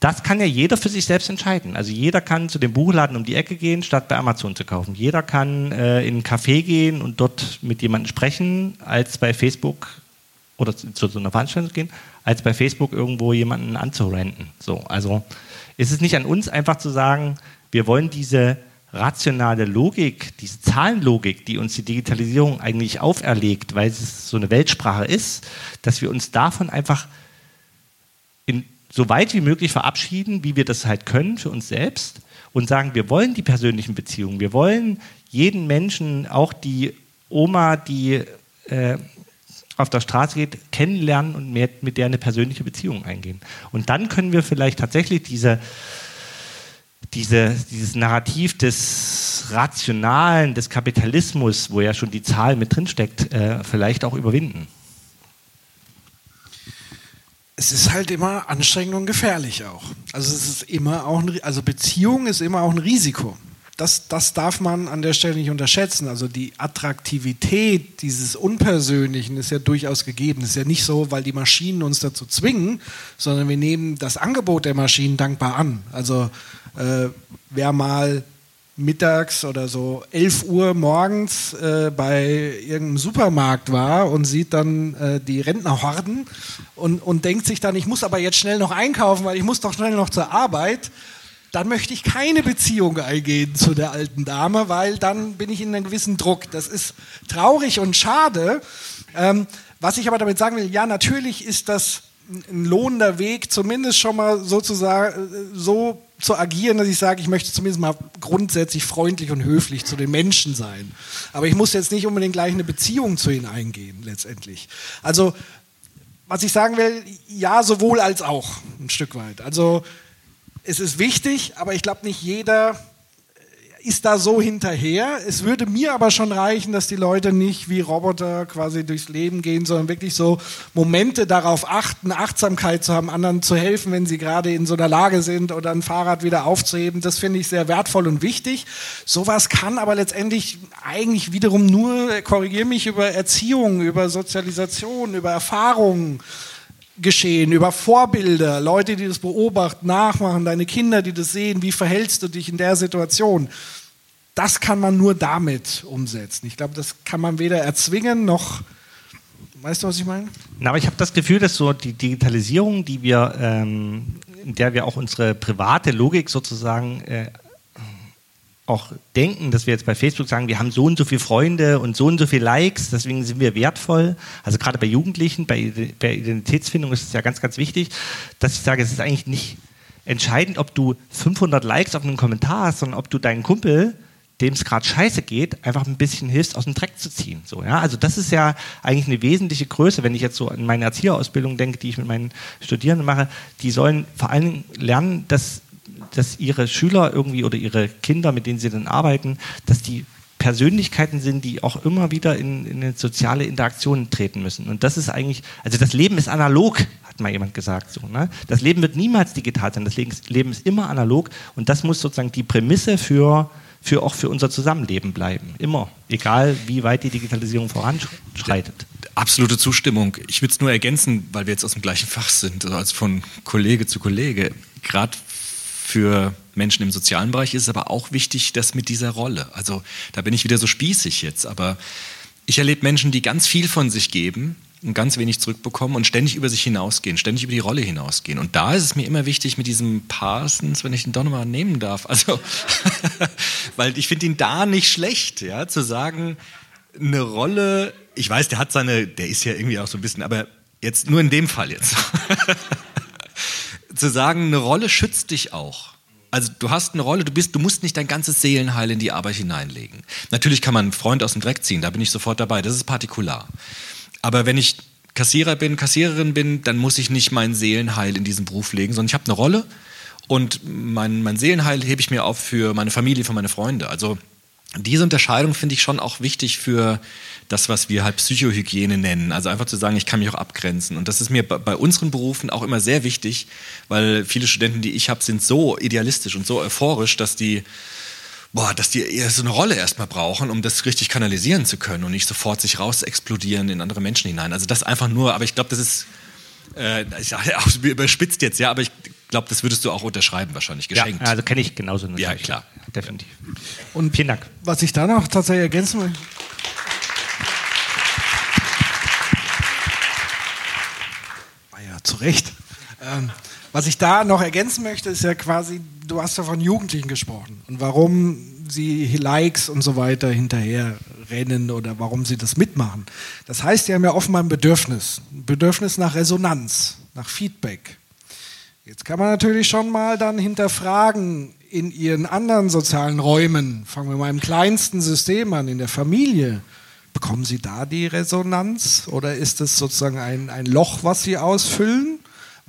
das kann ja jeder für sich selbst entscheiden. Also jeder kann zu dem Buchladen um die Ecke gehen, statt bei Amazon zu kaufen. Jeder kann äh, in einen Café gehen und dort mit jemandem sprechen, als bei Facebook oder zu, zu so einer Veranstaltung gehen, als bei Facebook irgendwo jemanden anzurenten. So, also ist es nicht an uns einfach zu sagen, wir wollen diese rationale Logik, diese Zahlenlogik, die uns die Digitalisierung eigentlich auferlegt, weil es so eine Weltsprache ist, dass wir uns davon einfach in so weit wie möglich verabschieden, wie wir das halt können für uns selbst und sagen, wir wollen die persönlichen Beziehungen, wir wollen jeden Menschen, auch die Oma, die äh, auf der Straße geht, kennenlernen und mit, mit der eine persönliche Beziehung eingehen. Und dann können wir vielleicht tatsächlich diese, diese, dieses Narrativ des Rationalen, des Kapitalismus, wo ja schon die Zahl mit drinsteckt, äh, vielleicht auch überwinden. es ist halt immer anstrengend und gefährlich auch. Also es ist immer auch ein, also Beziehung ist immer auch ein Risiko. Das, das darf man an der Stelle nicht unterschätzen. Also die Attraktivität dieses Unpersönlichen ist ja durchaus gegeben. Es ist ja nicht so, weil die Maschinen uns dazu zwingen, sondern wir nehmen das Angebot der Maschinen dankbar an. Also äh, wer mal mittags oder so 11 Uhr morgens äh, bei irgendeinem Supermarkt war und sieht dann äh, die Rentnerhorden und, und denkt sich dann, ich muss aber jetzt schnell noch einkaufen, weil ich muss doch schnell noch zur Arbeit, dann möchte ich keine Beziehung eingehen zu der alten Dame, weil dann bin ich in einem gewissen Druck. Das ist traurig und schade. Ähm, was ich aber damit sagen will, ja, natürlich ist das ein lohnender Weg, zumindest schon mal sozusagen äh, so zu agieren, dass ich sage, ich möchte zumindest mal grundsätzlich freundlich und höflich zu den Menschen sein. Aber ich muss jetzt nicht unbedingt gleich eine Beziehung zu ihnen eingehen, letztendlich. Also, was ich sagen will, ja, sowohl als auch, ein Stück weit. Also, es ist wichtig, aber ich glaube, nicht jeder ist da so hinterher. Es würde mir aber schon reichen, dass die Leute nicht wie Roboter quasi durchs Leben gehen, sondern wirklich so Momente darauf achten, Achtsamkeit zu haben, anderen zu helfen, wenn sie gerade in so einer Lage sind oder ein Fahrrad wieder aufzuheben. Das finde ich sehr wertvoll und wichtig. Sowas kann aber letztendlich eigentlich wiederum nur, korrigiere mich, über Erziehung, über Sozialisation, über Erfahrungen geschehen, über Vorbilder, Leute, die das beobachten, nachmachen, deine Kinder, die das sehen, wie verhältst du dich in der Situation. Das kann man nur damit umsetzen. Ich glaube, das kann man weder erzwingen noch. Weißt du, was ich meine? Na, aber ich habe das Gefühl, dass so die Digitalisierung, die wir, ähm, in der wir auch unsere private Logik sozusagen äh, auch denken, dass wir jetzt bei Facebook sagen, wir haben so und so viele Freunde und so und so viele Likes, deswegen sind wir wertvoll. Also gerade bei Jugendlichen, bei, bei Identitätsfindung ist es ja ganz, ganz wichtig, dass ich sage, es ist eigentlich nicht entscheidend, ob du 500 Likes auf einen Kommentar hast, sondern ob du deinen Kumpel, dem es gerade scheiße geht, einfach ein bisschen hilfst, aus dem Dreck zu ziehen. So, ja? Also das ist ja eigentlich eine wesentliche Größe, wenn ich jetzt so an meine Erzieherausbildung denke, die ich mit meinen Studierenden mache, die sollen vor allen Dingen lernen, dass dass ihre Schüler irgendwie oder ihre Kinder, mit denen sie dann arbeiten, dass die Persönlichkeiten sind, die auch immer wieder in, in eine soziale Interaktion treten müssen. Und das ist eigentlich, also das Leben ist analog, hat mal jemand gesagt. So, ne? Das Leben wird niemals digital sein, das Leben ist immer analog und das muss sozusagen die Prämisse für, für auch für unser Zusammenleben bleiben. Immer. Egal wie weit die Digitalisierung voranschreitet. Absolute Zustimmung. Ich würde es nur ergänzen, weil wir jetzt aus dem gleichen Fach sind, also von Kollege zu Kollege. Gerade für Menschen im sozialen Bereich ist es aber auch wichtig, dass mit dieser Rolle. Also da bin ich wieder so spießig jetzt, aber ich erlebe Menschen, die ganz viel von sich geben und ganz wenig zurückbekommen und ständig über sich hinausgehen, ständig über die Rolle hinausgehen. Und da ist es mir immer wichtig mit diesem Parsons, wenn ich den nochmal nehmen darf, also, weil ich finde ihn da nicht schlecht, ja, zu sagen, eine Rolle, ich weiß, der hat seine, der ist ja irgendwie auch so ein bisschen, aber jetzt nur in dem Fall jetzt. zu sagen, eine Rolle schützt dich auch. Also du hast eine Rolle, du bist, du musst nicht dein ganzes Seelenheil in die Arbeit hineinlegen. Natürlich kann man einen Freund aus dem Dreck ziehen, da bin ich sofort dabei, das ist partikular. Aber wenn ich Kassierer bin, Kassiererin bin, dann muss ich nicht mein Seelenheil in diesen Beruf legen, sondern ich habe eine Rolle und mein, mein Seelenheil hebe ich mir auf für meine Familie, für meine Freunde. Also diese Unterscheidung finde ich schon auch wichtig für das, was wir halt Psychohygiene nennen. Also einfach zu sagen, ich kann mich auch abgrenzen. Und das ist mir bei unseren Berufen auch immer sehr wichtig, weil viele Studenten, die ich habe, sind so idealistisch und so euphorisch, dass die boah, dass die eher so eine Rolle erstmal brauchen, um das richtig kanalisieren zu können und nicht sofort sich raus explodieren in andere Menschen hinein. Also das einfach nur, aber ich glaube, das ist, äh, ich auch überspitzt jetzt, ja, aber ich glaube, das würdest du auch unterschreiben wahrscheinlich, geschenkt. Ja, also kenne ich genauso. Natürlich. Ja, klar. Definitiv. Und Vielen Dank. Was ich da noch tatsächlich ergänzen will, Ah ja, zu Recht. Ähm, was ich da noch ergänzen möchte, ist ja quasi, du hast ja von Jugendlichen gesprochen und warum sie Likes und so weiter hinterher rennen oder warum sie das mitmachen. Das heißt, sie haben ja offenbar ein Bedürfnis, ein Bedürfnis nach Resonanz, nach Feedback. Jetzt kann man natürlich schon mal dann hinterfragen in ihren anderen sozialen Räumen, fangen wir mal im kleinsten System an, in der Familie, bekommen sie da die Resonanz oder ist es sozusagen ein, ein Loch, was sie ausfüllen?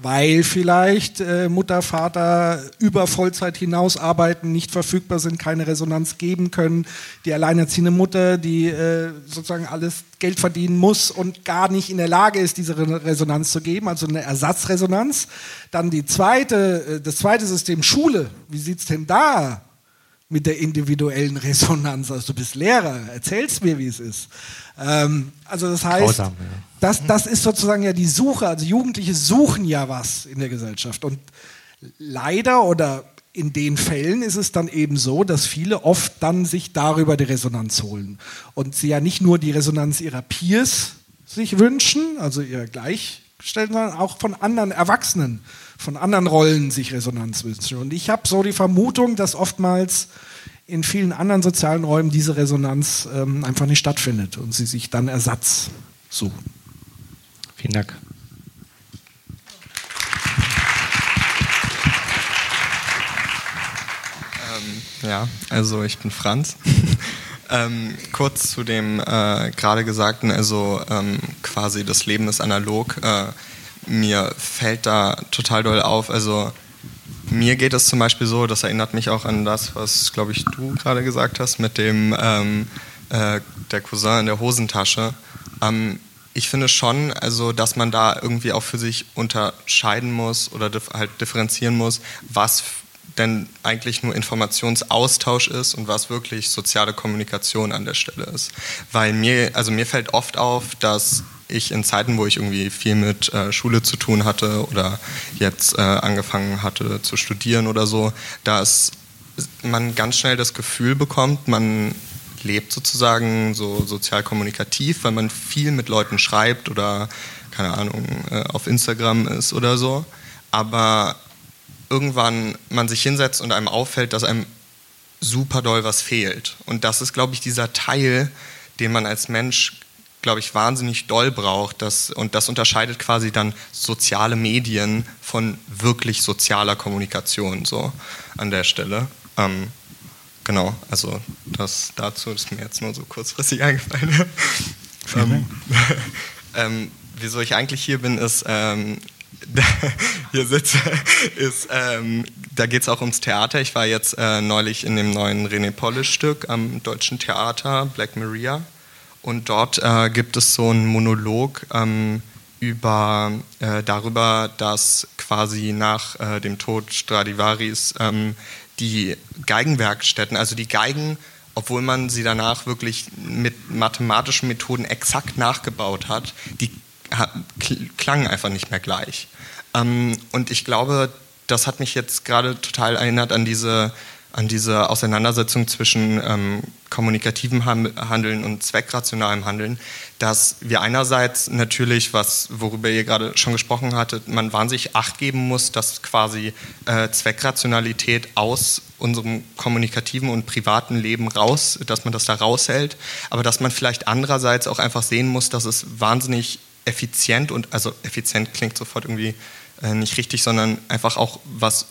Weil vielleicht äh, Mutter, Vater über Vollzeit hinaus arbeiten, nicht verfügbar sind, keine Resonanz geben können, die alleinerziehende Mutter, die äh, sozusagen alles Geld verdienen muss und gar nicht in der Lage ist, diese Re Resonanz zu geben, also eine Ersatzresonanz. Dann die zweite, äh, das zweite System Schule. Wie sieht's denn da mit der individuellen Resonanz? Also du bist Lehrer, erzähl's mir, wie es ist. Ähm, also das heißt, Grausam, ja. das, das ist sozusagen ja die Suche. Also Jugendliche suchen ja was in der Gesellschaft. Und leider oder in den Fällen ist es dann eben so, dass viele oft dann sich darüber die Resonanz holen. Und sie ja nicht nur die Resonanz ihrer Peers sich wünschen, also ihrer Gleichgestellten, sondern auch von anderen Erwachsenen, von anderen Rollen sich Resonanz wünschen. Und ich habe so die Vermutung, dass oftmals in vielen anderen sozialen Räumen diese Resonanz ähm, einfach nicht stattfindet und sie sich dann Ersatz suchen. Vielen Dank. Ähm, ja, also ich bin Franz. ähm, kurz zu dem äh, gerade Gesagten, also ähm, quasi das Leben ist analog. Äh, mir fällt da total doll auf, also mir geht es zum Beispiel so, das erinnert mich auch an das, was, glaube ich, du gerade gesagt hast, mit dem ähm, äh, der Cousin in der Hosentasche. Ähm, ich finde schon, also, dass man da irgendwie auch für sich unterscheiden muss oder dif halt differenzieren muss, was denn eigentlich nur Informationsaustausch ist und was wirklich soziale Kommunikation an der Stelle ist. Weil mir, also mir fällt oft auf, dass ich in Zeiten, wo ich irgendwie viel mit äh, Schule zu tun hatte oder jetzt äh, angefangen hatte zu studieren oder so, dass man ganz schnell das Gefühl bekommt, man lebt sozusagen so sozial kommunikativ, weil man viel mit Leuten schreibt oder keine Ahnung äh, auf Instagram ist oder so, aber irgendwann man sich hinsetzt und einem auffällt, dass einem super doll was fehlt. Und das ist glaube ich dieser Teil, den man als Mensch glaube ich, wahnsinnig doll braucht. Das, und das unterscheidet quasi dann soziale Medien von wirklich sozialer Kommunikation so an der Stelle. Ähm, genau, also das dazu ist mir jetzt nur so kurzfristig eingefallen. ähm, ähm, wieso ich eigentlich hier bin, ist, ähm, hier sitze, ist, ähm, da geht es auch ums Theater. Ich war jetzt äh, neulich in dem neuen René Polle-Stück am Deutschen Theater, Black Maria. Und dort äh, gibt es so einen Monolog ähm, über, äh, darüber, dass quasi nach äh, dem Tod Stradivaris ähm, die Geigenwerkstätten, also die Geigen, obwohl man sie danach wirklich mit mathematischen Methoden exakt nachgebaut hat, die klangen einfach nicht mehr gleich. Ähm, und ich glaube, das hat mich jetzt gerade total erinnert an diese an diese Auseinandersetzung zwischen ähm, kommunikativem Handeln und zweckrationalem Handeln, dass wir einerseits natürlich, was worüber ihr gerade schon gesprochen hattet, man wahnsinnig Acht geben muss, dass quasi äh, Zweckrationalität aus unserem kommunikativen und privaten Leben raus, dass man das da raushält, aber dass man vielleicht andererseits auch einfach sehen muss, dass es wahnsinnig effizient und also effizient klingt sofort irgendwie äh, nicht richtig, sondern einfach auch was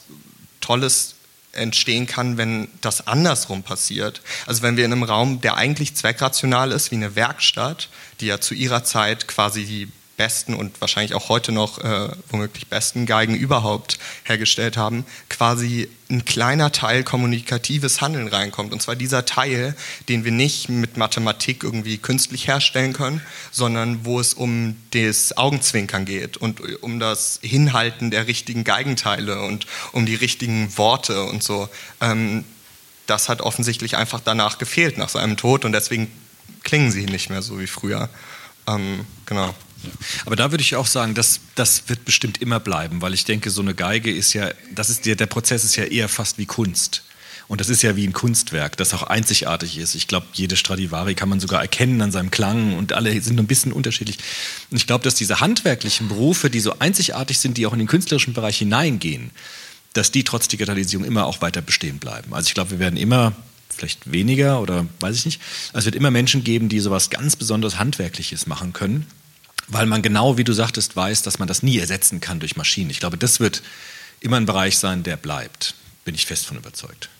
Tolles entstehen kann, wenn das andersrum passiert. Also wenn wir in einem Raum, der eigentlich zweckrational ist, wie eine Werkstatt, die ja zu ihrer Zeit quasi die besten und wahrscheinlich auch heute noch äh, womöglich besten Geigen überhaupt hergestellt haben, quasi ein kleiner Teil kommunikatives Handeln reinkommt. Und zwar dieser Teil, den wir nicht mit Mathematik irgendwie künstlich herstellen können, sondern wo es um das Augenzwinkern geht und um das Hinhalten der richtigen Geigenteile und um die richtigen Worte und so. Ähm, das hat offensichtlich einfach danach gefehlt, nach seinem Tod und deswegen klingen sie nicht mehr so wie früher. Ähm, genau. Aber da würde ich auch sagen, das, das wird bestimmt immer bleiben, weil ich denke, so eine Geige ist ja, das ist der, Prozess ist ja eher fast wie Kunst. Und das ist ja wie ein Kunstwerk, das auch einzigartig ist. Ich glaube, jede Stradivari kann man sogar erkennen an seinem Klang und alle sind ein bisschen unterschiedlich. Und ich glaube, dass diese handwerklichen Berufe, die so einzigartig sind, die auch in den künstlerischen Bereich hineingehen, dass die trotz Digitalisierung immer auch weiter bestehen bleiben. Also ich glaube, wir werden immer vielleicht weniger oder weiß ich nicht. Also es wird immer Menschen geben, die sowas ganz besonders Handwerkliches machen können weil man genau, wie du sagtest, weiß, dass man das nie ersetzen kann durch Maschinen. Ich glaube, das wird immer ein Bereich sein, der bleibt. Bin ich fest von überzeugt.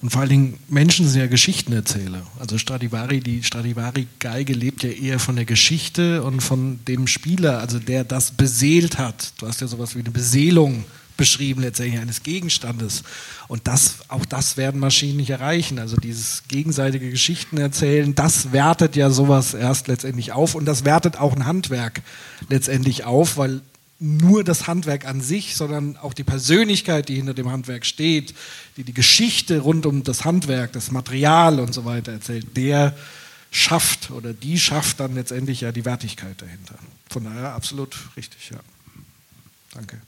Und vor allen Dingen, Menschen sind ja Geschichtenerzähler. Also Stradivari, die Stradivari-Geige lebt ja eher von der Geschichte und von dem Spieler, also der das beseelt hat. Du hast ja sowas wie eine Beseelung beschrieben, letztendlich eines Gegenstandes. Und das, auch das werden Maschinen nicht erreichen. Also dieses gegenseitige Geschichten erzählen, das wertet ja sowas erst letztendlich auf und das wertet auch ein Handwerk letztendlich auf, weil nur das Handwerk an sich, sondern auch die Persönlichkeit, die hinter dem Handwerk steht, die die Geschichte rund um das Handwerk, das Material und so weiter erzählt, der schafft oder die schafft dann letztendlich ja die Wertigkeit dahinter. Von daher absolut richtig, ja. Danke.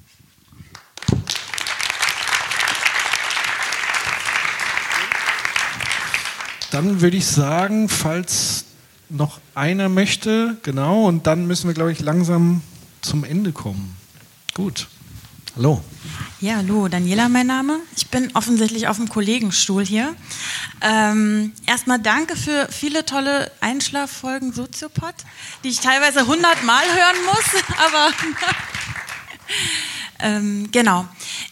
Dann würde ich sagen, falls noch einer möchte, genau, und dann müssen wir, glaube ich, langsam zum Ende kommen. Gut. Hallo. Ja, hallo, Daniela mein Name. Ich bin offensichtlich auf dem Kollegenstuhl hier. Ähm, erstmal danke für viele tolle Einschlaffolgen Soziopod, die ich teilweise 100 Mal hören muss, aber ähm, genau.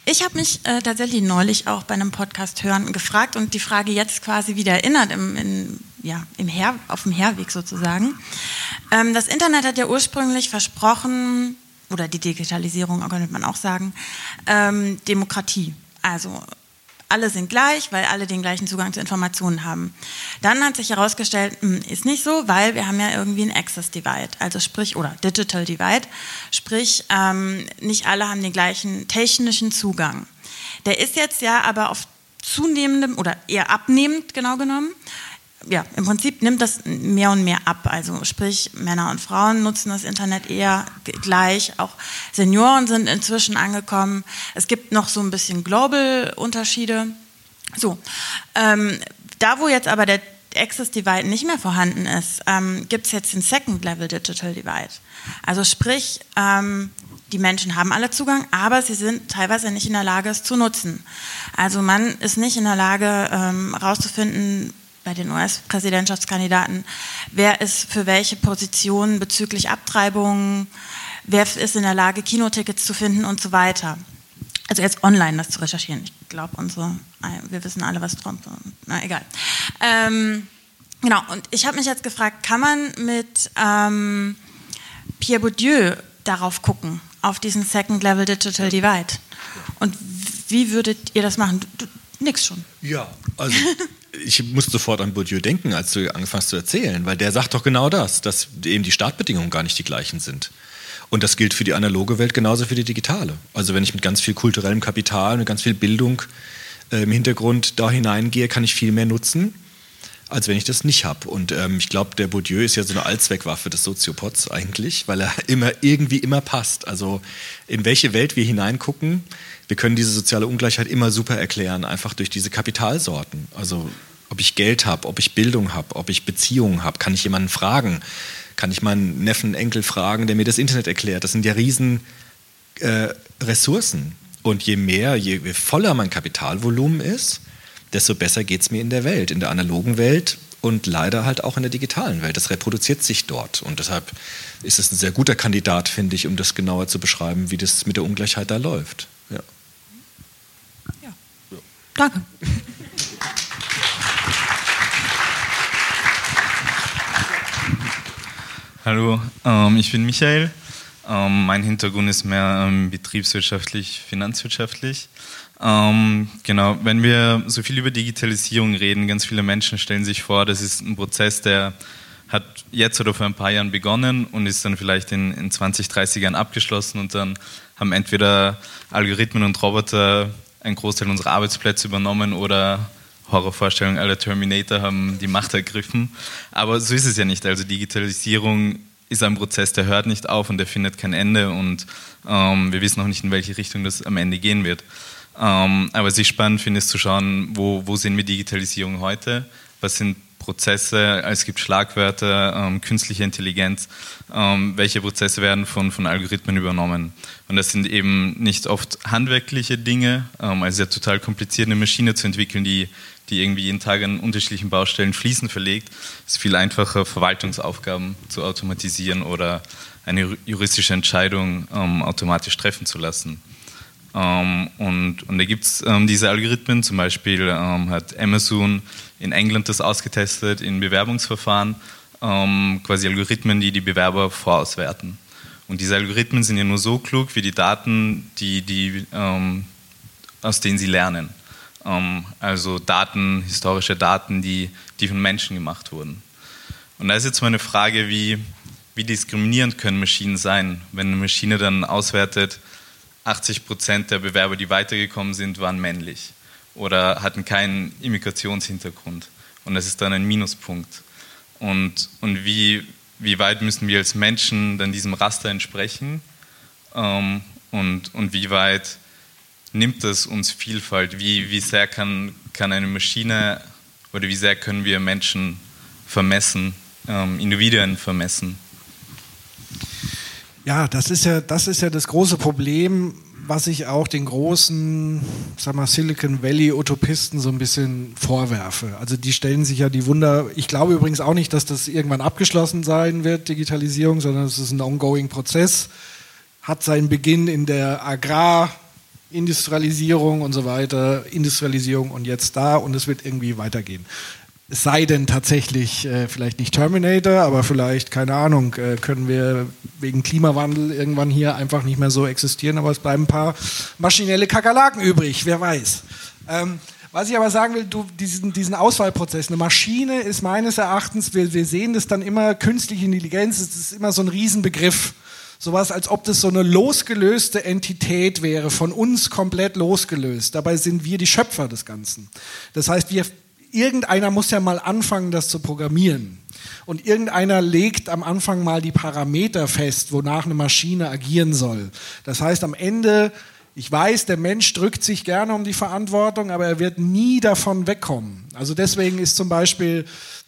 Ich habe mich äh, tatsächlich neulich auch bei einem Podcast hören gefragt und die Frage jetzt quasi wieder erinnert im, in, ja, im Her auf dem Herweg sozusagen. Ähm, das Internet hat ja ursprünglich versprochen, oder die Digitalisierung könnte man auch sagen, ähm, Demokratie. Also alle sind gleich, weil alle den gleichen Zugang zu Informationen haben. Dann hat sich herausgestellt, hm, ist nicht so, weil wir haben ja irgendwie ein Access Divide, also sprich, oder Digital Divide, sprich, ähm, nicht alle haben den gleichen technischen Zugang. Der ist jetzt ja aber auf zunehmendem oder eher abnehmend genau genommen ja, im Prinzip nimmt das mehr und mehr ab. Also sprich, Männer und Frauen nutzen das Internet eher gleich. Auch Senioren sind inzwischen angekommen. Es gibt noch so ein bisschen Global-Unterschiede. So, ähm, da wo jetzt aber der Access Divide nicht mehr vorhanden ist, ähm, gibt es jetzt den Second Level Digital Divide. Also sprich, ähm, die Menschen haben alle Zugang, aber sie sind teilweise nicht in der Lage, es zu nutzen. Also man ist nicht in der Lage, herauszufinden, ähm, bei den US-Präsidentschaftskandidaten, wer ist für welche Positionen bezüglich Abtreibungen, wer ist in der Lage, Kinotickets zu finden und so weiter. Also jetzt online das zu recherchieren. Ich glaube, unsere, wir wissen alle, was Trump, na egal. Ähm, genau, und ich habe mich jetzt gefragt, kann man mit ähm, Pierre Bourdieu darauf gucken, auf diesen Second Level Digital Divide? Und wie würdet ihr das machen? Du, nix schon. Ja, also ich muss sofort an Bourdieu denken, als du angefangen hast zu erzählen, weil der sagt doch genau das, dass eben die Startbedingungen gar nicht die gleichen sind. Und das gilt für die analoge Welt genauso für die digitale. Also wenn ich mit ganz viel kulturellem Kapital, mit ganz viel Bildung äh, im Hintergrund da hineingehe, kann ich viel mehr nutzen, als wenn ich das nicht habe. Und ähm, ich glaube, der Bourdieu ist ja so eine Allzweckwaffe des Soziopods eigentlich, weil er immer irgendwie immer passt. Also in welche Welt wir hineingucken, wir können diese soziale Ungleichheit immer super erklären, einfach durch diese Kapitalsorten. Also ob ich Geld habe, ob ich Bildung habe, ob ich Beziehungen habe, kann ich jemanden fragen, kann ich meinen Neffen, Enkel fragen, der mir das Internet erklärt. Das sind ja riesen äh, Ressourcen. Und je mehr, je voller mein Kapitalvolumen ist, desto besser geht es mir in der Welt, in der analogen Welt und leider halt auch in der digitalen Welt. Das reproduziert sich dort. Und deshalb ist es ein sehr guter Kandidat, finde ich, um das genauer zu beschreiben, wie das mit der Ungleichheit da läuft. Danke. Hallo, ähm, ich bin Michael. Ähm, mein Hintergrund ist mehr ähm, betriebswirtschaftlich, finanzwirtschaftlich. Ähm, genau, wenn wir so viel über Digitalisierung reden, ganz viele Menschen stellen sich vor, das ist ein Prozess, der hat jetzt oder vor ein paar Jahren begonnen und ist dann vielleicht in, in 20, 30 Jahren abgeschlossen und dann haben entweder Algorithmen und Roboter einen Großteil unserer Arbeitsplätze übernommen oder Horrorvorstellungen aller Terminator haben die Macht ergriffen. Aber so ist es ja nicht. Also Digitalisierung ist ein Prozess, der hört nicht auf und der findet kein Ende und ähm, wir wissen noch nicht, in welche Richtung das am Ende gehen wird. Ähm, aber was ich spannend finde, ist zu schauen, wo, wo sehen wir Digitalisierung heute? Was sind Prozesse, es gibt Schlagwörter, ähm, künstliche Intelligenz, ähm, welche Prozesse werden von, von Algorithmen übernommen. Und das sind eben nicht oft handwerkliche Dinge, ähm, also ja total kompliziert, eine Maschine zu entwickeln, die, die irgendwie jeden Tag an unterschiedlichen Baustellen Fliesen verlegt. Es ist viel einfacher, Verwaltungsaufgaben zu automatisieren oder eine juristische Entscheidung ähm, automatisch treffen zu lassen. Ähm, und, und da gibt es ähm, diese Algorithmen, zum Beispiel ähm, hat Amazon in England das ausgetestet in Bewerbungsverfahren, ähm, quasi Algorithmen, die die Bewerber vorauswerten. Und diese Algorithmen sind ja nur so klug wie die Daten, die, die, ähm, aus denen sie lernen. Ähm, also Daten, historische Daten, die, die von Menschen gemacht wurden. Und da ist jetzt meine Frage, wie, wie diskriminierend können Maschinen sein, wenn eine Maschine dann auswertet, 80 Prozent der Bewerber, die weitergekommen sind, waren männlich oder hatten keinen Immigrationshintergrund. Und das ist dann ein Minuspunkt. Und, und wie, wie weit müssen wir als Menschen dann diesem Raster entsprechen? Ähm, und, und wie weit nimmt das uns Vielfalt? Wie, wie sehr kann, kann eine Maschine oder wie sehr können wir Menschen vermessen, ähm, Individuen vermessen? Ja, das ist ja, das ist ja das große Problem, was ich auch den großen, sag mal, Silicon Valley Utopisten so ein bisschen vorwerfe. Also die stellen sich ja die Wunder. Ich glaube übrigens auch nicht, dass das irgendwann abgeschlossen sein wird, Digitalisierung, sondern es ist ein ongoing Prozess. Hat seinen Beginn in der Agrarindustrialisierung und so weiter, Industrialisierung und jetzt da und es wird irgendwie weitergehen. Es sei denn tatsächlich, äh, vielleicht nicht Terminator, aber vielleicht, keine Ahnung, äh, können wir wegen Klimawandel irgendwann hier einfach nicht mehr so existieren, aber es bleiben ein paar maschinelle Kakerlaken übrig, wer weiß. Ähm, was ich aber sagen will, du, diesen, diesen Auswahlprozess, eine Maschine ist meines Erachtens, wir, wir sehen das dann immer, künstliche Intelligenz, das ist immer so ein Riesenbegriff. Sowas, als ob das so eine losgelöste Entität wäre, von uns komplett losgelöst. Dabei sind wir die Schöpfer des Ganzen. Das heißt, wir irgendeiner muss ja mal anfangen, das zu programmieren. Und irgendeiner legt am Anfang mal die Parameter fest, wonach eine Maschine agieren soll. Das heißt, am Ende, ich weiß, der Mensch drückt sich gerne um die Verantwortung, aber er wird nie davon wegkommen. Also deswegen ist zum Beispiel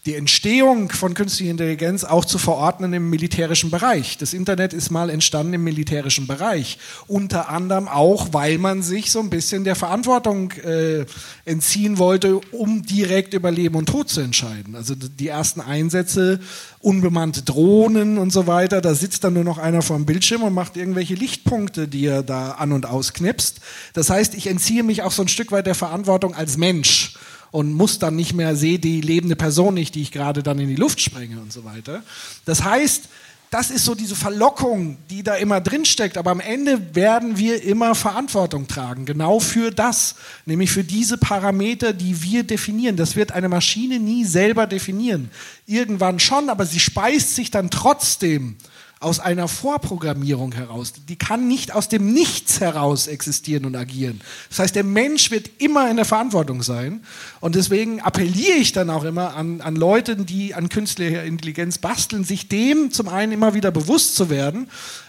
die Entstehung von künstlicher Intelligenz auch zu verordnen im militärischen Bereich. Das Internet ist mal entstanden im militärischen Bereich. Unter anderem auch, weil man sich so ein bisschen der Verantwortung äh, entziehen wollte, um direkt über Leben und Tod zu entscheiden. Also die ersten Einsätze, unbemannte Drohnen und so weiter, da sitzt dann nur noch einer vor dem Bildschirm und macht irgendwelche Lichtpunkte, die er da an und ausknipst. Das heißt, ich entziehe mich auch so ein Stück weit der Verantwortung als Mensch und muss dann nicht mehr, sehe die lebende Person nicht, die ich gerade dann in die Luft sprenge und so weiter. Das heißt, das ist so diese Verlockung, die da immer drin steckt. Aber am Ende werden wir immer Verantwortung tragen, genau für das, nämlich für diese Parameter, die wir definieren. Das wird eine Maschine nie selber definieren. Irgendwann schon, aber sie speist sich dann trotzdem aus einer Vorprogrammierung heraus. Die kann nicht aus dem Nichts heraus existieren und agieren. Das heißt, der Mensch wird immer in der Verantwortung sein. Und deswegen appelliere ich dann auch immer an, an Leute, die an künstlicher Intelligenz basteln, sich dem zum einen immer wieder bewusst zu werden,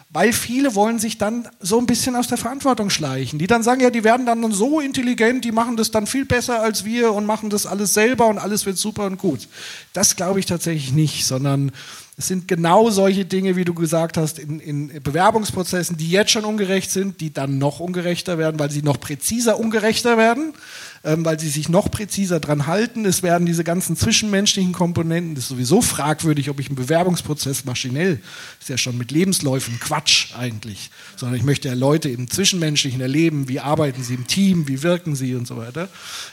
weil viele wollen sich dann so ein bisschen aus der Verantwortung schleichen. Die dann sagen, ja, die werden dann so intelligent, die machen das dann viel besser als wir und machen das alles selber und alles wird super und gut. Das glaube ich tatsächlich nicht, sondern es sind genau solche Dinge, wie du gesagt hast, in, in, Bewerbungsprozessen, die jetzt schon ungerecht sind, die dann noch ungerechter werden, weil sie noch präziser ungerechter werden, weil sie sich noch präziser dran halten. Es werden diese ganzen zwischenmenschlichen Komponenten, das ist sowieso fragwürdig, ob ich einen Bewerbungsprozess maschinell, ist ja schon mit Lebensläufen Quatsch eigentlich, sondern ich möchte ja Leute im Zwischenmenschlichen erleben, wie arbeiten sie im Team, wie wirken sie und so weiter.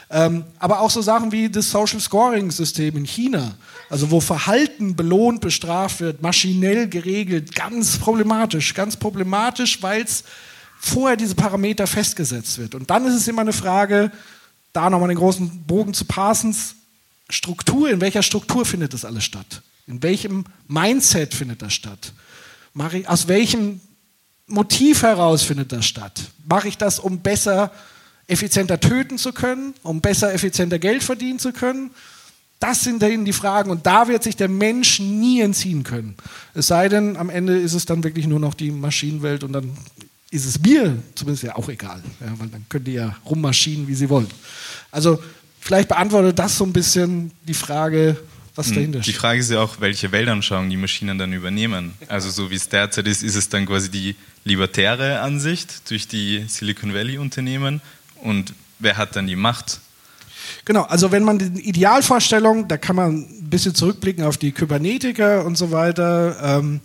Ähm, aber auch so Sachen wie das Social Scoring System in China, also wo Verhalten belohnt, bestraft wird, maschinell geregelt, ganz problematisch, ganz problematisch, weil es vorher diese Parameter festgesetzt wird. Und dann ist es immer eine Frage, da nochmal den großen Bogen zu Parsons, Struktur, in welcher Struktur findet das alles statt? In welchem Mindset findet das statt? aus welchem Motiv heraus findet das statt? Mache ich das, um besser, effizienter töten zu können, um besser, effizienter Geld verdienen zu können? Das sind dann die Fragen und da wird sich der Mensch nie entziehen können. Es sei denn, am Ende ist es dann wirklich nur noch die Maschinenwelt und dann ist es mir zumindest ja auch egal, ja, weil dann können die ja rummaschinen, wie sie wollen. Also vielleicht beantwortet das so ein bisschen die Frage, was Hm, dahinter Die steht. Frage ist ja auch, welche Weltanschauung die Maschinen dann übernehmen. Also so wie es derzeit ist, ist es dann quasi die libertäre Ansicht durch die Silicon Valley Unternehmen und wer hat dann die Macht? Genau, also wenn man die Idealvorstellung, da kann man ein bisschen zurückblicken auf die Kybernetiker und so weiter, ähm,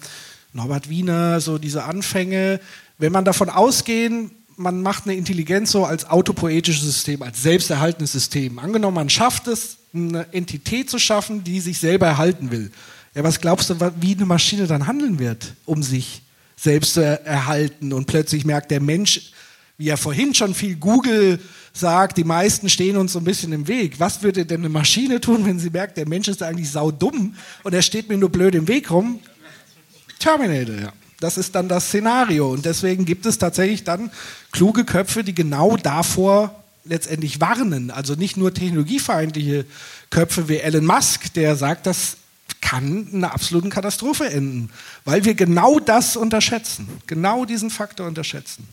Norbert Wiener, so diese Anfänge, wenn man davon ausgehen man macht eine Intelligenz so als autopoetisches System, als selbsterhaltendes System. Angenommen, man schafft es, eine Entität zu schaffen, die sich selber erhalten will. Ja, was glaubst du, wie eine Maschine dann handeln wird, um sich selbst zu erhalten? Und plötzlich merkt der Mensch, wie er vorhin schon viel Google sagt, die meisten stehen uns so ein bisschen im Weg. Was würde denn eine Maschine tun, wenn sie merkt, der Mensch ist eigentlich saudumm und er steht mir nur blöd im Weg rum? Terminator, ja. Das ist dann das Szenario. Und deswegen gibt es tatsächlich dann kluge Köpfe, die genau davor letztendlich warnen. Also nicht nur technologiefeindliche Köpfe wie Elon Musk, der sagt, das kann in einer absoluten Katastrophe enden, weil wir genau das unterschätzen, genau diesen Faktor unterschätzen.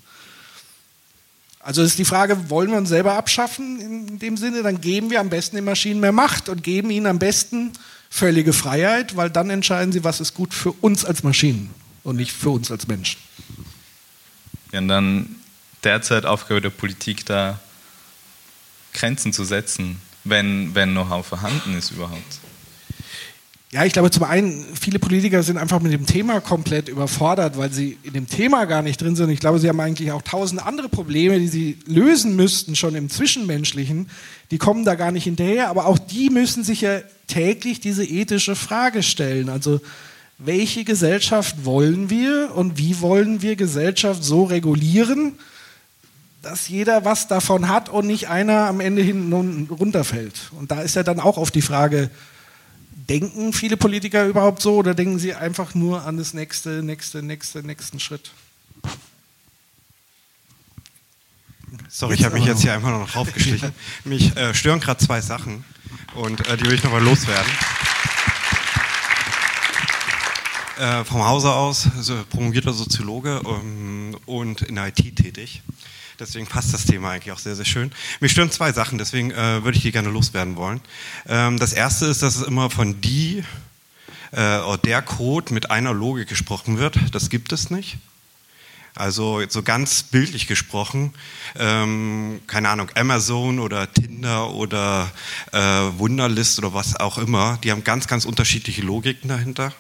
Also ist die Frage, wollen wir uns selber abschaffen in dem Sinne, dann geben wir am besten den Maschinen mehr Macht und geben ihnen am besten völlige Freiheit, weil dann entscheiden sie, was ist gut für uns als Maschinen und nicht für uns als Menschen. Ja, und dann derzeit Aufgabe der Politik, da Grenzen zu setzen, wenn, wenn Know-how vorhanden ist überhaupt. Ja, ich glaube zum einen, viele Politiker sind einfach mit dem Thema komplett überfordert, weil sie in dem Thema gar nicht drin sind. Ich glaube, sie haben eigentlich auch tausend andere Probleme, die sie lösen müssten, schon im Zwischenmenschlichen. Die kommen da gar nicht hinterher, aber auch die müssen sich ja täglich diese ethische Frage stellen. Also, welche Gesellschaft wollen wir und wie wollen wir Gesellschaft so regulieren, dass jeder was davon hat und nicht einer am Ende hinten runterfällt. Und da ist ja dann auch auf die Frage, denken viele Politiker überhaupt so oder denken sie einfach nur an das nächste, nächste, nächste, nächsten Schritt? Sorry, ich habe mich jetzt hier einfach noch draufgeschlichen. Mich äh, stören gerade zwei Sachen und äh, die will ich nochmal loswerden. Äh, vom Hause aus, also promovierter Soziologe ähm, und in der IT tätig. Deswegen passt das Thema eigentlich auch sehr, sehr schön. Mich stören zwei Sachen, deswegen äh, würde ich die gerne loswerden wollen. Ähm, das erste ist, dass es immer von die äh, oder der Code mit einer Logik gesprochen wird. Das gibt es nicht. Also so ganz bildlich gesprochen, ähm, keine Ahnung, Amazon oder Tinder oder äh, Wunderlist oder was auch immer, die haben ganz, ganz unterschiedliche Logiken dahinter.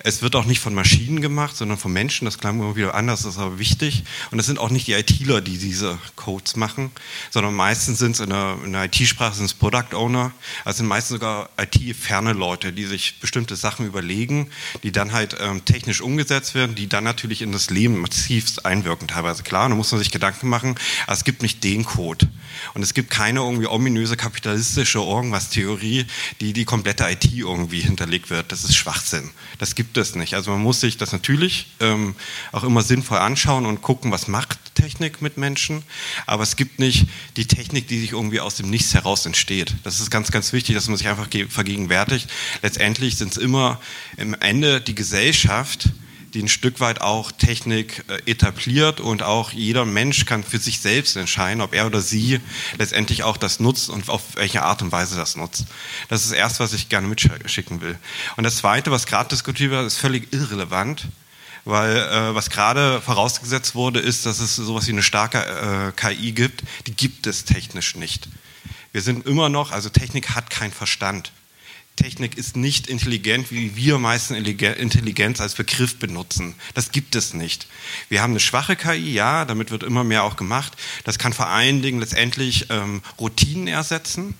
Es wird auch nicht von Maschinen gemacht, sondern von Menschen. Das klang immer wieder anders, das ist aber wichtig. Und es sind auch nicht die ITler, die diese Codes machen, sondern meistens sind es in der, der IT-Sprache sind es Product Owner. Also sind meistens sogar IT-ferne Leute, die sich bestimmte Sachen überlegen, die dann halt ähm, technisch umgesetzt werden, die dann natürlich in das Leben massivst einwirken teilweise. Klar, da muss man sich Gedanken machen, aber es gibt nicht den Code. Und es gibt keine irgendwie ominöse kapitalistische Irgendwas-Theorie, die die komplette IT irgendwie hinterlegt wird. Das ist Schwachsinn. Das gibt es nicht. Also man muss sich das natürlich ähm, auch immer sinnvoll anschauen und gucken, was macht Technik mit Menschen. Aber es gibt nicht die Technik, die sich irgendwie aus dem Nichts heraus entsteht. Das ist ganz, ganz wichtig, dass man sich einfach vergegenwärtigt. Letztendlich sind es immer im Ende die Gesellschaft, die ein Stück weit auch Technik äh, etabliert und auch jeder Mensch kann für sich selbst entscheiden, ob er oder sie letztendlich auch das nutzt und auf welche Art und Weise das nutzt. Das ist das Erste, was ich gerne mitschicken will. Und das Zweite, was gerade diskutiert wird, ist völlig irrelevant, weil äh, was gerade vorausgesetzt wurde, ist, dass es sowas wie eine starke äh, KI gibt. Die gibt es technisch nicht. Wir sind immer noch, also Technik hat keinen Verstand. Technik ist nicht intelligent, wie wir meistens Intelligenz als Begriff benutzen. Das gibt es nicht. Wir haben eine schwache KI, ja, damit wird immer mehr auch gemacht. Das kann vor allen Dingen letztendlich ähm, Routinen ersetzen.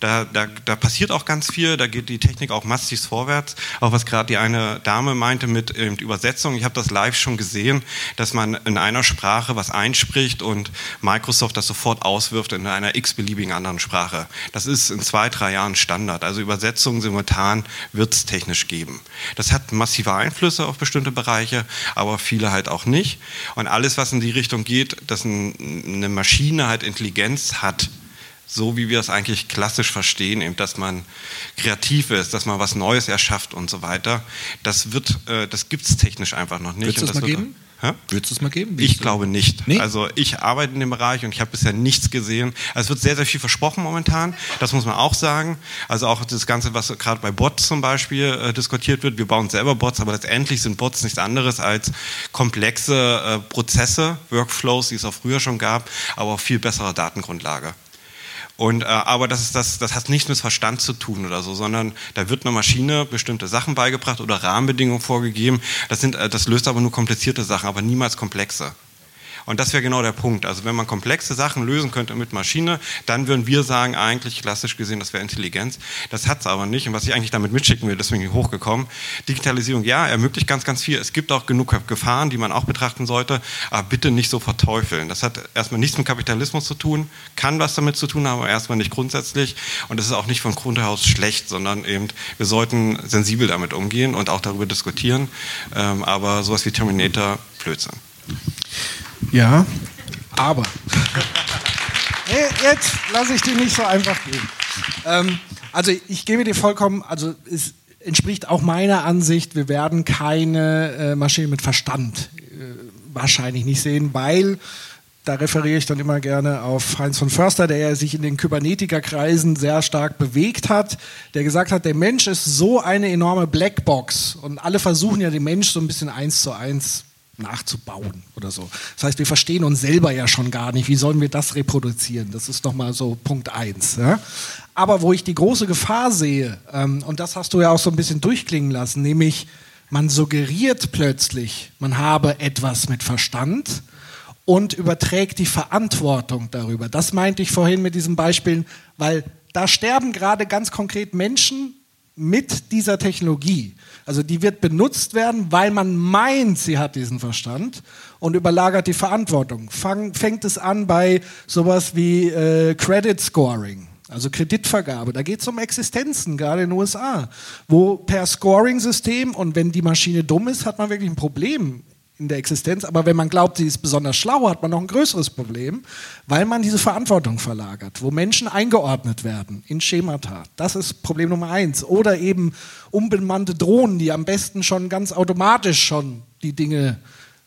Da, da, da passiert auch ganz viel, da geht die Technik auch massiv vorwärts. Auch was gerade die eine Dame meinte mit, äh, mit Übersetzung, ich habe das live schon gesehen, dass man in einer Sprache was einspricht und Microsoft das sofort auswirft in einer x-beliebigen anderen Sprache. Das ist in zwei, drei Jahren Standard. Also Übersetzungen simultan wird es technisch geben. Das hat massive Einflüsse auf bestimmte Bereiche, aber viele halt auch nicht. Und alles, was in die Richtung geht, dass eine Maschine halt Intelligenz hat, so wie wir es eigentlich klassisch verstehen, eben, dass man kreativ ist, dass man was Neues erschafft und so weiter. Das wird, äh, das gibt es technisch einfach noch nicht. Wird es das, mal geben? Hä? Würdest du es mal geben? ich glaube nicht. Nee? Also ich arbeite in dem Bereich und ich habe bisher nichts gesehen. Also es wird sehr, sehr viel versprochen momentan. Das muss man auch sagen. Also auch das Ganze, was gerade bei Bots zum Beispiel äh, diskutiert wird. Wir bauen selber Bots, aber letztendlich sind Bots nichts anderes als komplexe äh, Prozesse, Workflows, die es auch früher schon gab, aber auf viel bessere Datengrundlage. Und, äh, aber das, ist das, das hat nichts mit Verstand zu tun oder so, sondern da wird einer Maschine bestimmte Sachen beigebracht oder Rahmenbedingungen vorgegeben. Das, sind, äh, das löst aber nur komplizierte Sachen, aber niemals komplexe. Und das wäre genau der Punkt. Also wenn man komplexe Sachen lösen könnte mit Maschine, dann würden wir sagen, eigentlich klassisch gesehen, das wäre Intelligenz. Das hat es aber nicht. Und was ich eigentlich damit mitschicken will, deswegen hochgekommen, Digitalisierung, ja, ermöglicht ganz, ganz viel. Es gibt auch genug Gefahren, die man auch betrachten sollte, aber bitte nicht so verteufeln. Das hat erstmal nichts mit Kapitalismus zu tun, kann was damit zu tun haben, aber erstmal nicht grundsätzlich. Und es ist auch nicht von Grund aus schlecht, sondern eben, wir sollten sensibel damit umgehen und auch darüber diskutieren. Ähm, aber sowas wie Terminator, Blödsinn. Ja, aber. Hey, Jetzt lasse ich dir nicht so einfach gehen. Ähm, also ich gebe dir vollkommen, also es entspricht auch meiner Ansicht, wir werden keine äh, Maschine mit Verstand äh, wahrscheinlich nicht sehen, weil da referiere ich dann immer gerne auf Heinz von Förster, der sich in den Kybernetikerkreisen sehr stark bewegt hat, der gesagt hat, der Mensch ist so eine enorme Blackbox und alle versuchen ja den Mensch so ein bisschen eins zu eins nachzubauen oder so. Das heißt, wir verstehen uns selber ja schon gar nicht. Wie sollen wir das reproduzieren? Das ist nochmal so Punkt eins. Ja? Aber wo ich die große Gefahr sehe, ähm, und das hast du ja auch so ein bisschen durchklingen lassen, nämlich man suggeriert plötzlich, man habe etwas mit Verstand und überträgt die Verantwortung darüber. Das meinte ich vorhin mit diesen Beispielen, weil da sterben gerade ganz konkret Menschen mit dieser Technologie. Also die wird benutzt werden, weil man meint, sie hat diesen Verstand und überlagert die Verantwortung. Fang, fängt es an bei sowas wie äh, Credit Scoring. Also Kreditvergabe, da geht es um Existenzen, gerade in den USA, wo per Scoring-System und wenn die Maschine dumm ist, hat man wirklich ein Problem in der Existenz. Aber wenn man glaubt, sie ist besonders schlau, hat man noch ein größeres Problem, weil man diese Verantwortung verlagert, wo Menschen eingeordnet werden in Schemata. Das ist Problem Nummer eins. Oder eben unbemannte Drohnen, die am besten schon ganz automatisch schon die Dinge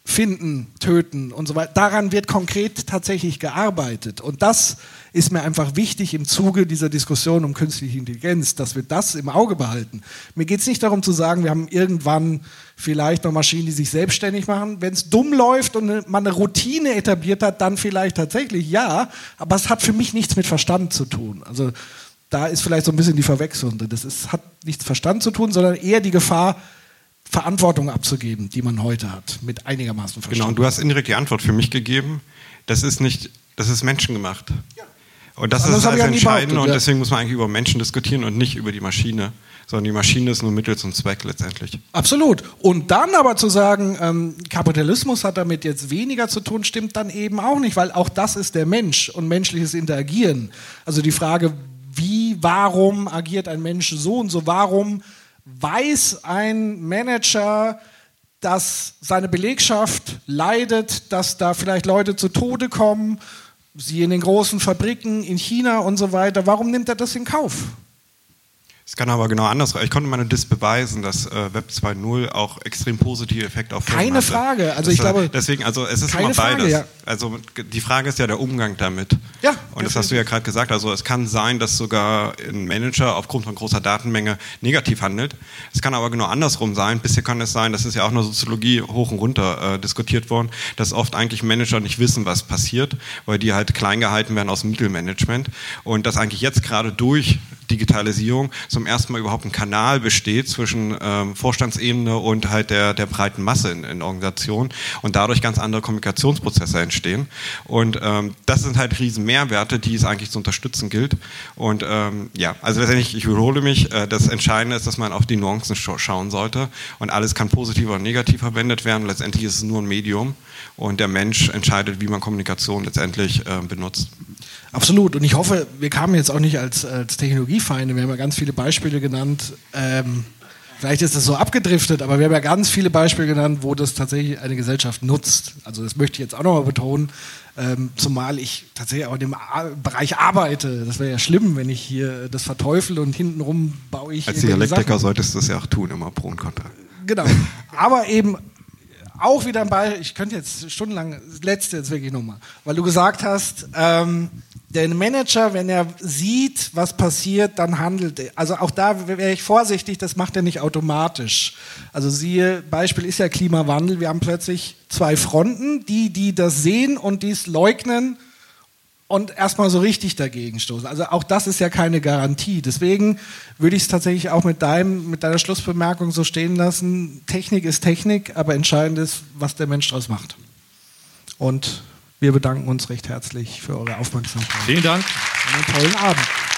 finden, töten und so weiter. Daran wird konkret tatsächlich gearbeitet. Und das ist mir einfach wichtig im Zuge dieser Diskussion um künstliche Intelligenz, dass wir das im Auge behalten. Mir geht es nicht darum zu sagen, wir haben irgendwann vielleicht noch Maschinen, die sich selbstständig machen. Wenn es dumm läuft und man eine Routine etabliert hat, dann vielleicht tatsächlich ja. Aber es hat für mich nichts mit Verstand zu tun. Also da ist vielleicht so ein bisschen die Verwechslung. Das ist, hat nichts mit Verstand zu tun, sondern eher die Gefahr, Verantwortung abzugeben, die man heute hat, mit einigermaßen Verstand. Genau, und du hast indirekt die Antwort für mich gegeben. Das ist nicht, das ist menschengemacht. Ja. Und das, Das ist Entscheidende behauptet, und deswegen muss man eigentlich über Menschen diskutieren und nicht über die Maschine, sondern die Maschine ist nur Mittel zum Zweck letztendlich. Absolut. Und dann aber zu sagen, ähm, Kapitalismus hat damit jetzt weniger zu tun, stimmt dann eben auch nicht, weil auch das ist der Mensch und menschliches Interagieren. Also die Frage, wie, warum agiert ein Mensch so und so, warum weiß ein Manager, dass seine Belegschaft leidet, dass da vielleicht Leute zu Tode kommen, sie in den großen Fabriken in China und so weiter. Warum nimmt er das in Kauf? Es kann aber genau anders. Ich konnte meine Diss beweisen, dass äh, Web 2.0 auch extrem positive Effekte auf Firmen Keine hatte. Frage. Also das, ich glaube- deswegen, also es ist Keine immer beides. Frage, ja. Also die Frage ist ja der Umgang damit. Ja. Und das hast du ja gerade gesagt. Also es kann sein, dass sogar ein Manager aufgrund von großer Datenmenge negativ handelt. Es kann aber genau andersrum sein. Bisher kann es sein, das ist ja auch in der Soziologie hoch und runter äh, diskutiert worden, dass oft eigentlich Manager nicht wissen, was passiert, weil die halt klein gehalten werden aus dem Mittelmanagement. Und dass eigentlich jetzt gerade durch Digitalisierung zum ersten Mal überhaupt ein Kanal besteht zwischen ähm, Vorstandsebene und halt der, der breiten Masse in, in Organisationen und dadurch ganz andere Kommunikationsprozesse entstehen. Und ähm, das sind halt riesen Mehrwerte, die es eigentlich zu unterstützen gilt. Und ähm, ja, also letztendlich, ich wiederhole mich, äh, das Entscheidende ist, dass man auf die Nuancen scha schauen sollte und alles kann positiv oder negativ verwendet werden. Letztendlich ist es nur ein Medium und der Mensch entscheidet, wie man Kommunikation letztendlich äh, benutzt. Absolut. Und ich hoffe, wir kamen jetzt auch nicht als, als Technologiefeinde. Wir haben ja ganz viele Beispiele genannt. Ähm, vielleicht ist das so abgedriftet, aber wir haben ja ganz viele Beispiele genannt, wo das tatsächlich eine Gesellschaft nutzt. Also das möchte ich jetzt auch nochmal betonen. Ähm, zumal ich tatsächlich auch in dem A Bereich arbeite. Das wäre ja schlimm, wenn ich hier das verteufel und hintenrum baue ich. Als Dialektiker solltest du das ja auch tun, immer Pro und Contra. Genau. Aber eben auch wieder ein Beispiel, ich könnte jetzt stundenlang, das letzte jetzt wirklich nochmal, weil du gesagt hast, ähm, der Manager, wenn er sieht, was passiert, dann handelt er. Also auch da wäre ich vorsichtig, das macht er nicht automatisch. Also siehe, Beispiel ist ja Klimawandel, wir haben plötzlich zwei Fronten, die, die das sehen und dies leugnen und erstmal so richtig dagegen stoßen. Also auch das ist ja keine Garantie. Deswegen würde ich es tatsächlich auch mit, deinem, mit deiner Schlussbemerkung so stehen lassen. Technik ist Technik, aber entscheidend ist, was der Mensch daraus macht. Und wir bedanken uns recht herzlich für eure Aufmerksamkeit. Vielen Dank. Und einen tollen Abend.